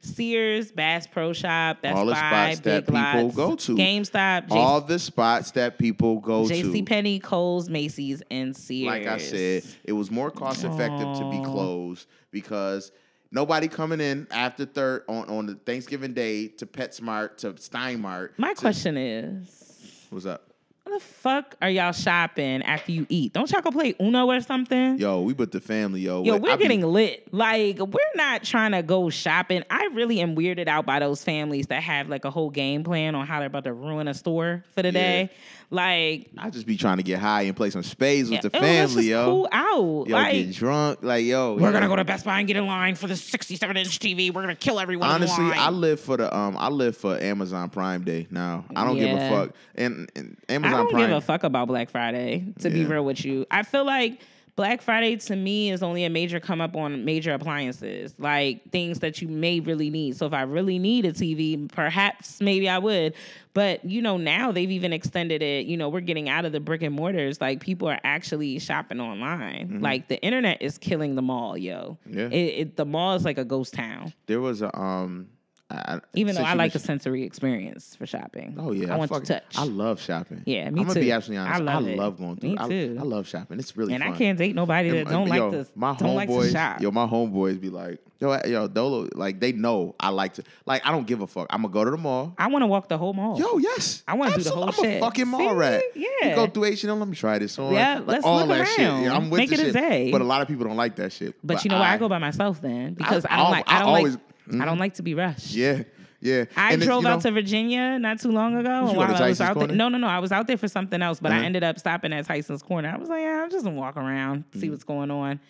Sears, Bass Pro Shop, Best
all the
Buy,
spots that
Big
people
Lots,
go to.
GameStop,
all the spots that people go
J.C.
to.
Penney, Kohl's, Macy's, and Sears.
Like I said, it was more cost effective to be closed because nobody coming in after third on, on the Thanksgiving Day to PetSmart to Steinmart.
My
to-
question is.
What's up?
How the fuck are y'all shopping after you eat? Don't y'all go play Uno or something?
Yo, we put the family, yo.
Yo, we're
I be-
getting lit. Like, we're not trying to go shopping. I really am weirded out by those families that have like a whole game plan on how they're about to ruin a store for the
Yeah.
day. Like,
I just be trying to get high and play some spades with the
oh,
family,
just
yo.
Cool out.
Yo,
like,
get drunk, like yo.
we're
yo.
gonna go to Best Buy and get in line for the 67 inch TV. We're gonna kill everyone.
Honestly,
in line.
I live for the um, I live for Amazon Prime Day now. I don't give a fuck. And, and Amazon
I don't
Prime.
give a fuck about Black Friday, to be real with you. I feel like Black Friday to me is only a major come up on major appliances, like things that you may really need. So if I really need a TV, perhaps maybe I would. But you know, now they've even extended it. You know, we're getting out of the brick and mortars. Like people are actually shopping online. Like the internet is killing the mall, yo.
Mm-hmm. Yeah.
It, it, the mall is like a ghost town.
There was a um. I,
Even though I like the sensory experience for shopping.
Oh yeah,
I want
fuck-
to touch.
I love shopping.
Yeah, me
I'm gonna be
too.
absolutely honest.
I love it.
going through.
Me
I,
too.
I love shopping. It's really fun.
and
fun.
I can't date nobody that
And, uh,
don't
yo,
like to
my
don't like to
homeboys,
shop.
yo, my homeboys be like, yo, yo, Dolo, like they know I like to, like I don't give a fuck. I'm gonna go to the mall.
I want to walk the whole mall.
Yo, yes,
I wanna do the whole.
I'm
shit.
a fucking mall
See?
rat.
Yeah.
you go through H and M. Let me try this on.
Yeah,
Like,
let's
all
look
that shit.
around.
Yeah, I'm with
Make it a day.
But a lot of people don't like that shit.
but you know why I, go by myself then because I,
I-
don't like I
I
don't
always-
like I don't mm-hmm. like to be rushed.
Yeah, yeah.
I
And
drove
you
out
know,
to Virginia not too long ago.
you
and
go
while I was out there, no, no, no, I was out there for something else, but I
Uh-huh.
ended up stopping at Tyson's Corner. I was like, yeah, I'm just gonna walk around, see mm-hmm. what's going on.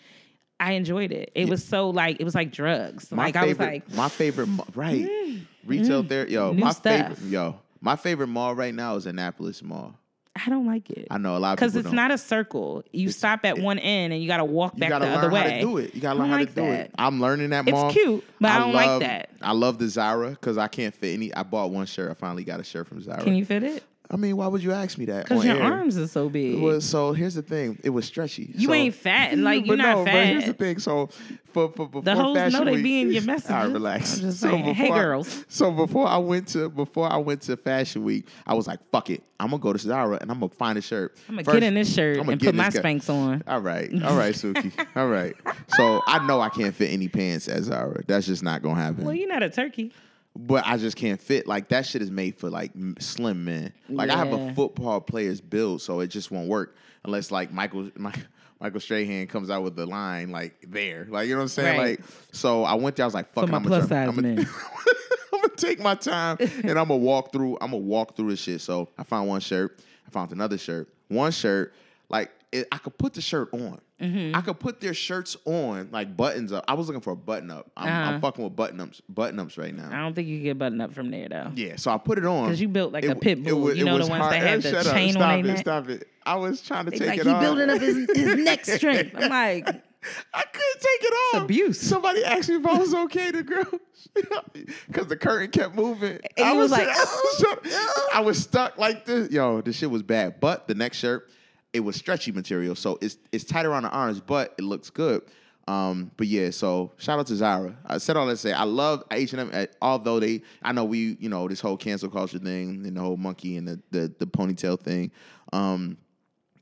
I enjoyed it. It was so like it was like drugs.
My
like
favorite,
I was like,
my favorite, right? Mm-hmm. Retail there, yo.
New
my
stuff.
favorite, yo. My favorite mall right now is Annapolis Mall.
I don't like it.
I know a lot of
Because it's
don't.
not a circle. You
It's-
stop at one end and you got to walk back the
learn
other way.
how to do it. You gotta learn
don't
how
like
to do
that.
it. I'm learning that
It's cute, but I don't like
love,
that.
I love the Zara because I can't fit any. I bought one shirt. I finally got a shirt from Zara.
Can you fit it?
I mean, why would you ask me that?
Because your
air?
arms are so big.
So. Here's the thing. It was stretchy.
You
So-
ain't fat. Like, you're not
no, But here's the
fat.
thing. So for, for before
The hoes
fashion
know they be in your
All
messages.
right, relax.
I'm just
So
saying, hey,
before I-
girls.
so before I went to before I went to fashion week, I was like, fuck it. I'm gonna go to Zara and I'm gonna find a shirt.
I'm gonna
First-
get in this shirt
I'ma
and put my
guy-
Spanx on.
All right, all right, Suki. all right. So I know I can't fit any pants at Zara. That's just not gonna happen.
Well, you're not a turkey.
But I just can't fit. Like that shit is made for like slim men. Like I have a football player's build, so it just won't work unless like Michael my, Michael Strahan comes out with the line like there. Like you know what I'm saying?
Right.
Like so I went there. I was like, fuck,
my
I'm
plus
gonna,
size
I'm gonna,
men.
I'm gonna take my time and I'm gonna walk through. I'm gonna walk through this shit. So I found one shirt. I found another shirt. One shirt, like it, I could put the shirt on.
Mm-hmm.
I could put their shirts on like buttons up. I was looking for a button up. I'm, I'm
Uh-huh.
fucking with button ups, button ups right now.
I don't think you can get button up from there though.
Yeah, so I put it on
because you built like a pit bull.
wa-
You know the
was
ones that
hard-
have the
Shut up.
chain on
stop
their
it. Stop it! I was trying to
They
take
like
it
he
off.
building up his, his neck strength. I'm like,
I couldn't take it off.
abuse.
Somebody asked me if I was okay to girl because the curtain kept moving.
And
I
you was like,
I was, I was stuck like this. Yo, this shit was bad. But the next shirt, it was stretchy material, so it's it's tight around the arms, but it looks good. Um, but yeah, so shout out to Zara. I said all that to say I love H and M. Although they, I know we, you know, this whole cancel culture thing and the whole monkey and the the, the ponytail thing. Um,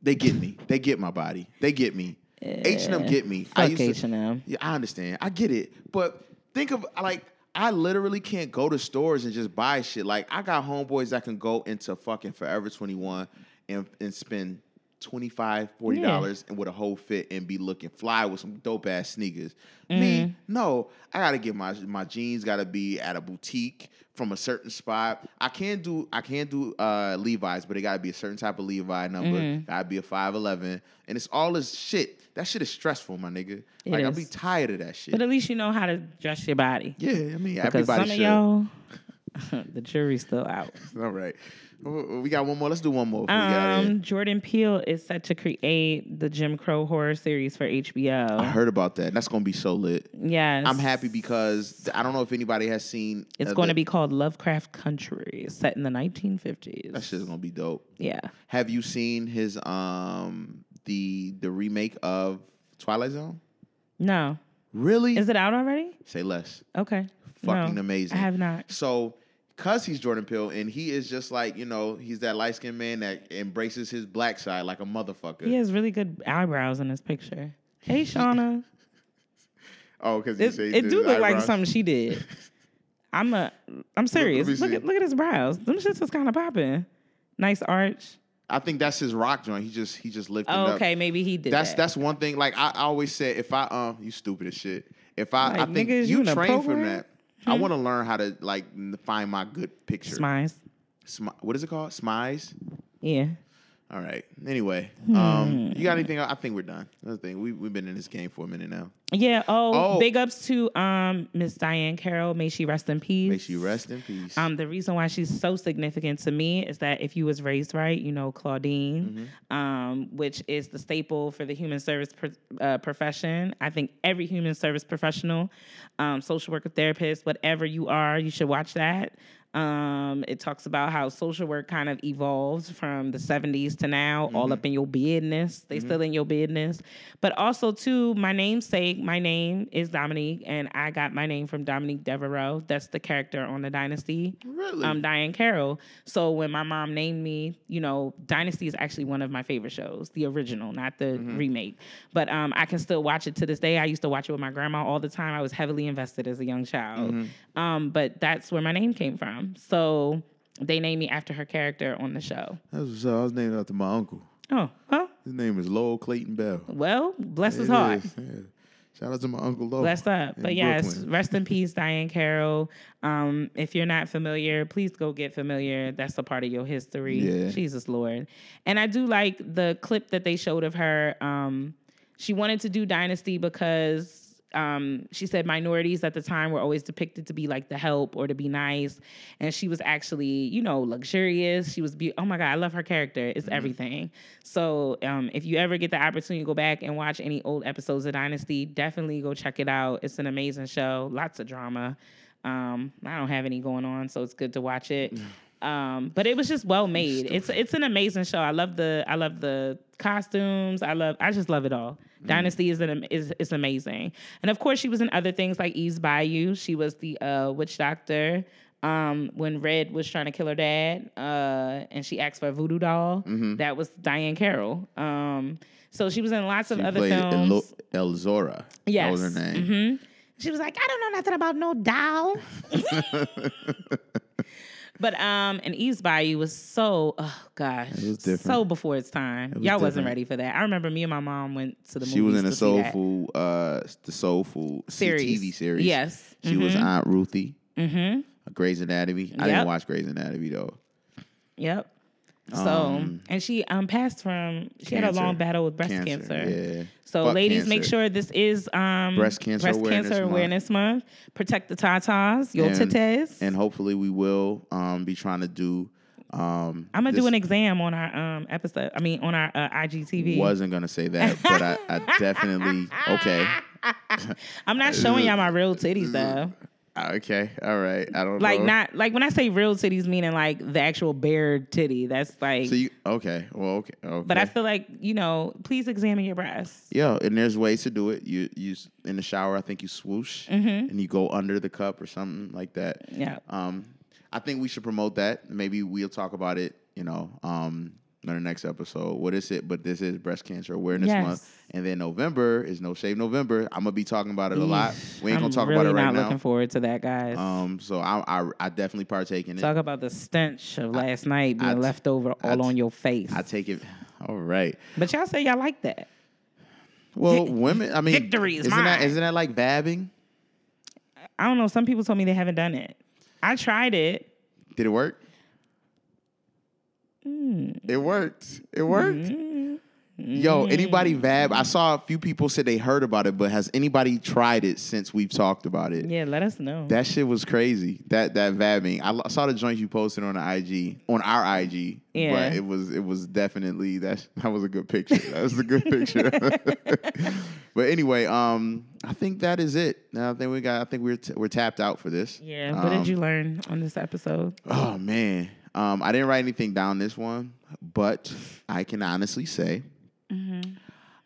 they get me. They get my body. They get me. H and M get me.
fuck
used to-
H&M.
Yeah, I understand. I get it. But think of like I literally can't go to stores and just buy shit. Like I got homeboys that can go into fucking Forever 21 and, and spend 25 40 dollars and with a whole fit and be looking fly with some dope ass sneakers. Me, no, I gotta get my my jeans gotta be at a boutique from a certain spot. I can't do I can't do uh Levi's, but it gotta be a certain type of Levi number. Gotta be a 511. And it's all this shit. That shit is stressful, my nigga.
It
like I'll be tired of that shit.
But at least you know how to dress your body.
yeah, I mean
Because
everybody
some
should.
of y'all, the jury's still out.
All right. We got one more. Let's do one more. before we get out of here.
Um, Jordan Peele is set to create the Jim Crow horror series for HBO.
I heard about that. That's gonna be so lit.
Yes,
I'm happy because I don't know if anybody has seen.
It's
uh,
going
the-
to be called Lovecraft Country, set in the 1950s.
That shit's gonna be dope.
yeah.
Have you seen his um the the remake of Twilight Zone?
No.
Really?
Is it out already?
Say less.
Okay.
Fucking
No,
amazing.
I have not.
So, cause he's Jordan Peele and he is just like you know he's that light skinned man that embraces his black side like a motherfucker.
He has really good eyebrows in this picture. Hey, Shauna.
Oh, because
it it do look like something she did. I'm a. I'm serious.
me
Look, at look at his brows. Them shits is kind of popping. Nice arch.
I think that's his rock joint. He just he just lifted
Oh,
up.
okay, maybe he did.
That's
that.
that's one thing. Like I, I always said, if I um, you stupid as shit. If I, I think
niggas,
you
you in a
train for that. I mm-hmm. want to learn how to like find my good picture.
Smize.
Smi- what is it called? Smize.
Yeah.
All right. Anyway,
Hmm.
um, you got anything? I think we're done. Another thing, we we've been in this game for a minute now.
Yeah. Oh,
Oh.
big ups to um Miss Diahann Carroll. May she rest in peace.
May she rest in peace.
Um, the reason why she's so significant to me is that if you was raised right, you know Claudine, um, which is the staple for the human service pro- uh, profession. I think every human service professional, um, social worker, therapist, whatever you are, you should watch that. Um, it talks about how social work kind of evolved from the 70s to now, all up in your business. They still in your business. But also, too, my namesake, my name is Dominique, and I got my name from Dominique Devereaux. That's the character on the Dynasty.
Really?
Um, Diahann Carroll. So when my mom named me, you know, Dynasty is actually one of my favorite shows, the original, not the
Mm-hmm.
remake. But um, I can still watch it to this day. I used to watch it with my grandma all the time. I was heavily invested as a young child.
Mm-hmm.
Um, but that's where my name came from. So they named me after her character on the show.
That's. I was named after my uncle.
Oh, huh?
His name is Lowell Clayton Bell.
Well, bless his heart.
Shout out to my uncle Lowell.
Bless up. But yes,
Brooklyn.
rest in peace, Diahann Carroll. Um, if you're not familiar, please go get familiar. That's a part of your history.
Yeah.
Jesus Lord. And I do like the clip that they showed of her. Um, she wanted to do Dynasty because um, she said minorities at the time were always depicted to be like the help or to be nice. And she was actually, you know, luxurious. She was, be- oh my God, I love her character. It's everything. So um, if you ever get the opportunity to go back and watch any old episodes of Dynasty, definitely go check it out. It's an amazing show, lots of drama. Um, I don't have any going on, so it's good to watch it. Um, but it was just well made. It's it's an amazing show. I love the I love the costumes. I love I just love it all. Dynasty is an is is amazing. And of course she was in other things like Eve's Bayou. She was the uh, witch doctor um, when Red was trying to kill her dad, uh, and she asked for a voodoo doll. That was Diahann Carroll. Um, so she was in lots of
She
other films.
Elo- Elzora. That was her
Yes.
name.
Mhm. She was like, I don't know nothing about no doll. but um, and Eve's Bayou was so oh gosh,
was different.
so before its time.
was
Y'all wasn't ready for that. I remember me and my mom went to the movie.
She was in the Soul. Food, uh, the Soul Food
Series.
TV series.
Yes.
She was Aunt Ruthie.
Mm-hmm.
Grey's Anatomy. I didn't watch Grey's Anatomy though.
Yep. So
Um,
and she um passed from she had a long battle with breast cancer.
Yeah.
So
Fuck
ladies, make sure this is um
Breast Cancer Awareness
Cancer
Month.
Awareness Month. Protect the tatas, your
And-. And hopefully we will um, be trying to do. Um,
I'm gonna do an exam on our um episode. I mean, on our uh, IGTV.
Wasn't gonna say that, but I, I definitely okay.
I'm not showing y'all my real titties though.
Okay, all right. I don't
Like
know.
not like when I say real titties, meaning like the actual bare titty. That's like.
So you okay? Well, okay. okay.
but I feel like you know, please examine your breasts.
Yeah, and there's ways to do it. You you in the shower, I think you swoosh and you go under the cup or something like that.
Mm-hmm. Yeah.
Um, I think we should promote that. Maybe we'll talk about it. You know, um, on the next episode. What is it? But this is breast cancer awareness
Yes.
month, and then November is No Shave November. I'm gonna be talking about it a lot. We ain't
I'm
gonna talk
really
about it right
not
now.
looking forward to that, guys.
Um, so I, I I definitely partake in it.
Talk about the stench of last night being
I-
left over all on your face.
I take it. All right.
but y'all say y'all like that.
Well,
Vic-
women. I mean,
victory is
isn't that
mine.
isn't that like vabbing
I don't know. Some people told me they haven't done it. I tried it.
Did it work?
Mm.
It worked. It worked.
Mm-hmm.
Yo, anybody vab? I saw a few people said they heard about it, but has anybody tried it since we've talked about it?
Yeah, let us know.
That shit was crazy. That that vabbing. I, saw the joint you posted on the IG on our IG.
Yeah.
But it was it was definitely that that was a good picture. That was a good picture. but anyway, um, I think that is it. Now I think we got. I think we're t- we're tapped out for this.
yeah. What
Um,
did you learn on this episode?
Oh man, um, I didn't write anything down this one, but I can honestly say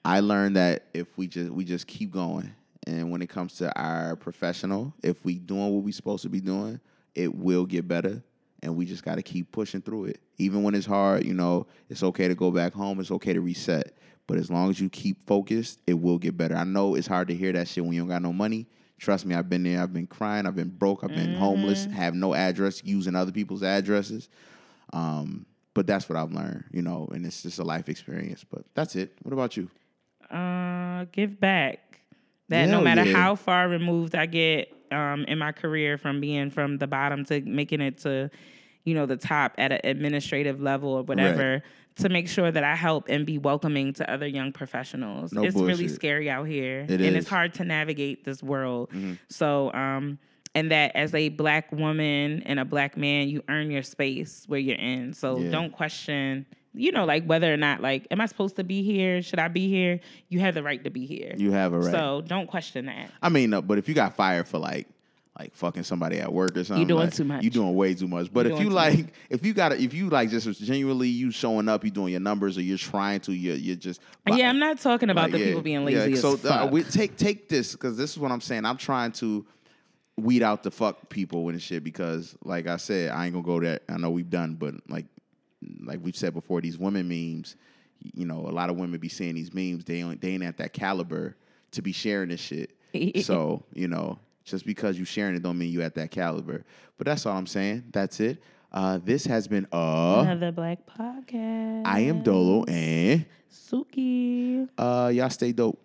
I learned that if we just we just keep going, and when it comes to our professional, if we doing what we supposed to be doing, it will get better, and we just got to keep pushing through it. Even when it's hard, you know, it's okay to go back home. It's okay to reset. But as long as you keep focused, it will get better. I know it's hard to hear that shit when you don't got no money. Trust me, I've been there. I've been crying. I've been broke. I've been homeless. Have no address, using other people's addresses. Um, but that's what I've learned, you know, and it's just a life experience. But that's it. What about you?
Uh, give back. That no matter
yeah.
how far removed I get um, in my career from being from the bottom to making it to, you know, the top at an administrative level or whatever, to make sure that I help and be welcoming to other young professionals.
No
it's really scary out here,
It
and
is. Mm-hmm.
it's hard to navigate this world. So, um, and that as a black woman and a black man, you earn your space where you're in. So
Yeah.
don't question, you know, like whether or not like, am I supposed to be here? Should I be here? You have the right to be here.
You have a right.
So don't question that.
I mean, no, but if you got fired for like like fucking somebody at work or something, You
doing
like,
too much.
You doing way too much. But
You
if you like, if you got, it, if you like, just genuinely you showing up, you doing your numbers, or you're trying to, you're, you're just.
yeah, I'm not talking about
like,
the
yeah,
people being
yeah,
lazy
So
as
uh, we take take this because this is what I'm saying. I'm trying to weed out the fuck people and shit because, like I said, I ain't gonna go there. I know we've done, but like like we've said before, these women memes. You know, a lot of women be seeing these memes. They ain't, they ain't at that caliber to be sharing this shit. so you know, just because you sharing it don't mean you at that caliber. But that's all I'm saying. That's it. Uh, this has been uh,
Another black podcast.
I am Dolo and
Suki.
uh, y'all stay dope.